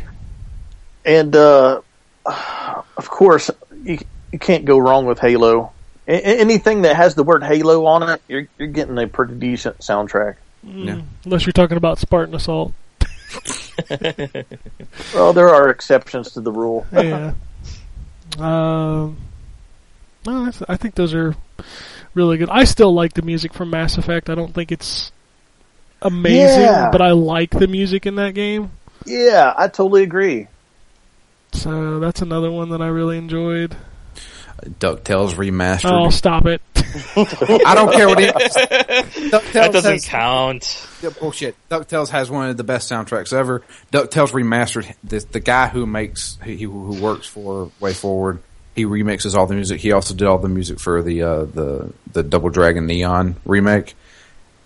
And uh, of course, you, you can't go wrong with Halo. A- a- anything that has the word Halo on it, you're, you're getting a pretty decent soundtrack. Yeah. Unless you're talking about Spartan Assault. Well, there are exceptions to the rule. yeah. Um, I think those are really good. I still like the music from Mass Effect. I don't think it's amazing, Yeah. but I like the music in that game. Yeah, I totally agree. So that's another one that I really enjoyed. Ducktales remastered. Oh, stop it! I don't care what he. DuckTales That doesn't has, count. Yeah, bullshit. Ducktales has one of the best soundtracks ever. Ducktales remastered. The, the guy who makes he who works for WayForward. He remixes all the music. He also did all the music for the uh, the the Double Dragon Neon remake.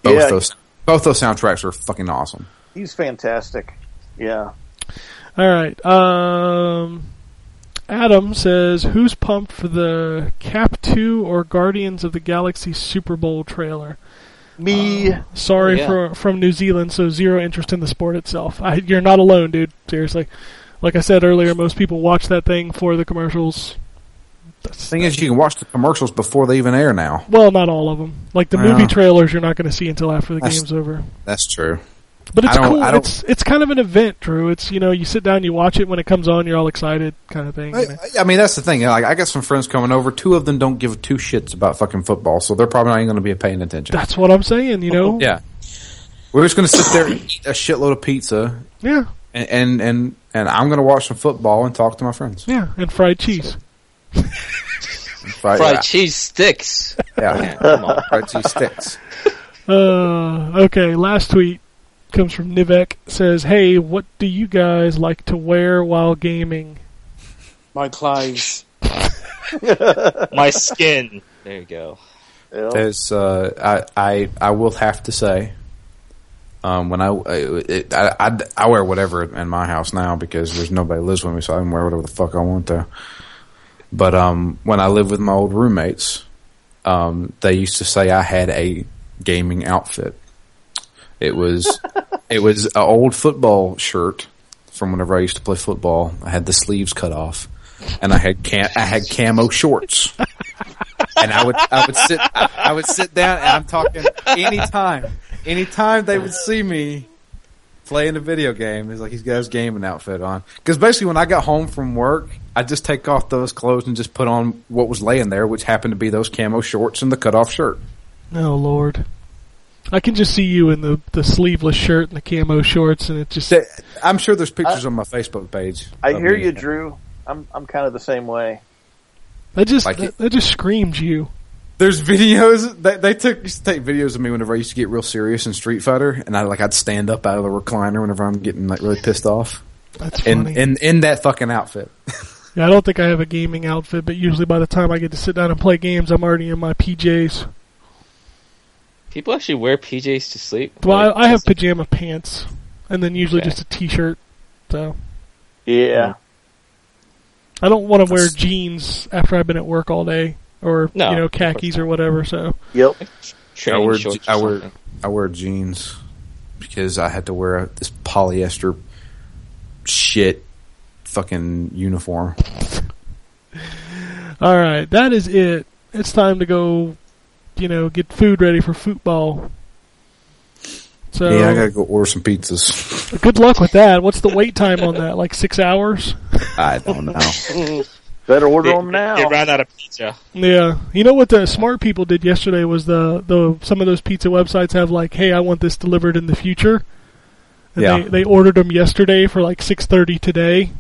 Both Yeah. those both those soundtracks are fucking awesome. He's fantastic. Yeah. All right. Um, Adam says, "Who's pumped for the Cap Two or Guardians of the Galaxy Super Bowl trailer?" Me, uh, Sorry Oh, yeah. for from New Zealand, so zero interest in the sport itself. I, you're not alone, dude. Seriously. Like I said earlier, most people watch that thing for the commercials. That's, thing is, you can watch the commercials before they even air now. well, not all of them. Like the Yeah. movie trailers, you're not going to see until after the That's- game's over. That's true. But it's cool. It's it's kind of an event, Drew. It's you know you sit down, you watch it when it comes on, you're all excited, kind of thing. I, I mean, that's the thing. Like, I got some friends coming over. Two of them don't give two shits about fucking football, so they're probably not even going to be paying attention. That's what I'm saying. You know. Yeah. We're just going to sit there and eat a shitload of pizza, Yeah. and and and, and I'm going to watch some football and talk to my friends. Yeah. And fried cheese. Fried, Fried cheese sticks. yeah, Come on. fried cheese sticks. Uh, okay, last tweet comes from Nivek. Says, "Hey, what do you guys like to wear while gaming?" My clothes. My skin. There you go. yeah. There's, uh, I, I, I will have to say, um, when I, it, I, I, I wear whatever in my house now because there's nobody lives with me, so I can wear whatever the fuck I want to. But um, when I lived with my old roommates, um, they used to say I had a gaming outfit. It was, it was an old football shirt from whenever I used to play football. I had the sleeves cut off. and I had cam- I had camo shorts. and I would I would sit I, would sit down and I'm talking anytime anytime they would see me playing a video game, it's like he's got his gaming outfit on. Because basically, when I got home from work, I just take off those clothes and just put on what was laying there, which happened to be those camo shorts and the cutoff shirt. Oh Lord. I can just see you in the, the sleeveless shirt and the camo shorts, and it just. I'm sure there's pictures on my Facebook page. I hear me. you, Drew. I'm I'm kind of the same way. that just Like that, that just screams you. There's videos they, they took used to take videos of me whenever I used to get real serious in Street Fighter, and I like I'd stand up out of the recliner whenever I'm getting like really pissed off, That's in funny. in in that fucking outfit. yeah, I don't think I have a gaming outfit, but usually by the time I get to sit down and play games, I'm already in my PJs. People actually wear PJs to sleep. Well, Like, I, I have that's- pajama pants, and then usually Okay. just a t-shirt. So Yeah. I don't want to wear jeans after I've been at work all day, or No, you know khakis or whatever. So Yep. I wear I wear. I wear jeans because I had to wear this polyester shit fucking uniform. all right, that is it. It's time to go. You know, get food ready for football. So yeah, I gotta go order some pizzas. good luck with that. What's the wait time on that? Like six hours? I don't know. Better order They- them now. They ran out of pizza. Yeah, you know what the smart people did yesterday was the the some of those pizza websites have like, hey, I want this delivered in the future, and Yeah. they they ordered them yesterday for like six thirty today.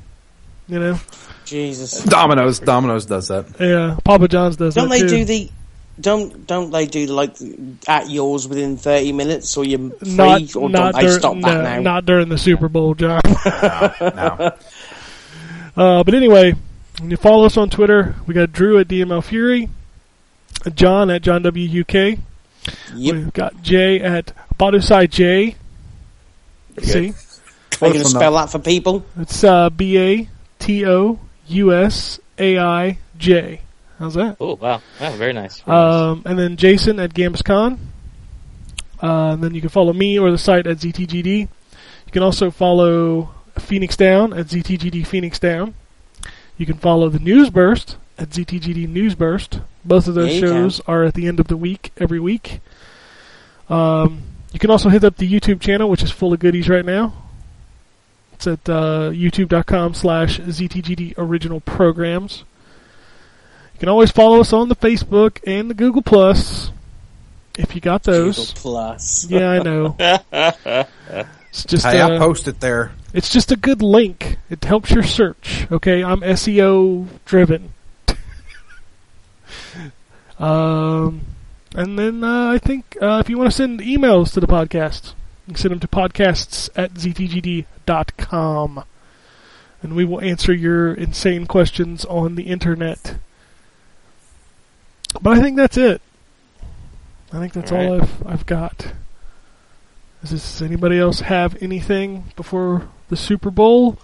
You know, Jesus. Domino's Domino's does that. yeah, Papa John's does Don't that they too. do the? Don't don't they do like at yours within thirty minutes or you're free not or not don't they dur- stop no, that now? not during the Super Bowl, John. No. Uh, but anyway, you follow us on Twitter. We got Drew at DML Fury, John at John W UK. Yep. We've got Jay at Batousai J. See, Are you gonna spell that for people? it's uh, B A T O U S A I J. How's that? Oh wow, wow, very nice. Very nice. Um, and then Jason at GambusCon. Uh, and then you can follow me or the site at ZTGD. You can also follow Phoenix Down at ZTGD Phoenix Down. You can follow the News Burst at ZTGD News Burst. Both of those Yeah, shows are at the end of the week every week. Um, you can also hit up the YouTube channel, which is full of goodies right now. It's at uh, youtube.com slash ZTGD Original Programs. You can always follow us on the Facebook and the Google Plus if you got those. Google Plus. Yeah, I know. it's just Hey, I uh, post it there. it's just a good link. It helps your search. Okay, I'm SEO driven. um, and then uh, I think uh, if you want to send emails to the podcast, you can send them to podcasts at ztgd.com. And we will answer your insane questions on the internet. But I think that's it. I think that's all, All right. I've I've got. Does, this, does anybody else have anything before the Super Bowl?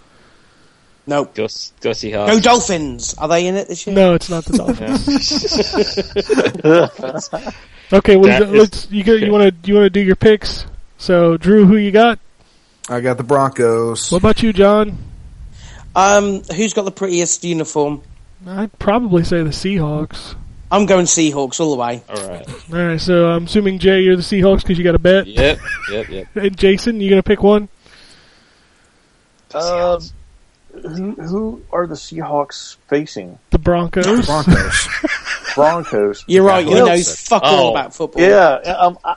No. Go, go see how. Go Dolphins. Are they in it this year? No, it's not the Dolphins. okay, well, That is- let's you go, you want to you want to do your picks. So, Drew, who you got? I got the Broncos. What about you, John? Um, who's got the prettiest uniform? I'd probably say the Seahawks. I'm going Seahawks all the way. All right. All right, so I'm assuming Jay, you're the Seahawks because you got a bet. Yep. Yep. Yep. And Jason, you gonna pick one? Um, who who are the Seahawks facing? The Broncos. Broncos. Broncos. You're right. You know, well, knows fuck all oh. about football. Yeah, um, I,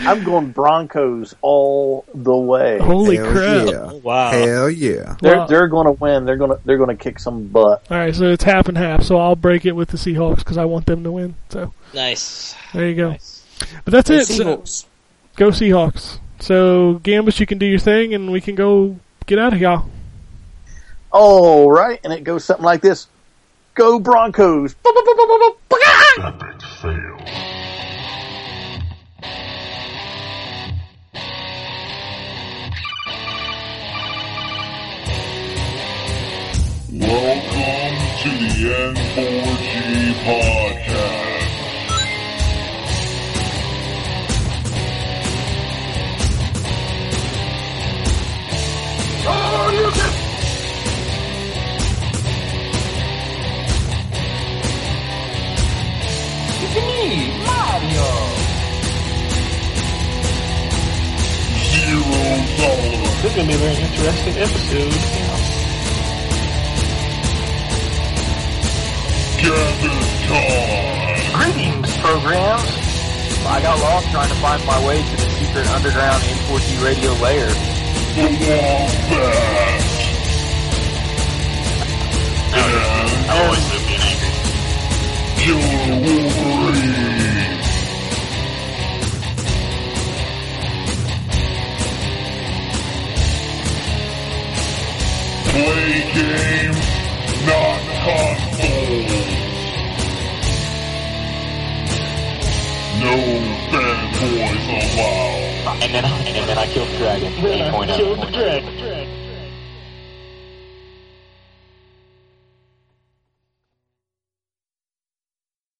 I'm going Broncos all the way. Holy Hell crap! yeah. Oh, wow. Hell yeah. They're Wow. they're going to win. They're going to they're going to kick some butt. All right, so it's half and half. So I'll break it with the Seahawks because I want them to win. So Nice. there you go. Nice. But that's Go it. So- go Seahawks. So Gambus, you can do your thing, and we can go get out of here. All right, and it goes something like this: Go Broncos! Epic fail. Welcome to the N4G podcast. Oh, you It's me, Mario. Zero. This is gonna be a very interesting episode. Greetings, programs. I got lost trying to find my way to the secret underground N4G radio lair. The Wombat. And always moved me angry. Wolverine. Play games, not consoles. No fanboys allowed. And then, and then I killed the dragon. Then I 8.0. killed the dragon.